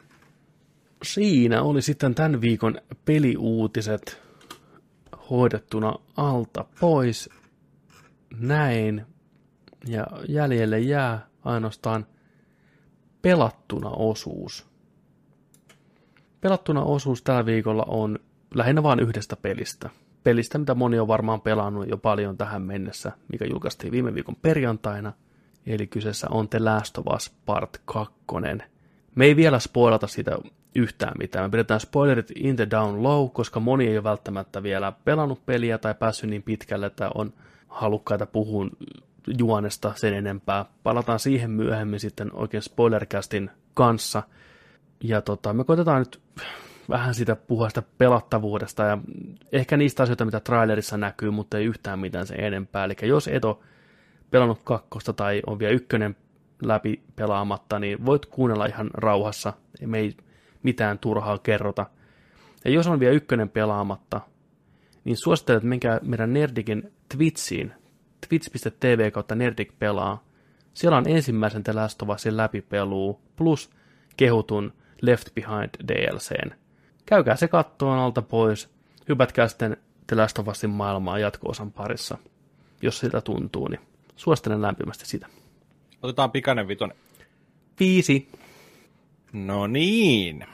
Siinä oli sitten tämän viikon peliuutiset hoidettuna alta pois. Näin. Ja jäljelle jää ainoastaan pelattuna osuus. Pelattuna osuus tällä viikolla on lähinnä vain yhdestä pelistä. Pelistä, mitä moni on varmaan pelannut jo paljon tähän mennessä, mikä julkaistiin viime viikon perjantaina. Eli kyseessä on The Last of Us Part 2. Me ei vielä spoilata siitä yhtään mitään. Me pidetään spoilerit in the down low, koska moni ei ole välttämättä vielä pelannut peliä tai päässyt niin pitkälle, että on halukkaita puhun juonesta sen enempää. Palataan siihen myöhemmin sitten oikein spoilercastin kanssa. Ja tota, me koitetaan nyt vähän sitä puhua sitä pelattavuudesta ja ehkä niistä asioita, mitä trailerissa näkyy, mutta ei yhtään mitään sen enempää. Eli jos et ole pelannut kakkosta tai on vielä ykkönen läpi pelaamatta, niin voit kuunnella ihan rauhassa. Me ei mitään turhaa kerrota. Ja jos on vielä ykkönen pelaamatta, niin suosittelen, että menkää meidän Nerdikin Twitchiin, twitch.tv kautta Nerdik pelaa. Siellä on ensimmäisen The läpipeluu plus kehutun Left Behind DLCn. Käykää se kattoon alta pois. Hypätkää sitten Usin maailmaa jatko-osan parissa, jos siltä tuntuu, niin suosittelen lämpimästi sitä. Otetaan pikainen vitonen. Viisi. No niin.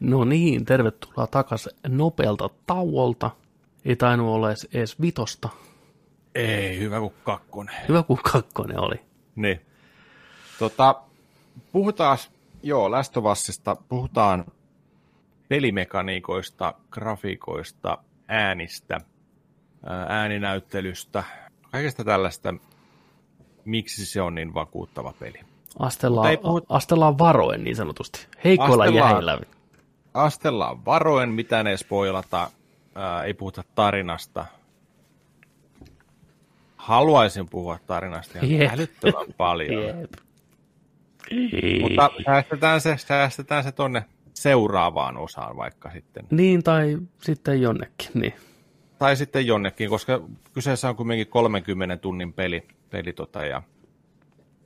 No niin, tervetuloa takaisin nopealta tauolta. Ei tainnut olla edes, edes vitosta. Ei, hyvä kuin kakkonen. Hyvä kun kakkonen oli. Niin. Tota, puhutaan, joo, Usista, puhutaan pelimekaniikoista, grafiikoista, äänistä, ää, ääninäyttelystä, kaikesta tällaista, miksi se on niin vakuuttava peli. Astellaan, puhut- astellaan varoen niin sanotusti. Heikoilla Astellaan. jäillä. Astellaan varoen, mitä ne ei spoilata, ää, ei puhuta tarinasta. Haluaisin puhua tarinasta ihan Jep. älyttömän paljon. Ei. Mutta säästetään se, säästetään se tonne seuraavaan osaan vaikka sitten. Niin, tai sitten jonnekin. Niin. Tai sitten jonnekin, koska kyseessä on kuitenkin 30 tunnin peli. peli tota, ja,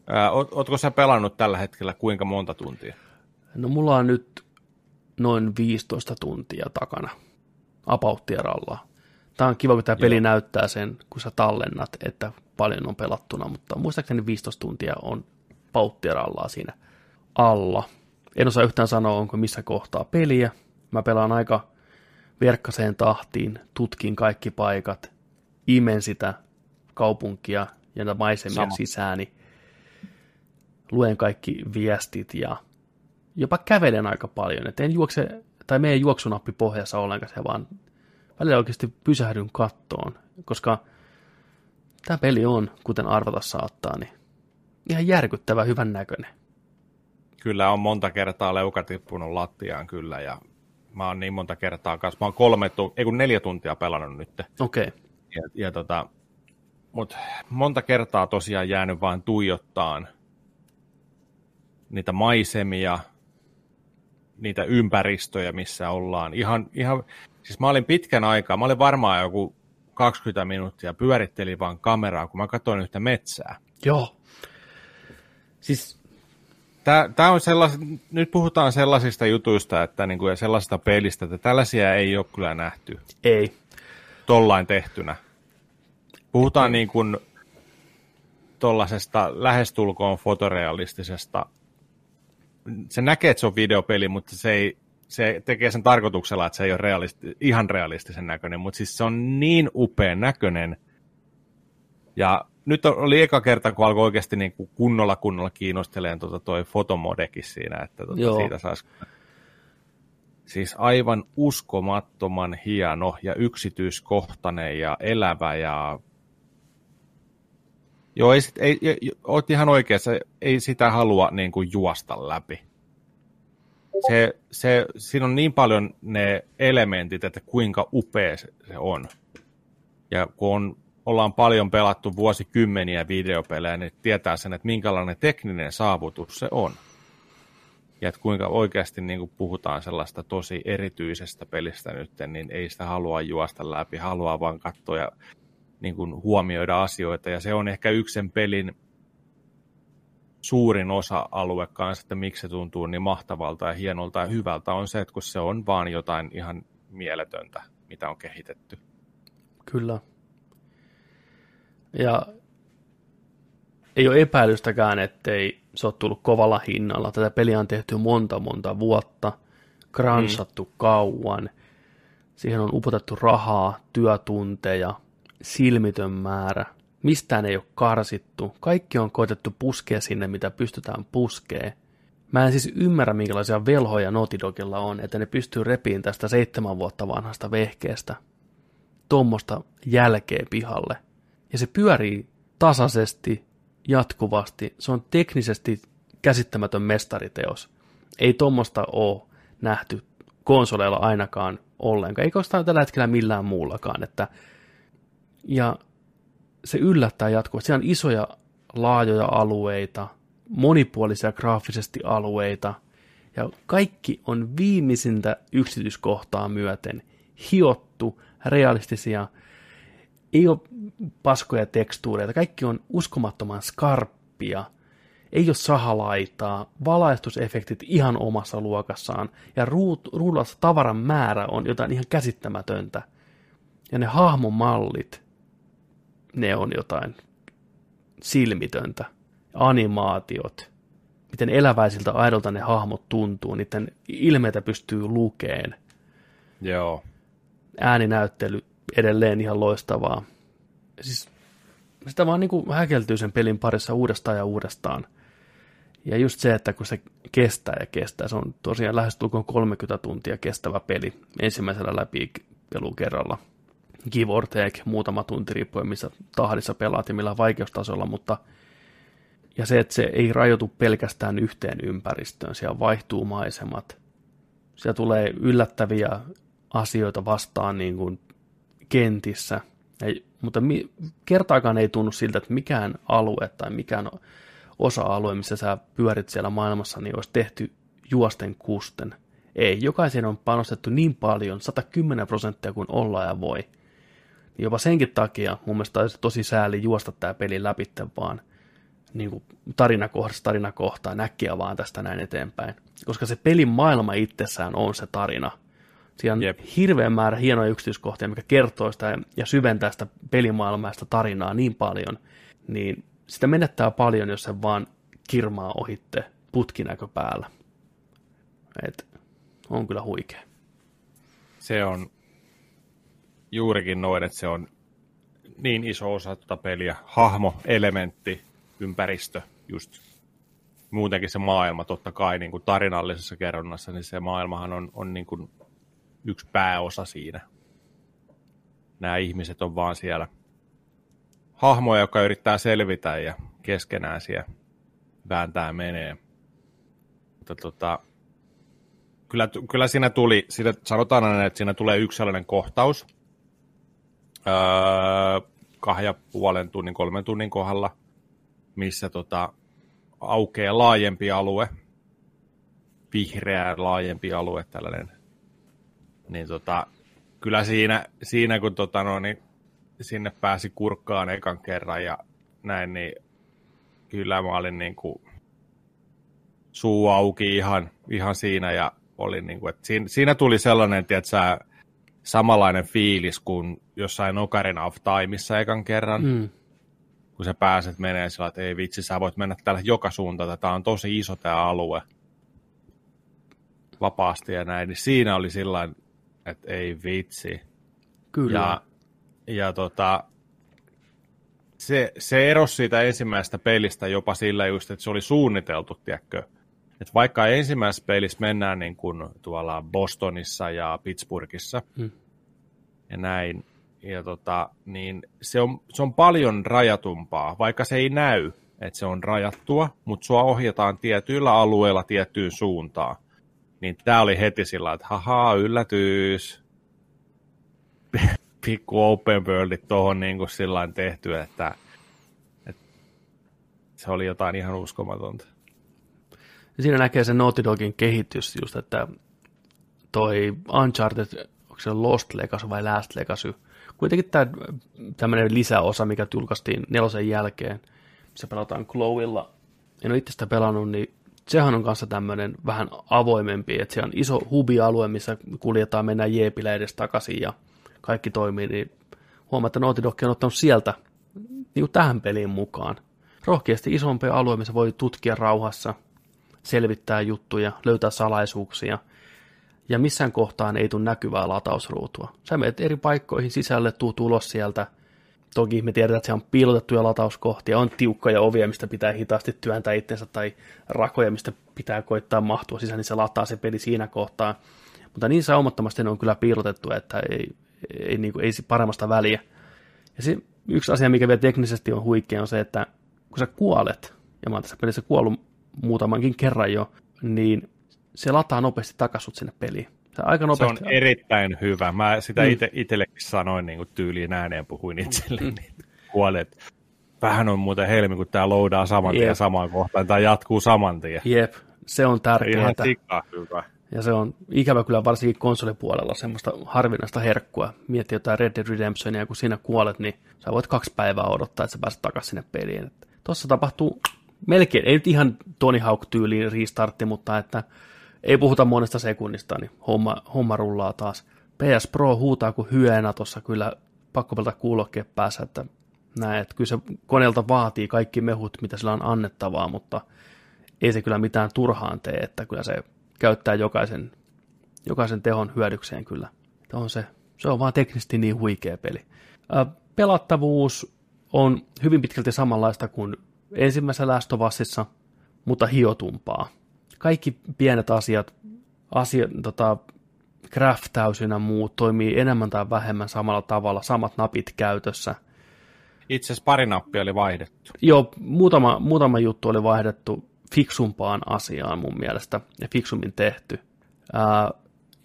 ää, oot, ootko sä pelannut tällä hetkellä kuinka monta tuntia? No mulla on nyt noin 15 tuntia takana apauttiaralla. Tämä on kiva, kun tämä peli Joo. näyttää sen, kun sä tallennat, että paljon on pelattuna, mutta muistaakseni 15 tuntia on pauttiarallaa siinä alla. En osaa yhtään sanoa, onko missä kohtaa peliä. Mä pelaan aika verkkaseen tahtiin, tutkin kaikki paikat, imen sitä kaupunkia ja näitä maisemia Sama. sisääni, luen kaikki viestit ja jopa kävelen aika paljon. Et en juokse, tai meidän juoksunappi pohjassa ollenkaan, se vaan välillä oikeasti pysähdyn kattoon, koska tämä peli on, kuten arvata saattaa, niin ihan järkyttävä hyvän näköinen. Kyllä on monta kertaa leuka tippunut lattiaan kyllä ja mä oon niin monta kertaa kanssa. Mä oon kolme, tu- ei kun neljä tuntia pelannut nyt. Okei. Okay. Ja, ja tota, mut monta kertaa tosiaan jäänyt vain tuijottaan niitä maisemia, niitä ympäristöjä, missä ollaan. Ihan, ihan, siis mä olin pitkän aikaa, mä olin varmaan joku 20 minuuttia, pyörittelin vaan kameraa, kun mä katsoin yhtä metsää. Joo. Siis Tämä on sellais, nyt puhutaan sellaisista jutuista että niinku, ja sellaisista pelistä, että tällaisia ei ole kyllä nähty. Ei. Tollain tehtynä. Puhutaan niin kuin tuollaisesta lähestulkoon fotorealistisesta. Se näkee, että se on videopeli, mutta se, ei, se tekee sen tarkoituksella, että se ei ole realisti, ihan realistisen näköinen, mutta siis se on niin upean näköinen. Ja nyt oli eka kerta, kun alkoi oikeasti niin kuin kunnolla kunnolla kiinnosteleen tuota toi fotomodekin siinä, että tuota siitä saisi siis aivan uskomattoman hieno ja yksityiskohtainen ja elävä ja Joo, ei, ei, ei, oot ihan oikeassa, ei sitä halua niin kuin juosta läpi. Se, se, siinä on niin paljon ne elementit, että kuinka upea se, se on. Ja kun on ollaan paljon pelattu vuosikymmeniä videopelejä, niin tietää sen, että minkälainen tekninen saavutus se on. Ja että kuinka oikeasti niin kuin puhutaan sellaista tosi erityisestä pelistä nyt, niin ei sitä halua juosta läpi, haluaa vaan katsoa ja niin kuin huomioida asioita. Ja se on ehkä yksi sen pelin suurin osa-alue kanssa, että miksi se tuntuu niin mahtavalta ja hienolta ja hyvältä, on se, että kun se on vaan jotain ihan mieletöntä, mitä on kehitetty. Kyllä. Ja ei ole epäilystäkään, ettei se ole tullut kovalla hinnalla. Tätä peliä on tehty monta monta vuotta, kransattu mm. kauan. Siihen on upotettu rahaa, työtunteja, silmitön määrä. Mistään ei ole karsittu. Kaikki on koitettu puskea sinne, mitä pystytään puskee. Mä en siis ymmärrä, minkälaisia velhoja Notidogilla on, että ne pystyy repiin tästä seitsemän vuotta vanhasta vehkeestä. Tuommoista jälkeen pihalle – ja se pyörii tasaisesti, jatkuvasti. Se on teknisesti käsittämätön mestariteos. Ei tuommoista ole nähty konsoleilla ainakaan ollenkaan, eikä oikeastaan tällä hetkellä millään muullakaan. Että, ja se yllättää jatkuvasti. Siellä on isoja laajoja alueita, monipuolisia graafisesti alueita, ja kaikki on viimeisintä yksityiskohtaa myöten hiottu, realistisia ei ole paskoja tekstuureita, kaikki on uskomattoman skarppia, ei ole sahalaitaa, valaistusefektit ihan omassa luokassaan, ja ruut, tavaran määrä on jotain ihan käsittämätöntä. Ja ne hahmomallit, ne on jotain silmitöntä. Animaatiot, miten eläväisiltä aidolta ne hahmot tuntuu, niiden ilmeitä pystyy lukeen. Joo. Ääninäyttely edelleen ihan loistavaa. Siis sitä vaan niin häkeltyy sen pelin parissa uudestaan ja uudestaan. Ja just se, että kun se kestää ja kestää, se on tosiaan lähestulkoon 30 tuntia kestävä peli ensimmäisellä läpi pelukerralla. Give or take, muutama tunti riippuen missä tahdissa pelaat ja millä vaikeustasolla, mutta ja se, että se ei rajoitu pelkästään yhteen ympäristöön, siellä vaihtuu maisemat, siellä tulee yllättäviä asioita vastaan niin kuin kentissä, ei, mutta mi, kertaakaan ei tunnu siltä, että mikään alue tai mikään osa-alue, missä sä pyörit siellä maailmassa, niin olisi tehty juosten kusten. Ei, jokaisen on panostettu niin paljon, 110 prosenttia kuin olla ja voi. Jopa senkin takia mun mielestä olisi tosi sääli juosta tämä peli läpi vaan niin kuin tarinakohdasta tarinakohtaa, näkkiä vaan tästä näin eteenpäin. Koska se pelin maailma itsessään on se tarina – Siinä on Jep. hirveän määrä hienoja yksityiskohtia, mikä kertoo sitä ja syventää sitä pelimaailmaa sitä tarinaa niin paljon, niin sitä menettää paljon, jos se vaan kirmaa ohitte putkinäkö päällä. Et, on kyllä huikea. Se on juurikin noin, että se on niin iso osa tuota peliä. Hahmo, elementti, ympäristö, just muutenkin se maailma, totta kai niin kuin tarinallisessa kerronnassa, niin se maailmahan on, on niin kuin yksi pääosa siinä. Nämä ihmiset on vaan siellä hahmoja, joka yrittää selvitä ja keskenään siellä vääntää menee. Mutta tota, kyllä, kyllä siinä tuli, siinä, sanotaan aina, että siinä tulee yksi sellainen kohtaus, öö, kahden ja puolen tunnin, kolmen tunnin kohdalla, missä tota, aukeaa laajempi alue, vihreä laajempi alue, tällainen. Niin tota, kyllä siinä, siinä kun tota, no, niin sinne pääsi kurkkaan ekan kerran ja näin, niin kyllä mä olin niin kuin suu auki ihan, ihan siinä ja oli niin kuin, että siinä, siinä tuli sellainen, tiedätkö, samanlainen fiilis kuin jossain Ocarina of Timeissa ekan kerran. Mm. Kun sä pääset menee sillä, että ei vitsi, sä voit mennä tällä joka suuntaan, tämä on tosi iso tämä alue vapaasti ja näin, niin siinä oli sillä että ei vitsi. Kyllä. Ja, ja tota, se, se erosi siitä ensimmäisestä pelistä jopa sillä just, että se oli suunniteltu, tiedätkö, että vaikka ensimmäisessä pelissä mennään niin kuin tuolla Bostonissa ja Pittsburghissa hmm. ja näin, ja tota, niin se on, se on paljon rajatumpaa, vaikka se ei näy, että se on rajattua, mutta sua ohjataan tietyillä alueilla tiettyyn suuntaan. Niin tämä oli heti sillä että haha, yllätys. Pikku open worldit tuohon niin kuin sillä tehty, että, että se oli jotain ihan uskomatonta. Siinä näkee se Naughty Dogin kehitys just, että toi Uncharted, onko se Lost Legacy vai Last Legacy, kuitenkin tämä tämmöinen lisäosa, mikä julkaistiin nelosen jälkeen, se pelataan Glowilla. En ole itse sitä pelannut, niin sehän on kanssa tämmöinen vähän avoimempi, että se on iso hubi-alue, missä kuljetaan, mennään jeepillä edes takaisin ja kaikki toimii, niin huomaa, että Naughty Dog on ottanut sieltä niin kuin tähän peliin mukaan. Rohkeasti isompi alue, missä voi tutkia rauhassa, selvittää juttuja, löytää salaisuuksia, ja missään kohtaan ei tule näkyvää latausruutua. Sä menet eri paikkoihin sisälle, tuu tulos sieltä. Toki me tiedetään, että se on piilotettuja latauskohtia, on tiukkoja ovia, mistä pitää hitaasti työntää itsensä, tai rakoja, mistä pitää koittaa mahtua sisään, niin se lataa se peli siinä kohtaa. Mutta niin saumattomasti ne on kyllä piilotettu, että ei, ei, niin kuin, ei paremmasta väliä. Ja se, yksi asia, mikä vielä teknisesti on huikea, on se, että kun sä kuolet, ja mä oon tässä pelissä kuollut muutamankin kerran jo, niin se lataa nopeasti takaisin sinne peliin. Se, aika nopeasti... se on erittäin hyvä. Mä sitä mm. ite, itsellekin sanoin niin kuin tyyliin ääneen, puhuin itselleni, mm. niin kuolet. Vähän on muuten helmi, kun tämä loudaa saman tien samaan kohtaan, tai jatkuu saman tien. Jep, se on tärkeää. Ihan hyvä. Ja se on ikävä kyllä varsinkin konsolipuolella semmoista harvinaista herkkua. Mietti jotain Red Dead Redemptionia, kun siinä kuolet, niin sä voit kaksi päivää odottaa, että sä pääset takaisin sinne peliin. Tuossa tapahtuu melkein, ei nyt ihan Tony Hawk-tyyliin restartti, mutta että ei puhuta monesta sekunnista, niin homma, homma rullaa taas. PS Pro huutaa kuin hyönä tuossa kyllä pakko pelata kuulokkeen päässä, että näin, että kyllä se koneelta vaatii kaikki mehut, mitä sillä on annettavaa, mutta ei se kyllä mitään turhaan tee, että kyllä se käyttää jokaisen, jokaisen tehon hyödykseen kyllä. On se, se on vaan teknisesti niin huikea peli. Pelattavuus on hyvin pitkälti samanlaista kuin ensimmäisessä Last mutta hiotumpaa. Kaikki pienet asiat, asiat tota, craftausina muut toimii enemmän tai vähemmän samalla tavalla, samat napit käytössä. Itse asiassa pari nappia oli vaihdettu. Joo, muutama, muutama juttu oli vaihdettu fiksumpaan asiaan mun mielestä ja fiksummin tehty. Ää,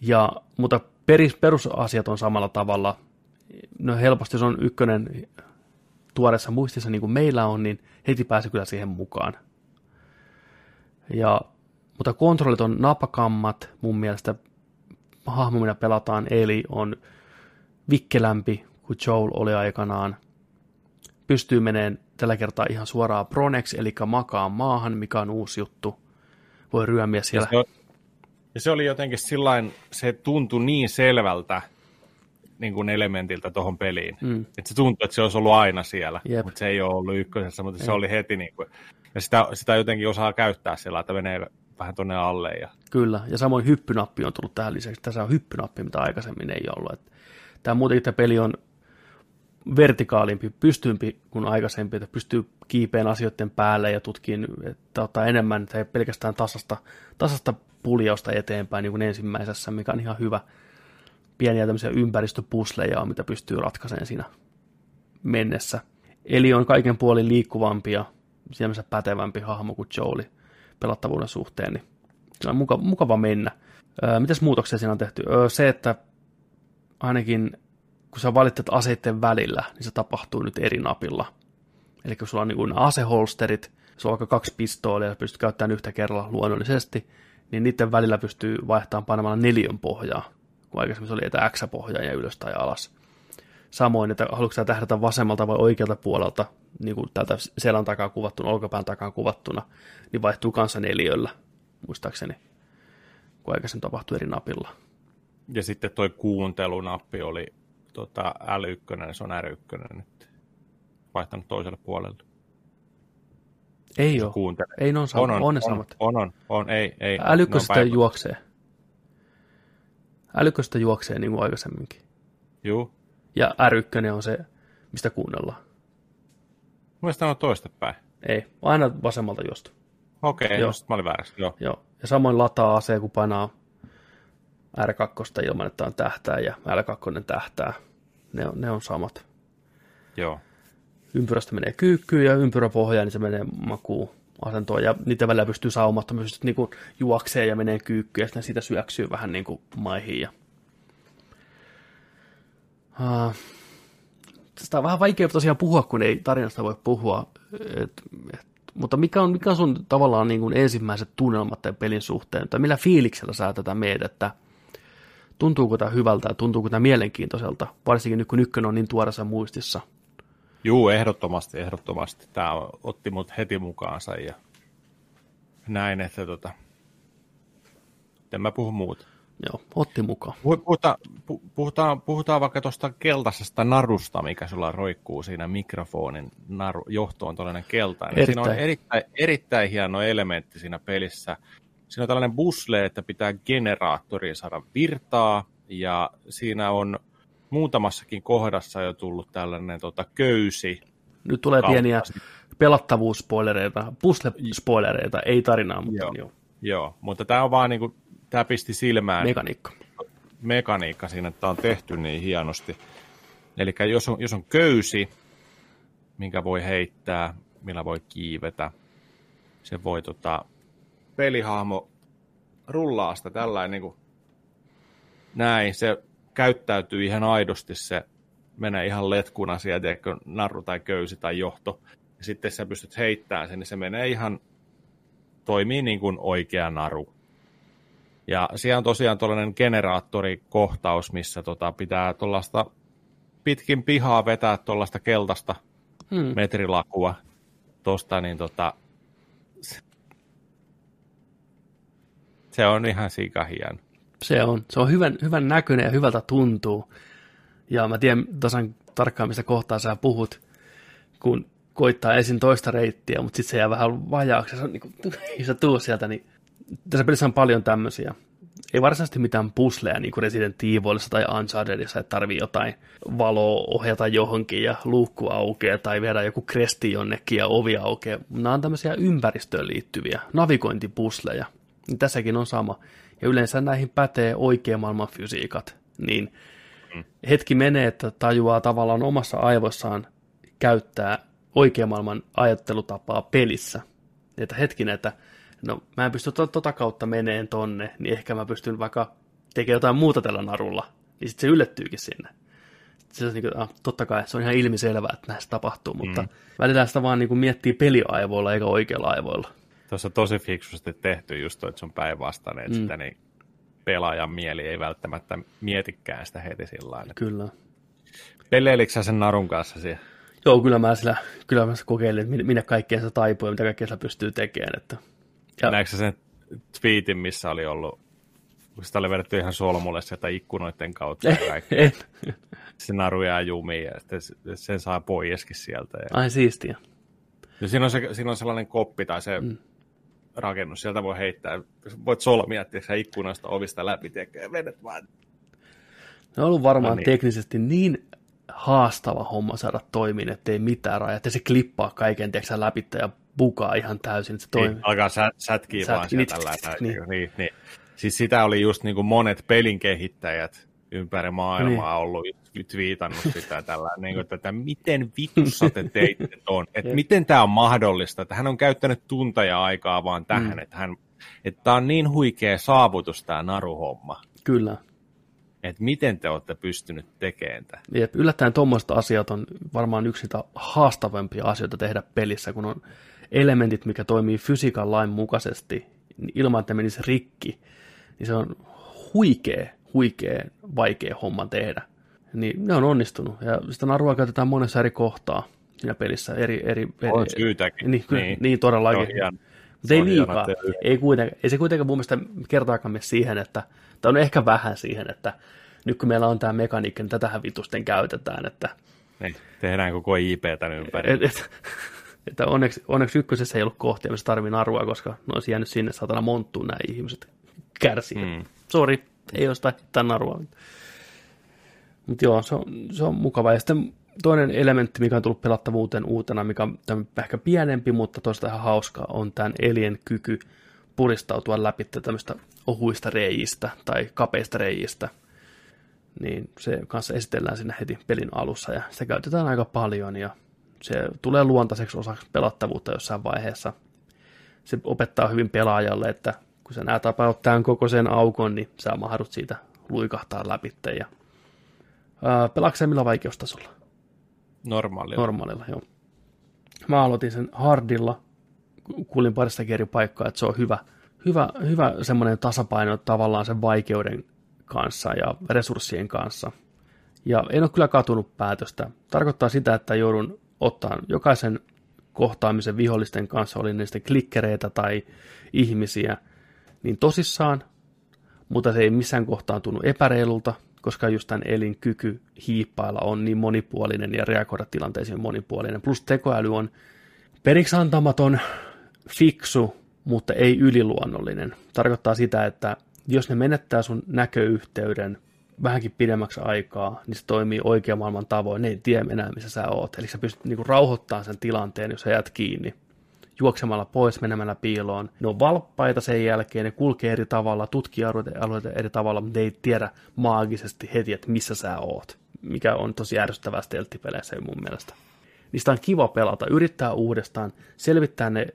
ja, mutta peris, perusasiat on samalla tavalla. No helposti se on ykkönen tuoreessa muistissa niin kuin meillä on, niin heti pääsi kyllä siihen mukaan. Ja, mutta kontrollit on napakammat, mun mielestä hahmo, minä pelataan, eli on vikkelämpi kuin Joel oli aikanaan. Pystyy meneen tällä kertaa ihan suoraan Pronex, eli makaa maahan, mikä on uusi juttu. Voi ryömiä siellä. Ja se, ja se oli jotenkin sillain, se tuntui niin selvältä, niin kuin elementiltä tuohon peliin. Mm. Että se tuntuu, että se olisi ollut aina siellä, Jep. mutta se ei ole ollut ykkösessä, mutta Ei. se oli heti niin kuin, ja sitä, sitä jotenkin osaa käyttää siellä, että menee vähän tuonne alle. Ja... Kyllä, ja samoin hyppynappi on tullut tähän lisäksi. Tässä on hyppynappi, mitä aikaisemmin ei ollut. Että tämä muutenkin tämä peli on vertikaalimpi, pystympi kuin aikaisempi, että pystyy kiipeen asioiden päälle ja tutkiin, että ottaa enemmän, että ei pelkästään tasasta, tasasta puljausta eteenpäin niin kuin ensimmäisessä, mikä on ihan hyvä. Pieniä tämmöisiä ympäristöpusleja on, mitä pystyy ratkaisemaan siinä mennessä. Eli on kaiken puolin liikkuvampi ja pätevämpi hahmo kuin Joeli pelattavuuden suhteen, niin se on mukava, mukava mennä. Öö, mitäs muutoksia siinä on tehty? Öö, se, että ainakin kun sä valitset aseiden välillä, niin se tapahtuu nyt eri napilla. Eli kun sulla on niin aseholsterit, sulla on vaikka kaksi pistoolia ja pystyt käyttämään yhtä kerralla luonnollisesti, niin niiden välillä pystyy vaihtamaan panemalla neljön pohjaa, kun aikaisemmin se oli että X-pohjaa ja ylös tai alas. Samoin, että haluatko sä tähdätä vasemmalta vai oikealta puolelta, niin kuin täältä selän takaa kuvattuna, olkapään takaa kuvattuna, niin vaihtuu kanssa neljöllä, muistaakseni, kun aikaisemmin tapahtui eri napilla. Ja sitten toi kuuntelunappi oli tota, L1, niin se on R1 nyt vaihtanut toiselle puolelle. Ei ole. Ei, ne on, sama, on, on, on, ne samat. On, on, on, ei, ei. Älyköstä juoksee. Älyköstä juoksee niin kuin aikaisemminkin. Joo. Ja R1 on se, mistä kuunnellaan. Mielestäni on toistepäin. Ei, aina vasemmalta juosta. Okei, okay, just mä olin väärässä, joo. joo. Ja samoin lataa ase, kun painaa R2 ilman, että on tähtää ja L2 tähtää. Ne on, ne on samat. Joo. Ympyrästä menee kyykkyyn ja ympyräpohjaan, niin se menee makuun asentoon. Ja niitä välillä pystyy saumattomasti niin kuin juoksee ja menee kyykkyyn ja sitten siitä syöksyy vähän niin kuin maihin. Ja... Uh, sitä on vähän vaikea tosiaan puhua, kun ei tarinasta voi puhua. Et, et, mutta mikä on, mikä on sun tavallaan niin kuin ensimmäiset tunnelmat tämän pelin suhteen? Tai millä fiiliksellä sä tätä meet, että tuntuuko tämä hyvältä ja tuntuuko tämä mielenkiintoiselta, varsinkin nyt kun ykkönen on niin tuoreessa muistissa? Juu, ehdottomasti, ehdottomasti. Tämä otti mut heti mukaansa ja näin, että tota, en mä puhu muuta. Joo, otti mukaan. Puhutaan, puhutaan, puhutaan vaikka tuosta keltaisesta narusta, mikä sulla roikkuu siinä mikrofonin naru, johtoon, tuollainen keltainen. Erittäin. Siinä on erittäin, erittäin hieno elementti siinä pelissä. Siinä on tällainen busle, että pitää generaattoriin saada virtaa, ja siinä on muutamassakin kohdassa jo tullut tällainen tota, köysi. Nyt tulee kautta. pieniä pelattavuusspoilereita, pusle-spoilereita, ei tarinaa, mutta joo. joo. Joo, mutta tämä on vaan niin kuin, tämä pisti silmään. Mekaniikka. Mekaniikka siinä, että tämä on tehty niin hienosti. Eli jos on, jos on köysi, minkä voi heittää, millä voi kiivetä, se voi tota, pelihahmo rullaa sitä tällainen niin kuin, näin, se käyttäytyy ihan aidosti, se menee ihan letkuna sieltä, narru tai köysi tai johto, ja sitten sä pystyt heittämään sen, niin se menee ihan, toimii niin kuin oikea naru. Ja siellä on tosiaan tuollainen generaattorikohtaus, missä tota pitää tuollaista pitkin pihaa vetää tuollaista keltaista hmm. metrilakua tosta, niin tota, se on ihan sikahien. Se on. Se on hyvän, hyvän näköinen ja hyvältä tuntuu. Ja mä tiedän tasan tarkkaan, mistä kohtaa sä puhut, kun koittaa ensin toista reittiä, mutta sitten se jää vähän vajaaksi. Se on niin kuin, jos sä tuu sieltä, niin tässä pelissä on paljon tämmöisiä ei varsinaisesti mitään pusleja niin kuin Resident Evilissa tai Unchartedissa, että tarvii jotain valoa ohjata johonkin ja luukku aukeaa tai viedä joku kresti jonnekin ja ovi aukeaa. Nämä on tämmöisiä ympäristöön liittyviä navigointipusleja. Niin tässäkin on sama. Ja yleensä näihin pätee oikea maailman fysiikat. Niin mm. hetki menee, että tajuaa tavallaan omassa aivoissaan käyttää oikea maailman ajattelutapaa pelissä. Että hetkinen, että no mä en pysty tota kautta meneen tonne, niin ehkä mä pystyn vaikka tekemään jotain muuta tällä narulla, niin sitten se yllättyykin sinne. Se on niin kuin, ah, totta kai se on ihan ilmiselvää, että näistä tapahtuu, mutta mm. välillä sitä vaan niin kuin miettii peliaivoilla eikä oikeilla aivoilla. Tuossa tosi fiksusti tehty just toi, että se on päinvastainen, että mm. sitä niin pelaajan mieli ei välttämättä mietikään sitä heti sillä lailla. Kyllä. Peleilikö sen narun kanssa siellä? Joo, kyllä mä, sillä, kyllä mä kokeilin, että minne kaikkeen se taipuu ja mitä kaikkea se pystyy tekemään. Että ja... Näetkö sen tweetin, missä oli ollut Sitä oli vedetty ihan solmulle sieltä ikkunoiden kautta ja kaikki. Se naru jää jumiin ja sitten se- sen saa poieskin sieltä. Ja, Ai siistiä. ja siinä, on se, siinä on sellainen koppi tai se mm. rakennus, sieltä voi heittää, voit solmia tiedätkö, ikkunoista ovista läpi, tiedätkö, ja vedet vaan. Ne on ollut varmaan No niin. teknisesti niin haastava homma saada toimiin, ettei mitään rajaa, että se klippaa kaiken tiedätkö, läpi ja bukaa ihan täysin, että se toimii. Niin, alkaa sä, sätkiä vaan Sätki, sieltä niin, tällä. niin. Niin. Niin, niin. Siis sitä oli just niin kuin monet pelin kehittäjät ympäri maailmaa niin. ollut nyt viitannut sitä tällä, niin kuin, että miten vitussa te teitte ton, että miten tämä on mahdollista, että hän on käyttänyt tunteja aikaa vaan tähän, mm. että, hän, että tämä on niin huikea saavutus tämä naruhomma, Kyllä. että miten te olette pystynyt tekemään tämän. Jep, yllättäen tuommoiset asiat on varmaan yksi niitä haastavampia asioita tehdä pelissä, kun on elementit, mikä toimii fysiikan lain mukaisesti niin ilman, että menisi rikki, niin se on huikea, huikea, vaikea homma tehdä. Niin ne on onnistunut, ja sitä narua käytetään monessa eri kohtaa siinä pelissä, eri, eri, eri On syytäkin. Niin, kyllä, niin, Niin. todellakin. Mutta ei liikaa. Ei, kuitenkaan, ei se kuitenkaan mun mielestä kertaakaan mene siihen, että, tai on ehkä vähän siihen, että nyt kun meillä on tämä mekaniikka, niin tätähän vitusten käytetään, että, Niin, tehdään koko IP tämän ympäri. et, et, että onneksi, onneksi ykkösessä ei ollut kohtia, missä tarvii narua, koska ne olisi jäänyt sinne saatana monttuun nämä ihmiset kärsii. Mm. Sori, ei olisi tämän narua. Mutta joo, se on, se on mukava. Ja sitten toinen elementti, mikä on tullut pelattavuuteen uutena, mikä on ehkä pienempi, mutta toista ihan hauska, on tämän elien kyky puristautua läpi tämmöistä ohuista reijistä tai kapeista reijistä. Niin se kanssa esitellään sinne heti pelin alussa ja sitä käytetään aika paljon ja se tulee luontaiseksi osaksi pelattavuutta jossain vaiheessa. Se opettaa hyvin pelaajalle, että kun sä näet about tämän kokoisen aukon, niin sä mahdut siitä luikahtaa läpi. Ja, ää, pelaatko sä millä vaikeustasolla? Normaalilla. Normaalilla, joo. Mä aloitin sen hardilla, ku- kuulin paristakin eri paikkaa, että se on hyvä, hyvä, hyvä semmoinen tasapaino tavallaan sen vaikeuden kanssa ja resurssien kanssa. Ja en ole kyllä katunut päätöstä. Tarkoittaa sitä, että joudun ottaa jokaisen kohtaamisen vihollisten kanssa, oli sitten klikkereitä tai ihmisiä, niin tosissaan, mutta se ei missään kohtaan tunnu epäreilulta, koska just tämän elin kyky hiippailla on niin monipuolinen ja reagoida tilanteisiin monipuolinen. Plus tekoäly on periksi antamaton, fiksu, mutta ei yliluonnollinen. Tarkoittaa sitä, että jos ne menettää sun näköyhteyden vähänkin pidemmäksi aikaa, niin se toimii oikean maailman tavoin. Ne ei tiedä enää, missä sä oot. Eli sä pystyt niinku rauhoittamaan sen tilanteen, jos sä jäät kiinni juoksemalla pois, menemällä piiloon. Ne on valppaita sen jälkeen, ne kulkee eri tavalla, tutkii alueita, alueita eri tavalla, mutta ne ei tiedä maagisesti heti, että missä sä oot. Mikä on tosi ärsyttävää stelttipeleissä mun mielestä. Niistä on kiva pelata, yrittää uudestaan, selvittää ne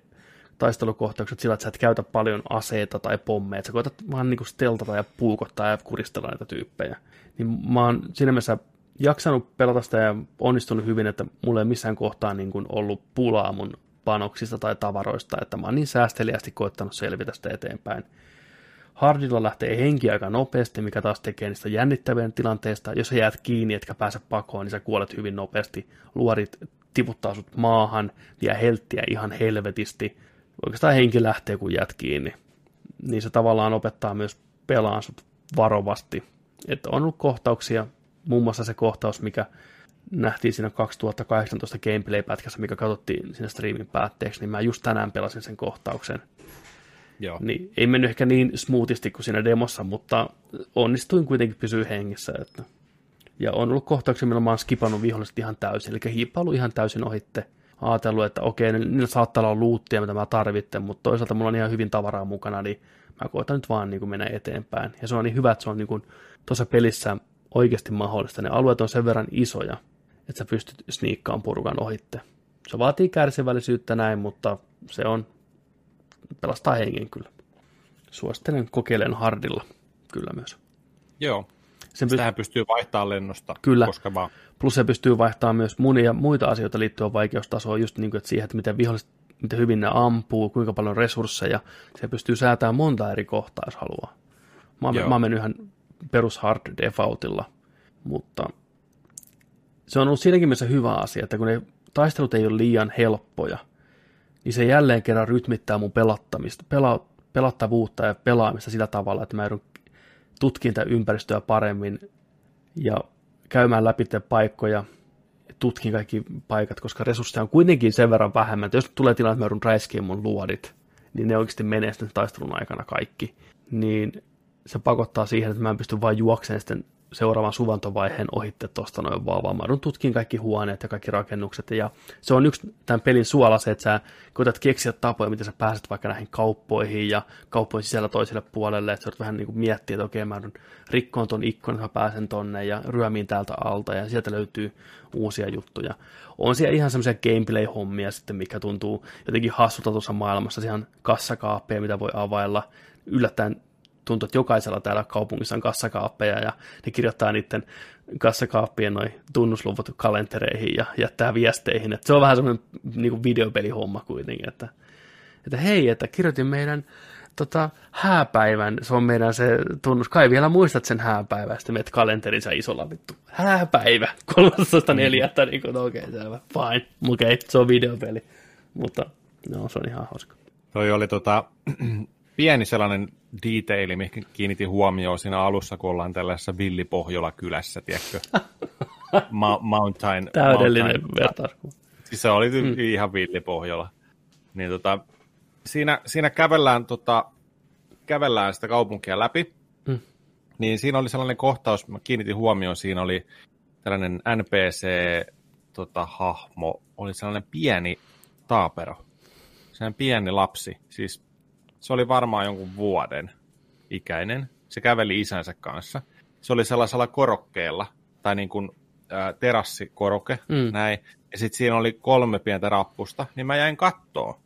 taistelukohtaukset sillä, että sä et käytä paljon aseita tai pommeja, sä koetat vaan niinku steltata ja puukottaa ja kuristella näitä tyyppejä. Niin mä oon siinä mielessä jaksanut pelata sitä ja onnistunut hyvin, että mulla ei missään kohtaa niin kuin ollut pulaa mun panoksista tai tavaroista, että mä oon niin säästeliästi koettanut selvitä sitä eteenpäin. Hardilla lähtee henki aika nopeasti, mikä taas tekee niistä jännittävien tilanteista. Jos sä jäät kiinni, etkä pääse pakoon, niin sä kuolet hyvin nopeasti. Luorit tiputtaa sut maahan, ja helttiä ihan helvetisti. Oikeastaan henki lähtee, kun jäät kiinni. Niin se tavallaan opettaa myös pelaan sut varovasti. Että on ollut kohtauksia, muun muassa se kohtaus, mikä nähtiin siinä 2018 gameplay-pätkässä, mikä katsottiin siinä streamin päätteeksi, niin mä just tänään pelasin sen kohtauksen. Joo. Niin ei mennyt ehkä niin smoothisti kuin siinä demossa, mutta onnistuin kuitenkin pysyä hengissä. Että. Ja on ollut kohtauksia, millä mä oon skipannut viholliset ihan täysin, eli hiippailu ihan täysin ohitte. Ajatellut, että okei, niillä saattaa olla luuttia, mitä mä tarvitsen, mutta toisaalta mulla on ihan hyvin tavaraa mukana, niin mä koitan nyt vaan niin kuin mennä eteenpäin. Ja se on niin hyvä, että se on niin kuin tuossa pelissä oikeasti mahdollista. Ne alueet on sen verran isoja, että sä pystyt sniikkaan porukan ohitte. Se vaatii kärsivällisyyttä näin, mutta se on pelastaa hengen kyllä. Suosittelen kokeilen hardilla kyllä myös. Joo. Sen pyst- Sitähän pystyy vaihtamaan lennosta. Kyllä. Koska vaan. plus se pystyy vaihtamaan myös monia muita asioita liittyen vaikeustasoon, just niin kuin, että siihen, että miten viholliset, miten hyvin ne ampuu, kuinka paljon resursseja. Se pystyy säätämään monta eri kohtaa, jos haluaa. Mä, oon- mä oon mennyt ihan perus hard defaultilla, mutta se on ollut siinäkin mielessä hyvä asia, että kun ne taistelut ei ole liian helppoja, niin se jälleen kerran rytmittää mun pelattamista, pela, pelattavuutta ja pelaamista sillä tavalla, että mä joudun tutkintaympäristöä paremmin ja käymään läpi paikkoja, tutkin kaikki paikat, koska resursseja on kuitenkin sen verran vähemmän, että jos tulee tilanne, että mä joudun mun luodit, niin ne oikeasti menee sitten taistelun aikana kaikki. Niin se pakottaa siihen, että mä en pysty vain juokseen sitten seuraavan suvantovaiheen ohitte tuosta noin vaan, vaan mä tutkin kaikki huoneet ja kaikki rakennukset. Ja se on yksi tämän pelin suola se, että sä koetat keksiä tapoja, miten sä pääset vaikka näihin kauppoihin ja kauppojen sisällä toiselle puolelle, että sä vähän niin kuin miettiä, että okei, mä rikkoon ton ikkunan, että mä pääsen tonne ja ryömiin täältä alta ja sieltä löytyy uusia juttuja. On siellä ihan semmoisia gameplay-hommia sitten, mikä tuntuu jotenkin hassulta tuossa maailmassa, on kassakaappeja, mitä voi availla, yllättäen tuntuu, että jokaisella täällä kaupungissa on kassakaappeja ja ne kirjoittaa niiden kassakaappien noin tunnusluvut kalentereihin ja jättää viesteihin. Että se on vähän semmoinen niin kuin videopelihomma kuitenkin, että, että hei, että kirjoitin meidän tota, hääpäivän, se on meidän se tunnus, kai vielä muistat sen hääpäivän, sitten menet kalenterinsa isolla vittu, hääpäivä, 13.4. niin kuin, no okei, okay, selvä, fine, okei, okay, se on videopeli, mutta no, se on ihan hauska. Toi oli tota, pieni sellainen detaili, mihin kiinnitin huomioon siinä alussa, kun ollaan tällaisessa Villipohjola-kylässä, tiedätkö? Ma- mountain. Täydellinen vertaus. Siis se oli mm. ihan Villipohjola. Niin tota, siinä, siinä kävellään, tota, kävellään sitä kaupunkia läpi, mm. niin siinä oli sellainen kohtaus, mä kiinnitin huomioon, siinä oli tällainen NPC-hahmo, tota, oli sellainen pieni taapero, sellainen pieni lapsi, siis se oli varmaan jonkun vuoden ikäinen. Se käveli isänsä kanssa. Se oli sellaisella korokkeella, tai niin kuin ää, terassikoroke, mm. näin. Ja sitten siinä oli kolme pientä rappusta, niin mä jäin kattoo.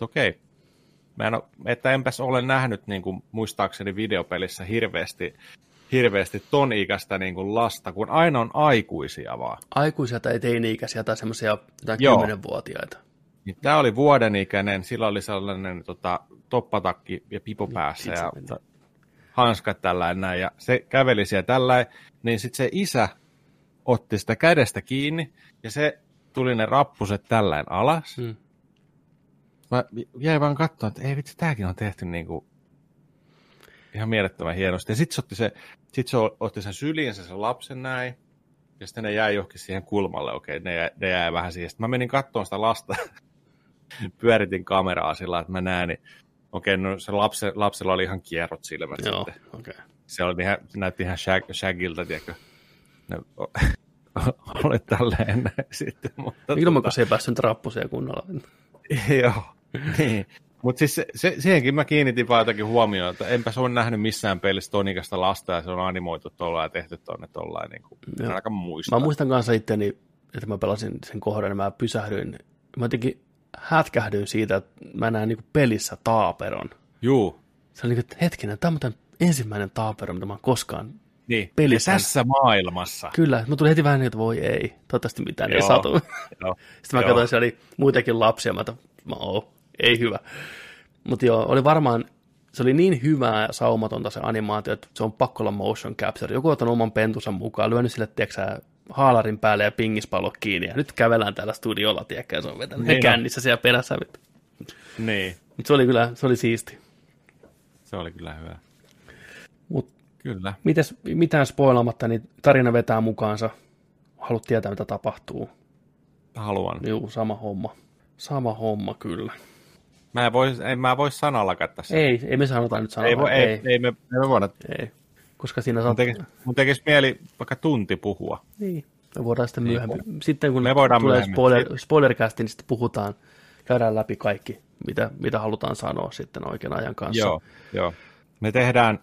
Okei. Okay. Mä en ole, että enpäs ole nähnyt niin kuin, muistaakseni videopelissä hirveästi, hirveästi ton ikäistä niin kuin lasta, kun aina on aikuisia vaan. Aikuisia tai teini-ikäisiä tai semmoisia kymmenenvuotiaita. Niin tämä oli vuoden ikäinen, sillä oli sellainen tota, toppatakki ja pipo niin, päässä ja ta, hanskat tällä näin, ja se käveli siellä tällä niin sitten se isä otti sitä kädestä kiinni, ja se tuli ne rappuset tällä alas. Hmm. Mä jäin vaan katsoa, että ei vitsi, tämäkin on tehty niin kuin ihan mielettömän hienosti. Ja sitten se otti, se, sit se otti sen syliinsä sen lapsen näin, ja sitten ne jäi johonkin siihen kulmalle, okei, ne jäi, ne jäi vähän siihen. Sitten mä menin katsomaan sitä lasta, pyöritin kameraa sillä, että mä näen, niin okei, no se lapse, lapsella oli ihan kierrot silmät Joo, sitten. Okay. Se, oli ihan, näytti ihan shag, shagilta, tiedätkö? Ne, oli tälleen sitten. Mutta Ilman, tota... se ei päässyt rappusia kunnolla. Joo, niin. Mutta siis se, se, siihenkin mä kiinnitin vaan jotakin huomioon, että enpä se ole nähnyt missään pelissä tonikästä lasta ja se on animoitu tuolla ja tehty tuonne tuolla. Niin kuin, aika muista. Mä muistan kanssa itteni, että mä pelasin sen kohdan ja mä pysähdyin. Mä jotenkin hätkähdyin siitä, että mä näen niin pelissä taaperon. Juu. Se oli niin että hetkinen, tämä on ensimmäinen taapero, mitä mä oon koskaan niin. pelissä. Ja tässä maailmassa. Kyllä, mä tuli heti vähän niin, että voi ei, toivottavasti mitään joo, ei satu. Joo, Sitten mä joo. katsoin, siellä oli muitakin lapsia, mä että ei hyvä. Mutta joo, oli varmaan, se oli niin hyvää ja saumatonta se animaatio, että se on pakko olla motion capture. Joku on ottanut oman pentusa mukaan, lyönyt sille, tiedätkö haalarin päälle ja pingispallo kiinni, ja nyt kävellään täällä studiolla, tiedätkö, se on vetänyt niin kännissä siellä perässä. Niin. Mutta se oli kyllä, se oli siisti. Se oli kyllä hyvä. Mut kyllä. Mites, mitään spoilaamatta, niin tarina vetää mukaansa. Haluat tietää, mitä tapahtuu. Haluan. Joo, sama homma. Sama homma, kyllä. Mä en voi, en mä voi sanallakaan tässä. Ei, ei me sanota nyt sanalla. Ei, voi, ei, ei, ei, me, ei me voida. Ei koska siinä saat... Mun tekisi, mun tekisi mieli vaikka tunti puhua. Niin, me voidaan sitten niin, myöhemmin. Sitten kun me voidaan tulee spoiler, spoilercast, niin sitten puhutaan, käydään läpi kaikki, mitä, mitä halutaan sanoa sitten oikean ajan kanssa. Joo, joo. Me tehdään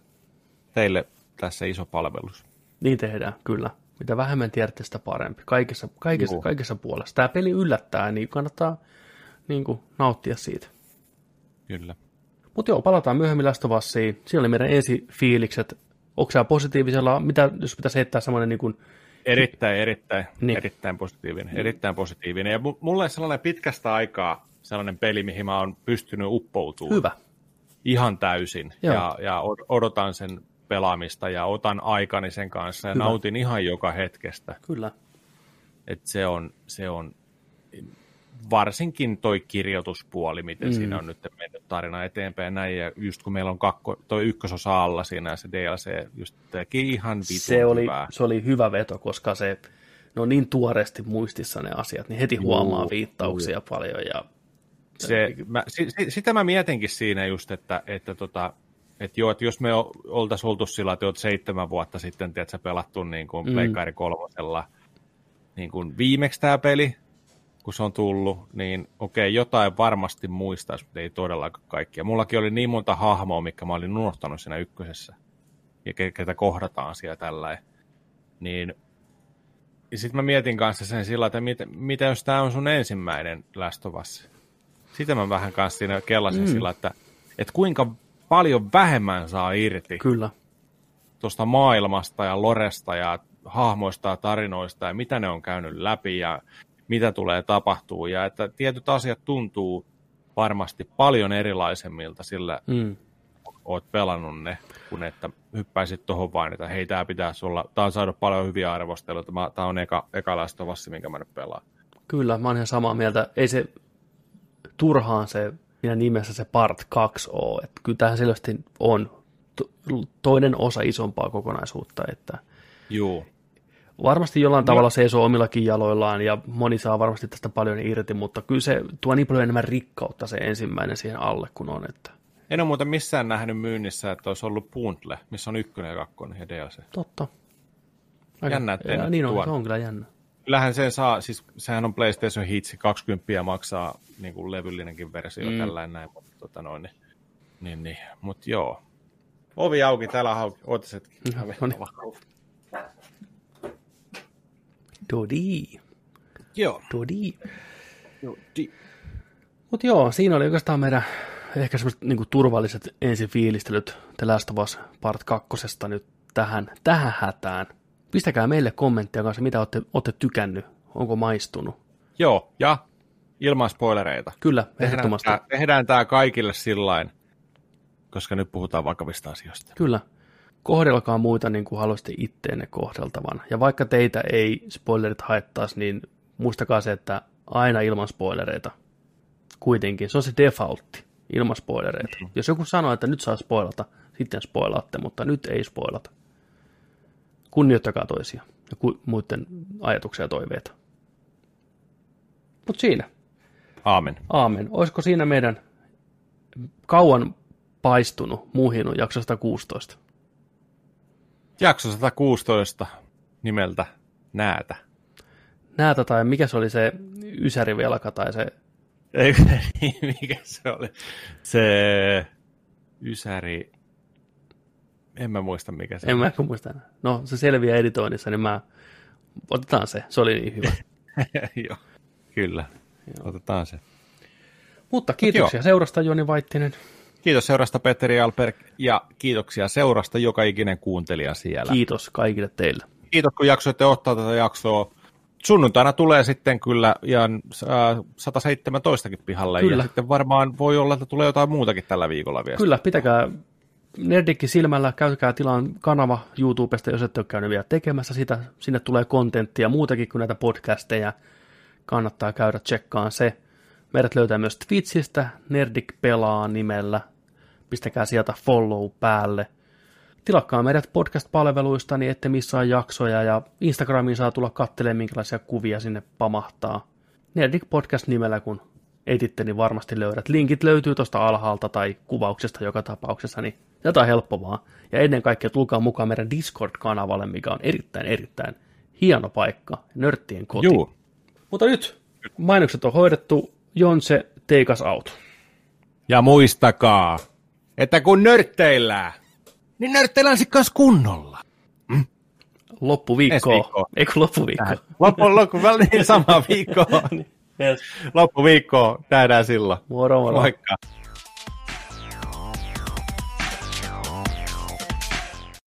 teille tässä iso palvelus. Niin tehdään, kyllä. Mitä vähemmän tiedätte, sitä parempi. Kaikessa, kaikessa, kaikessa puolessa. Tämä peli yllättää, niin kannattaa niin kuin, nauttia siitä. Kyllä. Mutta joo, palataan myöhemmin Usiin. Siinä oli meidän ensi fiilikset onko se positiivisella, mitä jos pitäisi heittää semmoinen niin kuin... Erittäin, erittäin, niin. erittäin positiivinen, erittäin positiivinen. Ja mulle sellainen pitkästä aikaa sellainen peli, mihin mä oon pystynyt uppoutumaan. Hyvä. Ihan täysin. Ja, ja odotan sen pelaamista ja otan aikani sen kanssa ja Hyvä. nautin ihan joka hetkestä. Kyllä. Et se on, se on varsinkin toi kirjoituspuoli, miten Mm. siinä on nyt mennyt tarina eteenpäin näin, ja just kun meillä on kakko, toi ykkösosa alla siinä, ja se DLC just teki ihan vitun se oli, hyvää. se oli hyvä veto, koska se, ne on niin tuoreesti muistissa ne asiat, niin heti huomaa viittauksia paljon. Ja, Se, mä, si, si, sitä mä mietinkin siinä just, että, että, tota, että, joo, että jos me oltaisiin oltu sillä, että oot seitsemän vuotta sitten, tiedätkö, pelattu niin kuin Mm. Pleikkari kolmosella niin kuin viimeksi tämä peli, kun se on tullut, niin okei, jotain varmasti muistaisi, mutta ei todellakaan kaikkia. Mullakin oli niin monta hahmoa, mikä mä olin unohtanut siinä ykkösessä, ja ke- ketä kohdataan siellä tällä. Niin sitten mä mietin kanssa sen sillä, että mitä, mitä jos tämä on sun ensimmäinen Us? Sitä mä vähän kanssa siinä kellasin mm. sillä, että, että kuinka paljon vähemmän saa irti kyllä, tuosta maailmasta ja loresta ja hahmoista ja tarinoista ja mitä ne on käynyt läpi ja mitä tulee tapahtuu. Ja että tietyt asiat tuntuu varmasti paljon erilaisemmilta sillä mm, oot pelannut ne, kun että hyppäisit tuohon vain, että hei, tämä pitäisi olla, tämä on saanut paljon hyviä arvosteluita, tämä on eka, eka Last of Us, minkä mä nyt pelaan. kyllä, mä oon ihan samaa mieltä. Ei se turhaan se siinä nimessä se part 2 ole. Että kyllä tähän selvästi on to- toinen osa isompaa kokonaisuutta, että Juu. Varmasti jollain tavalla seisoo omillakin jaloillaan ja moni saa varmasti tästä paljon irti, mutta kyllä se tuo niin paljon enemmän rikkautta se ensimmäinen siihen alle kuin on, että En ole muuten missään nähnyt myynnissä, että olisi ollut Bundle, missä on ykkönen ja kakkonen ja DLC. totta. Jännä, ettei ja, niin on, tuon. se on kyllä jännä. Kyllähän sen saa, siis sehän on PlayStation Hitsi, 20 maksaa niin kuin levyllinenkin versio Mm. tällainen näin, mutta tota noin, niin, niin, niin. mut joo. Ovi auki, täällä on auki, ootas hetki. No niin. Dodi, Joo. dodi. joo di- Mutta joo, siinä oli oikeastaan meidän ehkä semmoiset niinku turvalliset ensifiilistelyt The Last of Us Part 2 nyt tähän, tähän hätään. Pistäkää meille kommenttia kanssa, mitä olette, olette tykännyt, onko maistunut. joo, ja ilman spoilereita. Kyllä, Tehdään ehdottomasti. tää, tehdään tää kaikille sillain, koska nyt puhutaan vakavista asioista. Kyllä. Kohdelkaa muita niin kuin haluaisitte itteenne kohdeltavan. Ja vaikka teitä ei spoilerit haittaisi, niin muistakaa se, että aina ilman spoilereita. Kuitenkin. Se on se defaultti, ilman spoilereita. Mm-hmm. Jos joku sanoo, että nyt saa spoilata, sitten spoilaatte, mutta nyt ei spoilata. Kunnioittakaa toisia ja ku- muiden ajatuksia ja toiveita. Mutta siinä. Aamen. Aamen. Olisiko siinä meidän kauan paistunut muhinut jakso 116? Jakso 116 nimeltä Näätä. Näätä tai mikä se oli se ysärivelka tai se, Ei, mikä se oli? Se Ysäri, en mä muista mikä se en mä muista enää. No se selviää editoinnissa, niin mä otetaan se, se oli niin hyvä. Joo, kyllä. Otetaan se. Mutta kiitoksia seurasta Joni Vaittinen. Kiitos seurasta Petteri Alper ja kiitoksia seurasta joka ikinen kuuntelija siellä. Kiitos kaikille teille. Kiitos kun jaksoitte ottaa tätä jaksoa. Sunnuntaina tulee sitten kyllä ihan äh, 117kin pihalle Kyllä. ja sitten varmaan voi olla, että tulee jotain muutakin tällä viikolla vielä. Kyllä, pitäkää Nerdikki silmällä, käykää tilaan kanava YouTubesta, jos ette ole käynyt vielä tekemässä sitä. Sinne tulee kontenttia muutakin kuin näitä podcasteja. Kannattaa käydä tsekkaan se. Meidät löytää myös Twitchistä, Nerdik pelaa nimellä. Pistäkää sieltä follow päälle. Tilakkaa meidät podcast-palveluista, niin ette missaa jaksoja, ja Instagramiin saa tulla katselemaan, minkälaisia kuvia sinne pamahtaa. Nerdik Podcast nimellä, kun etitte, niin varmasti löydät. Linkit löytyy tuosta alhaalta tai kuvauksesta joka tapauksessa, niin tätä on helppo vaan. Ja ennen kaikkea tulkaa mukaan meidän Discord-kanavalle, mikä on erittäin, erittäin hieno paikka, nörttien koti. Juu. Mutta nyt mainokset on hoidettu, Jonse, take us out. Ja muistakaa, että kun nörtteillään, niin nörtteillään sitten kanssa kunnolla. Loppuviikko. Ensi viikkoon. Eikö loppuviikko? Loppu, loppu, väl niin sama viikko. Yes. Loppuviikko, nähdään silloin. Moro moro. Moikka.